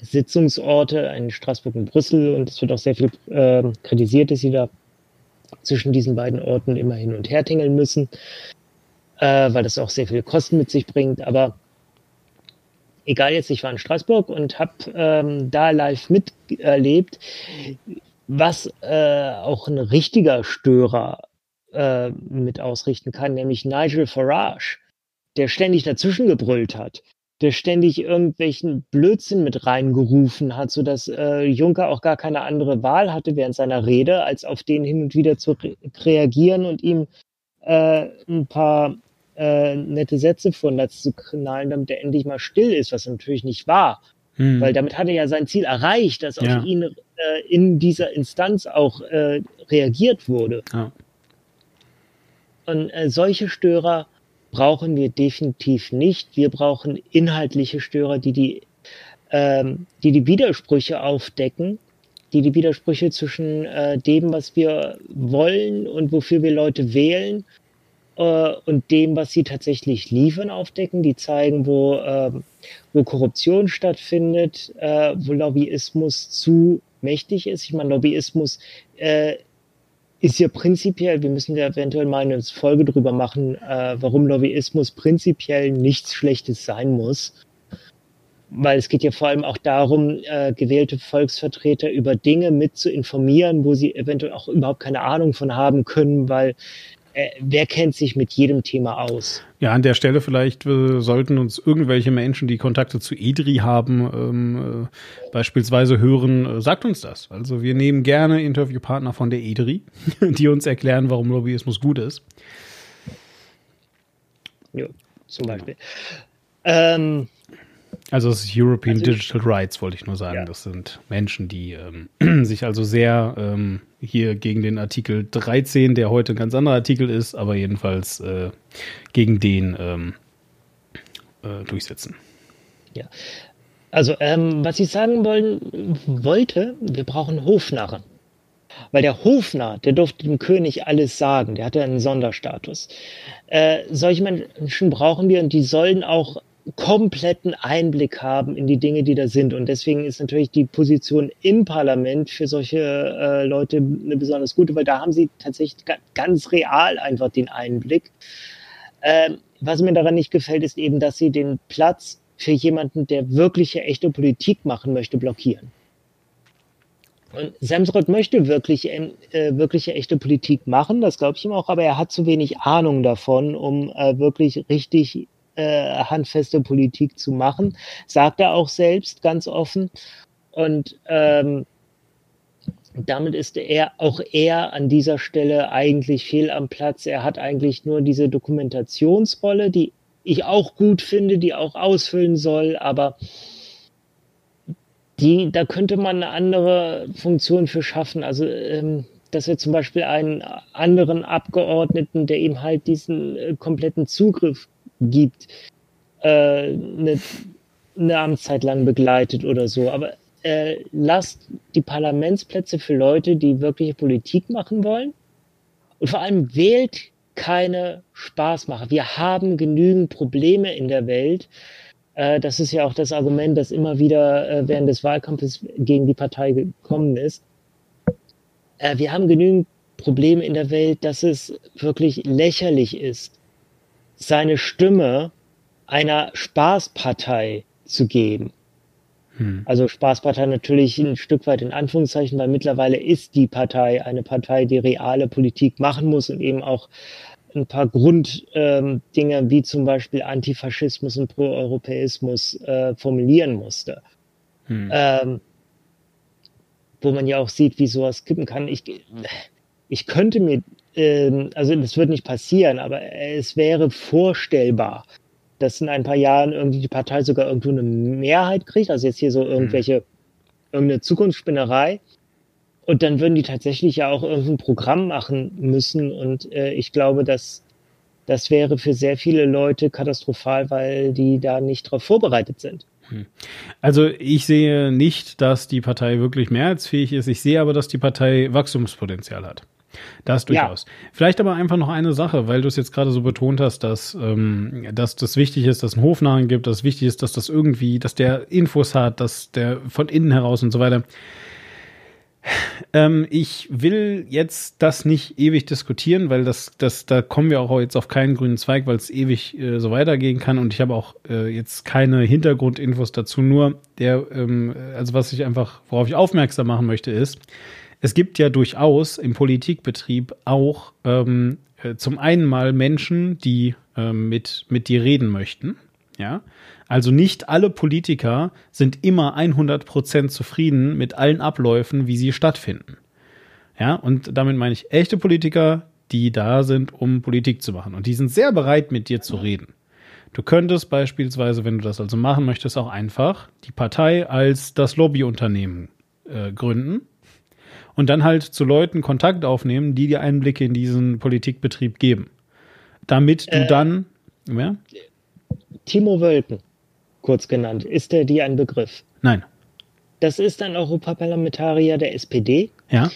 Sitzungsorte, einen Straßburg und Brüssel und es wird auch sehr viel äh, kritisiert, dass sie da zwischen diesen beiden Orten immer hin und her tingeln müssen, äh, weil das auch sehr viele Kosten mit sich bringt. Aber egal jetzt, ich war in Straßburg und habe ähm, da live miterlebt, was äh, auch ein richtiger Störer äh, mit ausrichten kann, nämlich Nigel Farage, der ständig dazwischen gebrüllt hat der ständig irgendwelchen Blödsinn mit reingerufen hat, so dass äh, Juncker auch gar keine andere Wahl hatte während seiner Rede, als auf den hin und wieder zu re reagieren und ihm äh, ein paar äh, nette Sätze vor den Latz zu knallen, damit er endlich mal still ist, was natürlich nicht war. Hm. Weil damit hat er ja sein Ziel erreicht, dass ja. auf ihn äh, in dieser Instanz auch äh, reagiert wurde. Ja. Und äh, solche Störer brauchen wir definitiv nicht. Wir brauchen inhaltliche Störer, die die, ähm, die, die Widersprüche aufdecken, die die Widersprüche zwischen äh, dem, was wir wollen und wofür wir Leute wählen äh, und dem, was sie tatsächlich liefern, aufdecken, die zeigen, wo, äh, wo Korruption stattfindet, äh, wo Lobbyismus zu mächtig ist. Ich meine, Lobbyismus äh, ist ja prinzipiell, wir müssen ja eventuell mal eine Folge drüber machen, äh, warum Lobbyismus prinzipiell nichts Schlechtes sein muss. Weil es geht ja vor allem auch darum, äh, gewählte Volksvertreter über Dinge mit zu informieren, wo sie eventuell auch überhaupt keine Ahnung von haben können, weil äh, wer kennt sich mit jedem Thema aus? Ja, an der Stelle vielleicht äh, sollten uns irgendwelche Menschen, die Kontakte zu EDRI haben, ähm, äh, beispielsweise hören, äh, sagt uns das. Also wir nehmen gerne Interviewpartner von der EDRI, die uns erklären, warum Lobbyismus gut ist. Ja, zum Beispiel. Ähm, also ist European also Digital Rights, wollte ich nur sagen. Ja. Das sind Menschen, die ähm, sich also sehr ähm, hier gegen den Artikel 13, der heute ein ganz anderer Artikel ist, aber jedenfalls äh, gegen den ähm, äh, durchsetzen. Ja. Also, ähm, was ich sagen wollen, wollte, wir brauchen Hofnarren. Weil der Hofnarr, der durfte dem König alles sagen, der hatte einen Sonderstatus. Äh, solche Menschen brauchen wir und die sollen auch kompletten Einblick haben in die Dinge, die da sind. Und deswegen ist natürlich die Position im Parlament für solche äh, Leute eine besonders gute, weil da haben sie tatsächlich ganz real einfach den Einblick. Ähm, was mir daran nicht gefällt, ist eben, dass sie den Platz für jemanden, der wirkliche, echte Politik machen möchte, blockieren. Und Semsrott möchte wirklich, äh, wirkliche, echte Politik machen, das glaube ich ihm auch, aber er hat zu wenig Ahnung davon, um äh, wirklich richtig äh, handfeste Politik zu machen, sagt er auch selbst ganz offen. Und ähm, damit ist er auch er an dieser Stelle eigentlich fehl am Platz. Er hat eigentlich nur diese Dokumentationsrolle, die ich auch gut finde, die auch ausfüllen soll, aber die, da könnte man eine andere Funktion für schaffen. Also, ähm, dass wir zum Beispiel einen anderen Abgeordneten, der ihm halt diesen äh, kompletten Zugriff gibt, äh, eine, Amtszeit lang begleitet oder so. Aber äh, lasst die Parlamentsplätze für Leute, die wirkliche Politik machen wollen. Und vor allem wählt keine Spaßmacher. Wir haben genügend Probleme in der Welt. Äh, das ist ja auch das Argument, das immer wieder äh, während des Wahlkampfes gegen die Partei gekommen ist. Äh, wir haben genügend Probleme in der Welt, dass es wirklich lächerlich ist, seine Stimme einer Spaßpartei zu geben. Also Spaßpartei natürlich ein Stück weit in Anführungszeichen, weil mittlerweile ist die Partei eine Partei, die reale Politik machen muss und eben auch ein paar Grunddinge ähm, wie zum Beispiel Antifaschismus und Proeuropäismus äh, formulieren musste. Ähm, wo man ja auch sieht, wie sowas kippen kann. Ich, ich könnte mir, ähm, also das wird nicht passieren, aber es wäre vorstellbar, dass in ein paar Jahren irgendwie die Partei sogar irgendwo eine Mehrheit kriegt, also jetzt hier so irgendwelche, irgendeine Zukunftsspinnerei. Und dann würden die tatsächlich ja auch irgendein Programm machen müssen. Und äh, ich glaube, dass das wäre für sehr viele Leute katastrophal, weil die da nicht darauf vorbereitet sind. Also ich sehe nicht, dass die Partei wirklich mehrheitsfähig ist. Ich sehe aber, dass die Partei Wachstumspotenzial hat. Das Ja. durchaus. Vielleicht aber einfach noch eine Sache, weil du es jetzt gerade so betont hast, dass, ähm, dass das wichtig ist, dass es einen Hofnarren gibt, dass es wichtig ist, dass das irgendwie, dass der Infos hat, dass der von innen heraus und so weiter. Ähm, ich will jetzt das nicht ewig diskutieren, weil das, das, da kommen wir auch jetzt auf keinen grünen Zweig, weil es ewig äh, so weitergehen kann und ich habe auch äh, jetzt keine Hintergrundinfos dazu. Nur der, ähm, also was ich einfach, worauf ich aufmerksam machen möchte, ist, es gibt ja durchaus im Politikbetrieb auch ähm, äh, zum einen mal Menschen, die ähm, mit, mit dir reden möchten. Ja, also nicht alle Politiker sind immer 100% zufrieden mit allen Abläufen, wie sie stattfinden. Ja, und damit meine ich echte Politiker, die da sind, um Politik zu machen. Und die sind sehr bereit, mit dir zu reden. Du könntest beispielsweise, wenn du das also machen möchtest, auch einfach die Partei als das Lobbyunternehmen äh, gründen und dann halt zu Leuten Kontakt aufnehmen, die dir Einblicke in diesen Politikbetrieb geben. Damit du Äh. dann, ja? Timo Wölken, kurz genannt, ist der dir ein Begriff? Nein. Das ist ein Europaparlamentarier der SPD. Ja?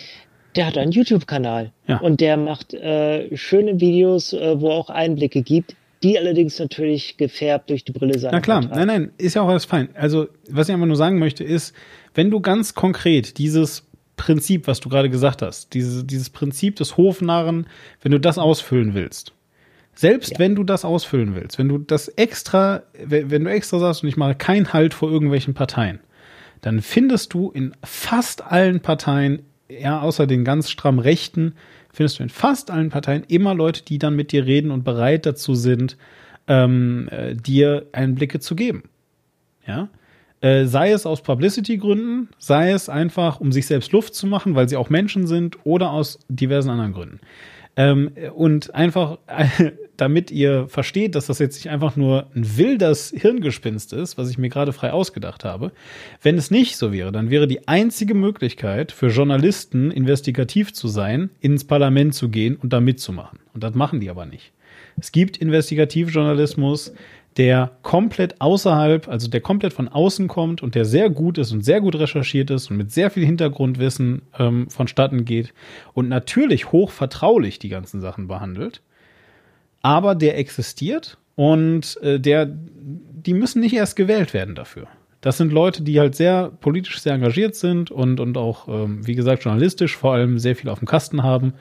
Der hat einen YouTube-Kanal Ja. und der macht äh, schöne Videos, äh, wo auch Einblicke gibt, die allerdings natürlich gefärbt durch die Brille seiner Na klar, nein, nein, ist ja auch alles fein. Also, was ich einfach nur sagen möchte, ist, wenn du ganz konkret dieses Prinzip, was du gerade gesagt hast, diese, dieses Prinzip des Hofnarren, wenn du das ausfüllen willst, selbst Ja. wenn du das ausfüllen willst, wenn du das extra, wenn du extra sagst und ich mache keinen Halt vor irgendwelchen Parteien, dann findest du in fast allen Parteien, ja, außer den ganz stramm Rechten, findest du in fast allen Parteien immer Leute, die dann mit dir reden und bereit dazu sind, ähm, äh, dir Einblicke zu geben. Ja. Äh, sei es aus Publicity-Gründen, sei es einfach, um sich selbst Luft zu machen, weil sie auch Menschen sind, oder aus diversen anderen Gründen. Ähm, und einfach, damit ihr versteht, dass das jetzt nicht einfach nur ein wildes Hirngespinst ist, was ich mir gerade frei ausgedacht habe. Wenn es nicht so wäre, dann wäre die einzige Möglichkeit für Journalisten, investigativ zu sein, ins Parlament zu gehen und da mitzumachen. Und das machen die aber nicht. Es gibt Investigativjournalismus, der komplett außerhalb, also der komplett von außen kommt und der sehr gut ist und sehr gut recherchiert ist und mit sehr viel Hintergrundwissen ähm, vonstatten geht und natürlich hoch vertraulich die ganzen Sachen behandelt. Aber der existiert und äh, der, die müssen nicht erst gewählt werden dafür. Das sind Leute, die halt sehr politisch sehr engagiert sind und, und auch, ähm, wie gesagt, journalistisch vor allem sehr viel auf dem Kasten haben.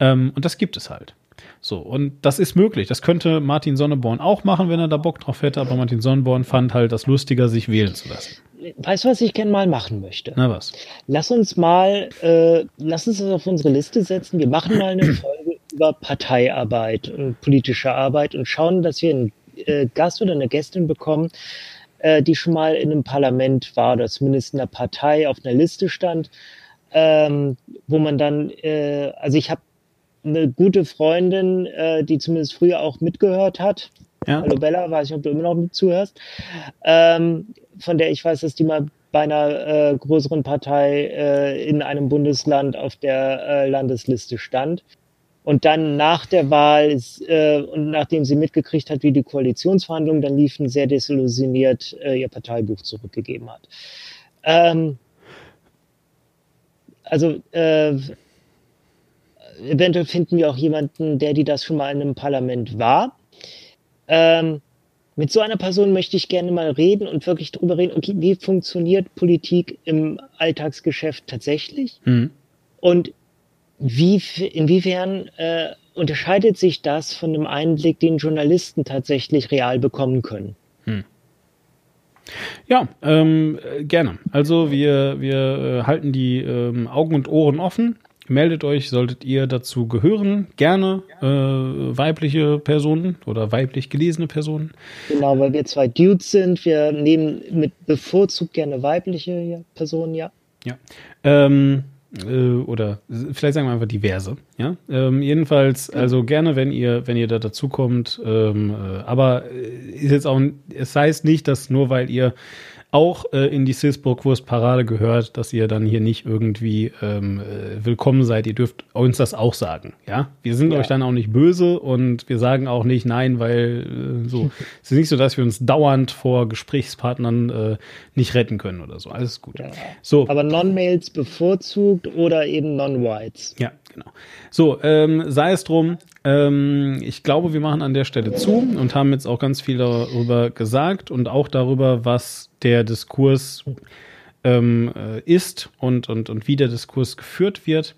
Ähm, und das gibt es halt. So, und das ist möglich. Das könnte Martin Sonneborn auch machen, wenn er da Bock drauf hätte, aber Martin Sonneborn fand halt das lustiger, sich wählen zu lassen. Weißt du, was ich gerne mal machen möchte? Na was? Lass uns mal, äh, lass uns das auf unsere Liste setzen. Wir machen mal eine Folge über Parteiarbeit und politische Arbeit und schauen, dass wir einen äh, Gast oder eine Gästin bekommen, äh, die schon mal in einem Parlament war oder zumindest in einer Partei auf einer Liste stand, ähm, wo man dann, äh, also ich habe eine gute Freundin, äh, die zumindest früher auch mitgehört hat. Ja? Hallo Bella, weiß nicht, ob du immer noch mit zuhörst. Ähm, von der ich weiß, dass die mal bei einer äh, größeren Partei äh, in einem Bundesland auf der äh, Landesliste stand. Und dann nach der Wahl ist, äh, und nachdem sie mitgekriegt hat, wie die Koalitionsverhandlungen dann liefen, sehr desillusioniert äh, ihr Parteibuch zurückgegeben hat. Ähm, also äh, eventuell finden wir auch jemanden, der die das schon mal in einem Parlament war. Ähm, mit so einer Person möchte ich gerne mal reden und wirklich darüber reden, okay, wie funktioniert Politik im Alltagsgeschäft tatsächlich Hm. und wie, inwiefern äh, unterscheidet sich das von dem Einblick, den Journalisten tatsächlich real bekommen können? Ja, ähm, äh, gerne. Also wir, wir äh, halten die ähm, Augen und Ohren offen. Meldet euch, solltet ihr dazu gehören. Gerne äh, weibliche Personen oder weiblich gelesene Personen. Genau, weil wir zwei Dudes sind. Wir nehmen mit bevorzugt gerne weibliche Personen, ja. Ja. Ähm, äh, oder vielleicht sagen wir einfach diverse. Ja. Ähm, jedenfalls, also gerne, wenn ihr, wenn ihr da dazu kommt. Ähm, äh, aber äh, ist jetzt auch, es heißt nicht, dass nur weil ihr auch äh, in die Cisburg-Wurst-Parade gehört, dass ihr dann hier nicht irgendwie ähm, äh, willkommen seid. Ihr dürft uns das auch sagen. Ja, wir sind Ja. euch dann auch nicht böse und wir sagen auch nicht nein, weil äh, so. es ist nicht so, dass wir uns dauernd vor Gesprächspartnern äh, nicht retten können oder so. Alles gut. So, Aber Non-Mails bevorzugt oder eben Non-Whites. ja, genau. So, ähm, sei es drum. Ähm, ich glaube, wir machen an der Stelle zu und haben jetzt auch ganz viel darüber gesagt und auch darüber, was der Diskurs ähm, äh, ist und, und, und wie der Diskurs geführt wird.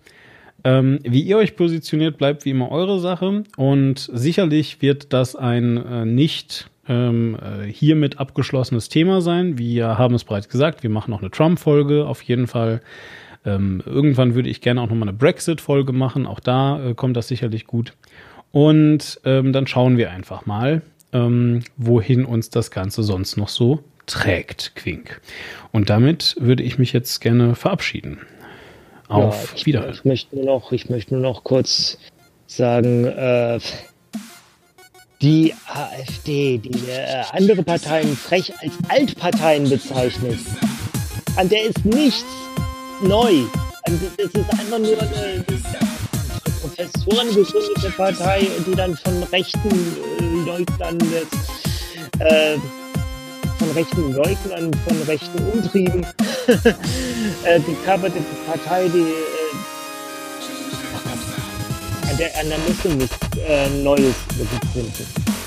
Ähm, wie ihr euch positioniert, bleibt wie immer eure Sache und sicherlich wird das ein äh, nicht ähm, äh, hiermit abgeschlossenes Thema sein. Wir haben es bereits gesagt, wir machen noch eine Trump-Folge auf jeden Fall. Ähm, irgendwann würde ich gerne auch nochmal eine Brexit-Folge machen. Auch da äh, kommt das sicherlich gut. Und ähm, dann schauen wir einfach mal, ähm, wohin uns das Ganze sonst noch so trägt, Quink. Und damit würde ich mich jetzt gerne verabschieden. Auf ja, ich, Wiederhören. Ich möchte nur noch, ich möchte nur noch kurz sagen, äh, die AfD, die äh, andere Parteien frech als Altparteien bezeichnet, an der ist nichts neu. An das ist einfach nur eine, eine Professoren gegründete Partei, die dann von rechten äh, Leugnern des, äh, von rechten Leugnern, von rechten Umtrieben äh, die kaberte Partei, die äh, an der, an der müsste nichts äh, Neues begründen.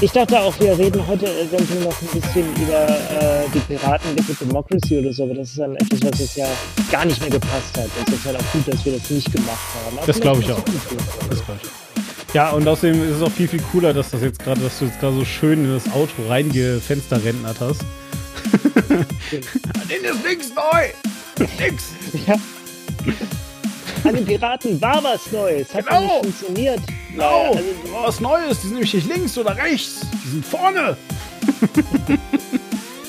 Ich dachte auch, wir reden heute eventuell noch ein bisschen über äh, die Piraten Liquid Democracy oder so, aber das ist dann etwas, was jetzt ja gar nicht mehr gepasst hat. Es ist halt auch gut, dass wir das nicht gemacht haben. Aber Das glaube ich glaub ich auch. Ja, und außerdem ist es auch viel, viel cooler, dass das jetzt gerade, dass du jetzt gerade so schön in das Auto reingefensterrentnert hast. Den ist nix neu! Nix! Ja. An den Piraten war was Neues, hat Genau. nicht funktioniert. Genau! Also, was Neues, die sind nämlich nicht links oder rechts, die sind vorne!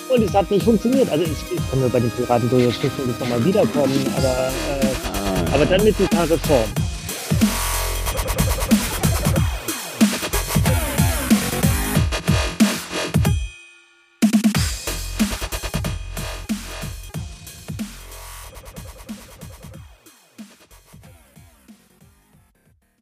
Und es hat nicht funktioniert. Also ich, ich kann nur bei den Piraten durchaus das nochmal wiederkommen, aber, äh, aber dann mit ein paar Reformen.